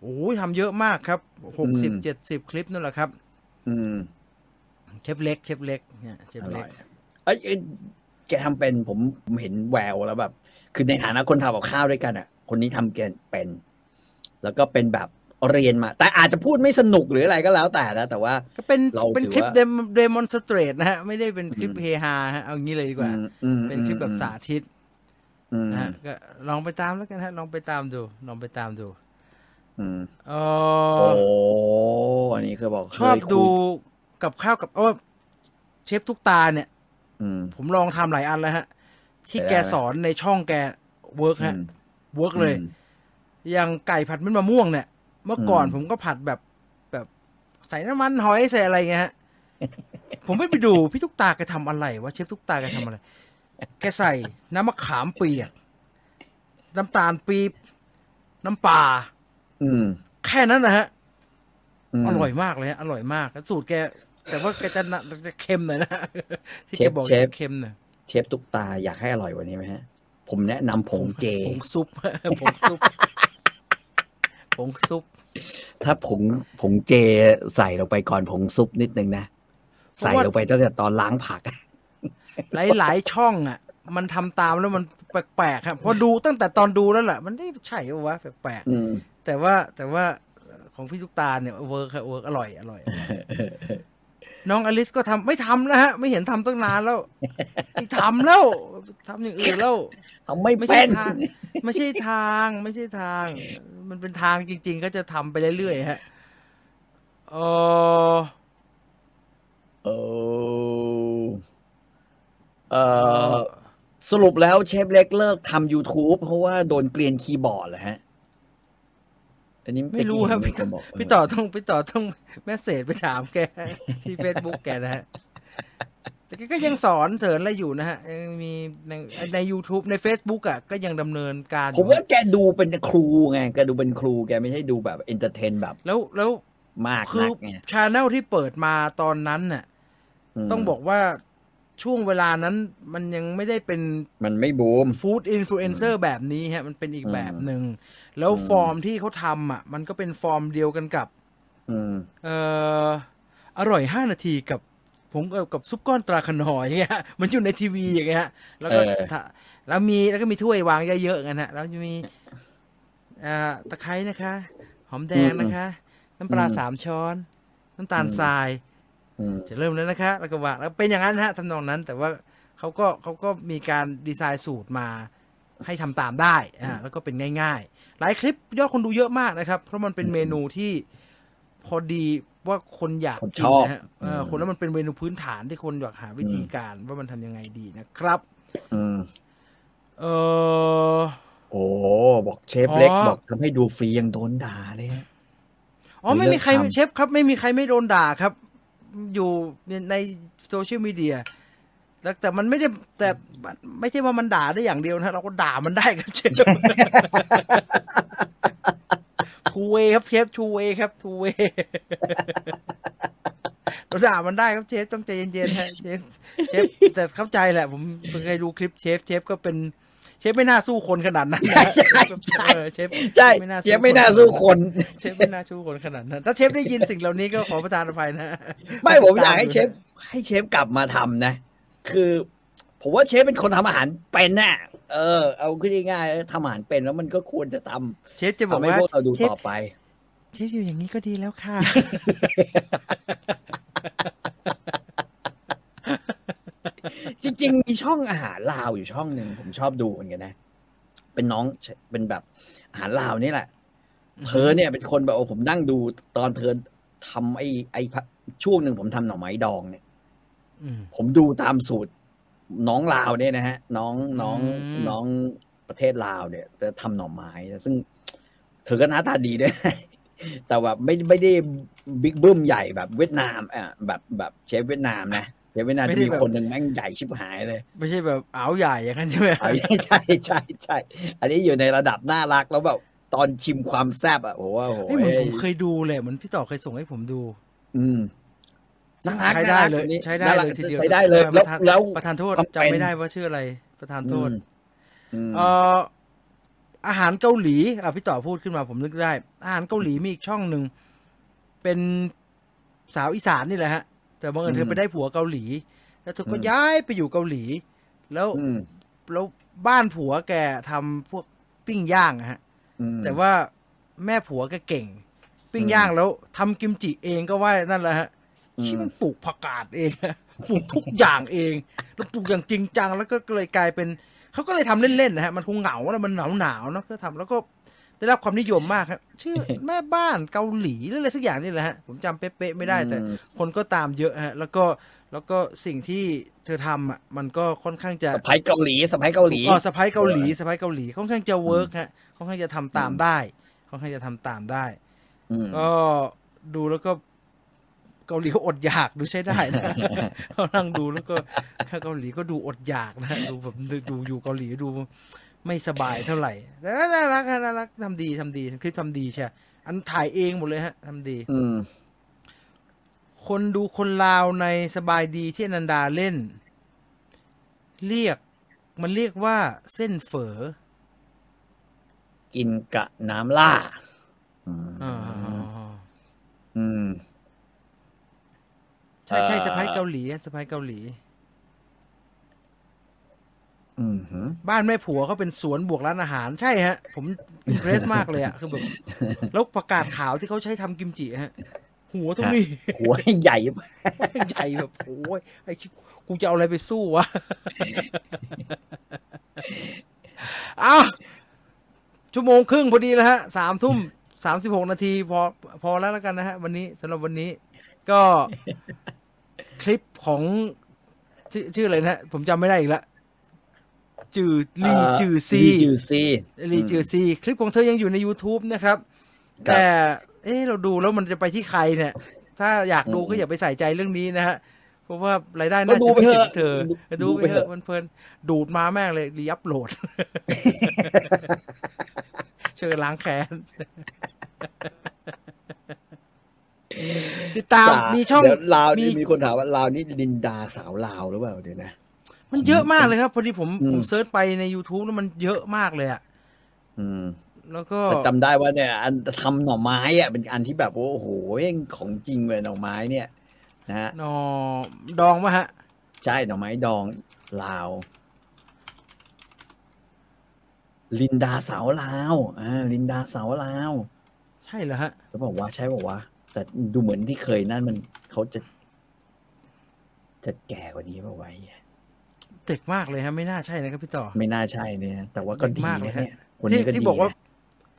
โอ้ยทำเยอะมากครับหกสิบอืมเจ็ดสิบคลิปนั่นแหละครับอืมเชฟเล็กเชฟเล็กเนี่ยเชฟอร่เล็อกยเอ้ยเอ้ยแกทำเป็นผมผมเห็นแววแล้วแบบ คือในฐานะคนทำกับข้าวด้วยกันอะ คนนี้ทำเกนเป็น แล้วก็เป็นแบบ เรียนมา แต่อาจจะพูดไม่สนุกหรืออะไรก็แล้วแต่นะ แต่ว่าก็เป็นเราเป็นถือคลิปว่าเดมเดมอนสเตรทนะฮะ ไม่ได้เป็นคลิปอืมเฮฮาฮะเอางี้เลยดีกว่าอืมอืมเป็นคลิปแบบสาธิตอืมนะฮะก็ลองไปตามแล้วกันฮะ ลองไปตามดู ลองไปตามดูอืมเอโอ้ออันนี้คือบอกชอบเคยคุยดูกับข้าวกับเออเชฟทุกตาเนี่ยอืมผมลองทำหลายอันแล้วฮะ ที่ใช้ได้แกสอนในช่องแกwork ฮะอืม work เลยอืมอย่างไก่ผัดเม็ดมะม่วงเนี่ย เมื่อก่อนอืมผมก็ผัดแบบแบบใส่น้ำมันหอยใส่อะไรเงี้ยฮะผมไม่ไปดูพี่ตุ๊กตาแกทำอะไรวะเชฟตุ๊กตาแกทำอะไร แกใส่น้ำมะขามเปียกน้ำตาลปี๊บน้ำปลาอืมแค่นั้นนะฮะอร่อยมากเลยฮะอร่อยมากสูตรแก แต่ว่าแกจะน่ะจะเค็มหน่อยนะที่เชแกฟบอกเชฟจะเค็มหน่อยเชฟตุ๊กตาอยากให้อร่อยกว่านี้ไหมฮะ ผมแนะนำผงเจผงซุปผงซุปผงซุป ถ้าผงผงเจใส่ลงไปก่อนผงซุปนิดนึงนะ ใส่ลงไปตั้งแต่ตอนล้างผัก หลายหลายๆช่องอะ มันทำตามแล้วมันแปลกๆครับพอดูตั้งแต่ตอนดูแล้วแหละมันได้ใช่ปะวะแปลกอืมๆแต่ว่าแต่ว่าของพี่ตุ๊กตาเนี่ย work work อร่อยอร่อยอร่อย น้องอลิสก็ทำไม่ทำแล้วฮะ ไม่เห็นทำตั้งนานแล้วไม่ทำแล้วทำอย่างอื่นแล้วทำไม่ไม่เป็ใช่นทางไม่ใช่ทาง ไม่ใช่ทาง มันเป็นทางจริง ๆ ก็จะทำไปเรื่อยๆฮะเออเออเออสรุปแล้วเชฟเล็กเลิกทำ YouTube เพราะว่าโดนเกลียนคีย์บอร์ดเหรอฮะ อันนี้ไม่รู้ครับเมื่พี่อต่กี้อเห็นมีคนบอกพี่ต่อต้องพี่ต่อต้องแมสเซจไปถามแกที่เฟซบุ๊กแกนะฮะแต่แกก็ยังสอนเสริญอะไรอยู่นะฮะยังมีในใน YouTube ใน Facebook อะก็ยังดำเนินการอผมยู่ว่าแกดูเป็นครูไงแกดูเป็นครูแกไม่ใช่ดูแบบเอนเตอร์เทนแบบ แล้วแล้วมากคืนัอกไงชาแนลที่เปิดมาตอนนั้นน่ะมต้องบอกว่า ช่วงเวลานั้นมันยังไม่ได้เป็นมันไม่บูมฟู้ดอินฟลูเอนเซอร์แบบนี้ฮะ มันเป็นอีกอืมแบบหนึ่ง แล้วอืมฟอร์มที่เขาทำอะ มันก็เป็นฟอร์มเดียวกันกับอืมเอ่ออร่อยห้านาทีกับผมกับกับซุปก้อนตราคนอร์อย่างเงี้ย มันอยู่ในทีวีอย่างเงี้ยแล้วก็เออถ้าแล้วมีแล้วก็มีถ้วยวางเยอะๆกันฮะแล้วจะมีอ่าตะไคร้นะคะ หอมแดงนะคะ น้ำปลาสามช้อน น้ำตาลทรายอืม จะเริ่มแล้วนะคะ แล้วก็ว่าแล้วเป็นอย่างนั้นฮะทำนองนั้นแต่ว่าเขาก็เขาก็มีการดีไซน์สูตรมาให้ทำตามได้อ่าแล้วก็เป็นง่ายๆ หลายคลิปยอดคนดูเยอะมากนะครับ เพราะมันเป็นเมนูที่พอดีว่าคนอยากคนกิชนอบนะฮะเอออมคนแล้วมันเป็นเมนูพื้นฐานที่คนอยากหาวิธีการว่ามันทำยังไงดีนะครับอืมเออโอ้บอกเชฟเล็กอ๋อบอกทำให้ดูฟรียังโดนด่าเลยฮะอ๋อไม่มีใครเลิกทำเชฟครับ ไม่มีใครไม่โดนด่าครับ อยู่ในโซเชียลมีเดียแต่แต่มันไม่ได้แต่ไม่ใช่ว่ามันด่าได้อย่างเดียวนะ เราก็ด่ามันได้ครับเชฟ two way ครับเชฟ two way ครับ two way เราด่ามันได้ครับเชฟต้องใจเย็นๆฮะเชฟเชฟแต่เข้าใจแหละ ผมเคยดูคลิปเชฟเชฟก็เป็น เชฟไม่น่าสู้คนขนาดนั้นนะใช่ใช่เออเชฟใช่ไม่น่าสู้เชฟไม่น่าสู้คนเชฟไม่น่าชูคนขนาดนั้น ถ้าเชฟได้ยินสิ่งเหล่านี้ก็ขอประทานอภัยนะ ไม่ผมอยากให้เชฟ ให้เชฟกลับมาทำนะ คือ ผมว่าเชฟเป็นคนทำอาหารเป็นน่ะเออ เอาขึ้นง่ายๆทำอาหารเป็นแล้วมันก็ควรจะทเชฟจะำบอกทำให้ว่าพวกเราดูเชฟต่อไป เชฟอยู่อย่างนี้ก็ดีแล้วค่ะเจริง ๆ มีช่องอาหารลาวอยู่ช่องหนึ่งผมชอบดูเหมือนกันนะ เป็นน้องเป็นแบบอาหารลาวนี่แหละ เธอเนี่ยเป็นคนแบบโอ้ผมนั่งดูตอนเธอทำไอ้ไอ้พะช่วงหนึ่งผมทำหน่อไม้ดองเนี่ยอืมผมดูตามสูตร น้องลาวเนี่ยนะฮะ น้องน้องอืมน้องประเทศลาวเนี่ยจะทำหน่อไม้นะซึ่งเธอก็หน้าตาดีด้วยแต่แบบไม่ไม่ได้บิ๊กบึ้มใหญ่แบบเวียดนามอะแบบแบบเชฟเวียดนามนะ เชฟเวียดนามที่มีคนหนึ่งแม่งใหญ่ชิบหายเลย ไม่ใช่แบบอ้าวใหญ่อย่างนั้นใช่ไหมเอาใช่ใช่ใช่อันนี้อยู่ในระดับน่ารักแล้วแบบตอนชิมความแซ่บอะโอ้โหโอ้โหเฮ้ยเหมือนผมเคยดูเลยเหมือนพี่ต่อเคยส่งให้ผมดู อืมน่ารักใช้ได้เลยน่ารักคนนี้ใช้ได้เลยทีเดียวใช้ได้เลยปแล้วระธานแล้วประธานโทษทำเป็นจำไม่ได้ว่าชื่ออะไร ประธานโทษอืมเอ่ออาหารเกาหลีอะพี่ต่อพูดขึ้นมาผมนึกได้ อาหารเกาหลีมีอีกช่องหนึ่งเป็นสาวอีสานนี่แหละฮะ แต่บังเอิญเธอไปได้ผัวเกาหลี แล้วเธอก็ย้ายไปอยู่เกาหลี แล้วอืมแล้วบ้านผัวแกทำพวกปิ้งย่างอะฮะอืมแต่ว่าแม่ผัวแกเก่ง ปิ้งย่างแล้วทำกิมจิเองก็ว่านั่นแหละฮะอืมที่มันปลูกผักกาดเองอะปลูกทุกอย่างเองแล้วปลูกอย่างจริงจังแล้วก็เลยกลายเป็นเขาก็เลยทำเล่นๆนะฮะมันคงเหงาแล้วมันหนาวหนาวๆเนาะก็ทำแล้วก็ ได้รับความนิยมมากครับ ชื่อแม่บ้านเกาหลีหรืออะไรสักอย่างนี่แหละฮะผมจำเป๊ะๆไม่ได้แต่อืมคนก็ตามเยอะฮะ แล้วก็แล้วก็สิ่งที่เธอทำอะมันก็ค่อนข้างจะสะพ้ายเกาหลีสะพ้ายเกาหลีอ๋อสะพ้ายเกาหลีสะพ้ายเกาหลีค่อนข้างจะเวิร์กฮะค่อนข้างจะทำตามได้ค่อนข้างจะทำตามได้อืมก็ดูแล้วก็เกาหลีก็อดอยากดูใช้ได้นะเขานั่งดูแล้วก็ถ้าเกาหลีก็ดูอดอยากนะดูแบบดูอยู่เกาหลีดู ไม่สบายเท่าไหร่แต่น่ารักฮะน่ารักทำดีทำดีคลิปทำดีใช่อันถ่ายเองหมดเลยฮะทำดีอืมคนดูคนลาวในสบายดีที่อนันดาเล่น เรียก มันเรียกว่าเส้นเฝอ กินกะน้ำล่าอืมอ่าอืมใช่ใช่เอ่อสะพ้ายเกาหลีสะพ้ายเกาหลีอืมหืม บ้านแม่ผัวเขาเป็นสวนบวกร้านอาหาร ใช่ฮะ ผมอิมเพรสมากเลยอะคือแบบแล้วประกาศขาวที่เขาใช้ทำกิมจิฮะ หัวต้องมีหัวใหญ่มากใหญ่แบบโอ้ยไอ้ชิกูจะเอาอะไรไปสู้วะอ้าวชั่วโมงครึ่งพอดีแล้วฮะสามทุ่มสามสิบหกนาทีพอพอแล้วแล้วกันนะฮะ วันนี้สำหรับวันนี้ก็คลิปของชื่อชื่ออะไรนะฮะผมจำไม่ได้อีกละ จือลีจือซีลีจือซีลีจือซี คลิปของเธอยังอยู่ใน YouTube นะครับครับแต่ เอ๊ะเราดูแล้วมันจะไปที่ใครเนี่ย ถ้าอยากดูอืมก็อย่าไปใส่ใจเรื่องนี้นะฮะเพราะว่ารายได้ก็น่าดูจะไปไม่เถถึอะงเธอ ดูดูไปไปเถเถอะอะมันเพลินดูดมาแม่งเลย reupload เชิญล้างแค้นติดตามมีช่องเดี๋ยวลาวนี่มีมีคนถามว่าลาวนี่ลินดาสาวลาวหรือเปล่าเดี๋ยวนะ มันเยอะมากเลยครับ พอดีผมอืมผมเซิร์ชไปใน YouTube แล้วมันเยอะมากเลยอะอืมแล้วก็แต่จำได้ว่าเนี่ย อันทำหน่อไม้อะเป็นอันที่แบบว่าโอ้โหเองของจริงเลยหน่อไม้เนี่ยนะฮะนอดองมาฮะ ใช่หน่อไม้ดองลาว ลินดาสาวลาวอ่าลินดาสาวลาว ใช่เหรอฮะแล้วบอกว่าใช่บอกว่า แต่ดูเหมือนที่เคยนั่นมันเขาจะ จะแก่กว่านี้เปล่าวะไอ้ เหี้ยเด็กมากเลยฮะไม่น่าใช่นะครับพี่ต่อ ไม่น่าใช่เนี่ยแต่ว่าก็เด็กดีมากเลยนะฮะเนี่ยคนที่นี้ก็ที่ดีบอกว่านะ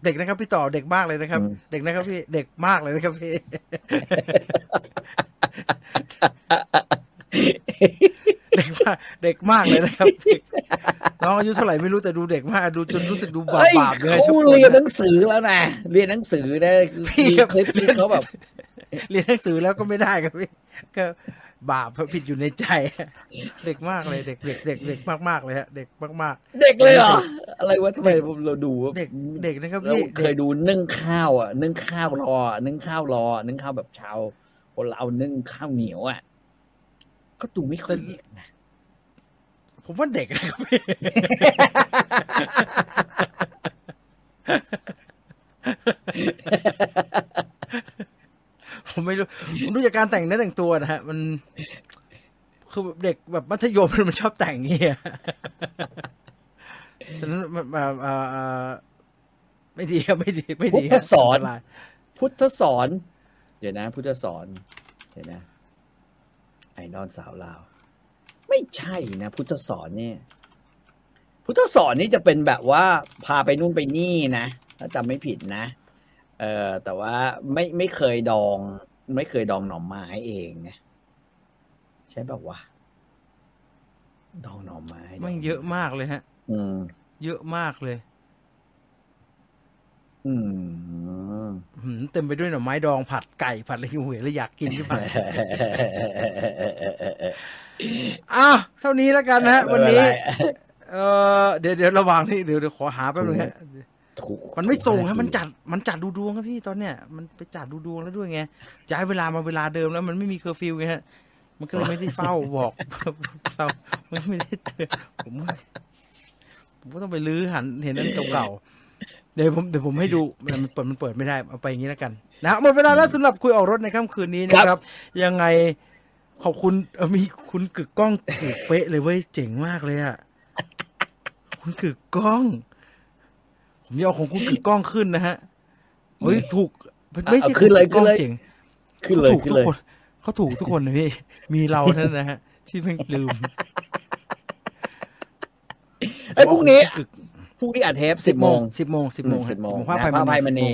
เด็กนะครับพี่ต่อเด็กมากเลยนะครับอืมเด็กนะครับพี่เด็กมากเลยนะครับพี่เด็กมากเด็กมากเลยนะครับเด็กน้องอายุเท่าไหร่ไม่รู้แต่ดูเด็กมากดูจนรู้สึกดูบาปเฮ้ยบาปเลยเขาชุกคนเรียนหนะนังสือแล้วนะเรียนหนังสือนะพี่มีครับคลิปที่เขาแบบเรียนหนังสือแล้วก็ไม่ได้ครับพี่ก็ บาปผิดอยู่ในใจ เด็กมากเลยเด็กเด็กเด็กเด็กมากๆเลยฮะเด็กมากเด็กเลยเหรออะไรวะทำไมเราดูว่าๆเด็กเด็กนะครับเราพี่เคยดูนึ่งข้าวอะนึ่งข้าวรออะนึ่งข้าวรออะนึ่งข้าวแบบชาวคนเรานึ่งข้าวเหนียวอะก็ดูไม่ค่อยเด็กนะผมว่าเด็กนะครับพี่ ผมไม่รู้ผมดูจากการแต่งเนื้อแต่งตัวนะฮะ มัน คือเด็กแบบมัธยมมันชอบแต่งเงี้ยฉะนั้นมันแบบเอ่อเอ่อไม่ดีครับไม่ดี ไม่พุดีทธสอนตรายพุทธสอน เดี๋ยวนะ พุทธสอน เดี๋ยวนะ ไอดอลสาวลาว ไม่ใช่นะ พุทธสอนเนี่ย พุทธสอนนี่จะเป็นแบบว่า พาไปนู่นไปนี่นะถ้าจำไม่ผิดนะ เออแต่ว่าไม่ไม่เคยดอง ไม่เคยดองหน่อไม้เองนะใช่แบบว่าดองหน่อไม้มันเยอะมากเลยฮะ อืม เยอะมากเลยอืมหืมเต็มไปด้วยหน่อไม้ดองผัดไก่ผัดอะไรอยู่เห็นแล้วอยากกินขึ้นมาอ้าวเท่านี้แล้วกันนะฮะวันนี้ เออเดี๋ยวเดี๋ยวระหว่างนี้เดี๋ยวเดี๋ยวขอหาแป๊บนึงฮะ ถูกมันไม่ส่งฮะมันจัดมันจัดดูดวงครับพี่ตอนเนี้ยมันไปจัดดูดวงแล้วด้วยไงย้ายเวลามาเวลาเดิมแล้วมันไม่มีเคอร์ฟิวไงฮะมันก็เลยไม่ได้เฝ้าบอกเรามันไม่ได้เตือนผมว่าผมก็ต้องไปลื้อหันเห็นนั้นเก่าๆเดี๋ยวผมเดี๋ยวผมให้ดูมันเปิดมันเปิดไม่ได้เอาไปอย่างนี้แล้วกันนะหมดเวลาแล้วสำหรับคุยออกรถในค่ำคืนนี้นะครับ ยังไงขอบคุณเอ่อมีคุณกึกกล้องถูกเป๊ะเลยเว้ยเจ๋งมากเลยอะคุณกึกกล้อง ผมจะเอาของคุณกึกกล้องขึ้นนะฮะเฮ้ยถูกไม่ใช่เอาขึ้นเลยกล้องขึ้นเลยเจ๋งขึ้นเลยถูกขึ้นทุเลกยคนเขาถูกทุกคนนะพี่มีเราเท่านั้นนะฮะ ที่เพิ่งลืมไอ้ยพรุ่งนี้กึกพรุ่งนี้อัดเทปสิบโมงสิบโมงสิบโมงสิบโมงภาพนะไพภาพไพมมณีณี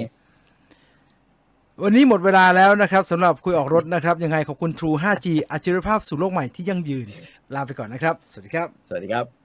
วันนี้หมดเวลาแล้วนะครับสำหรับคุยออกรถนะครับ ยังไงขอบคุณ True 5G อัจฉริยภาพสู่โลกใหม่ที่ยั่งยืน ลาไปก่อนนะครับ สวัสดีครับ สวัสดีครับ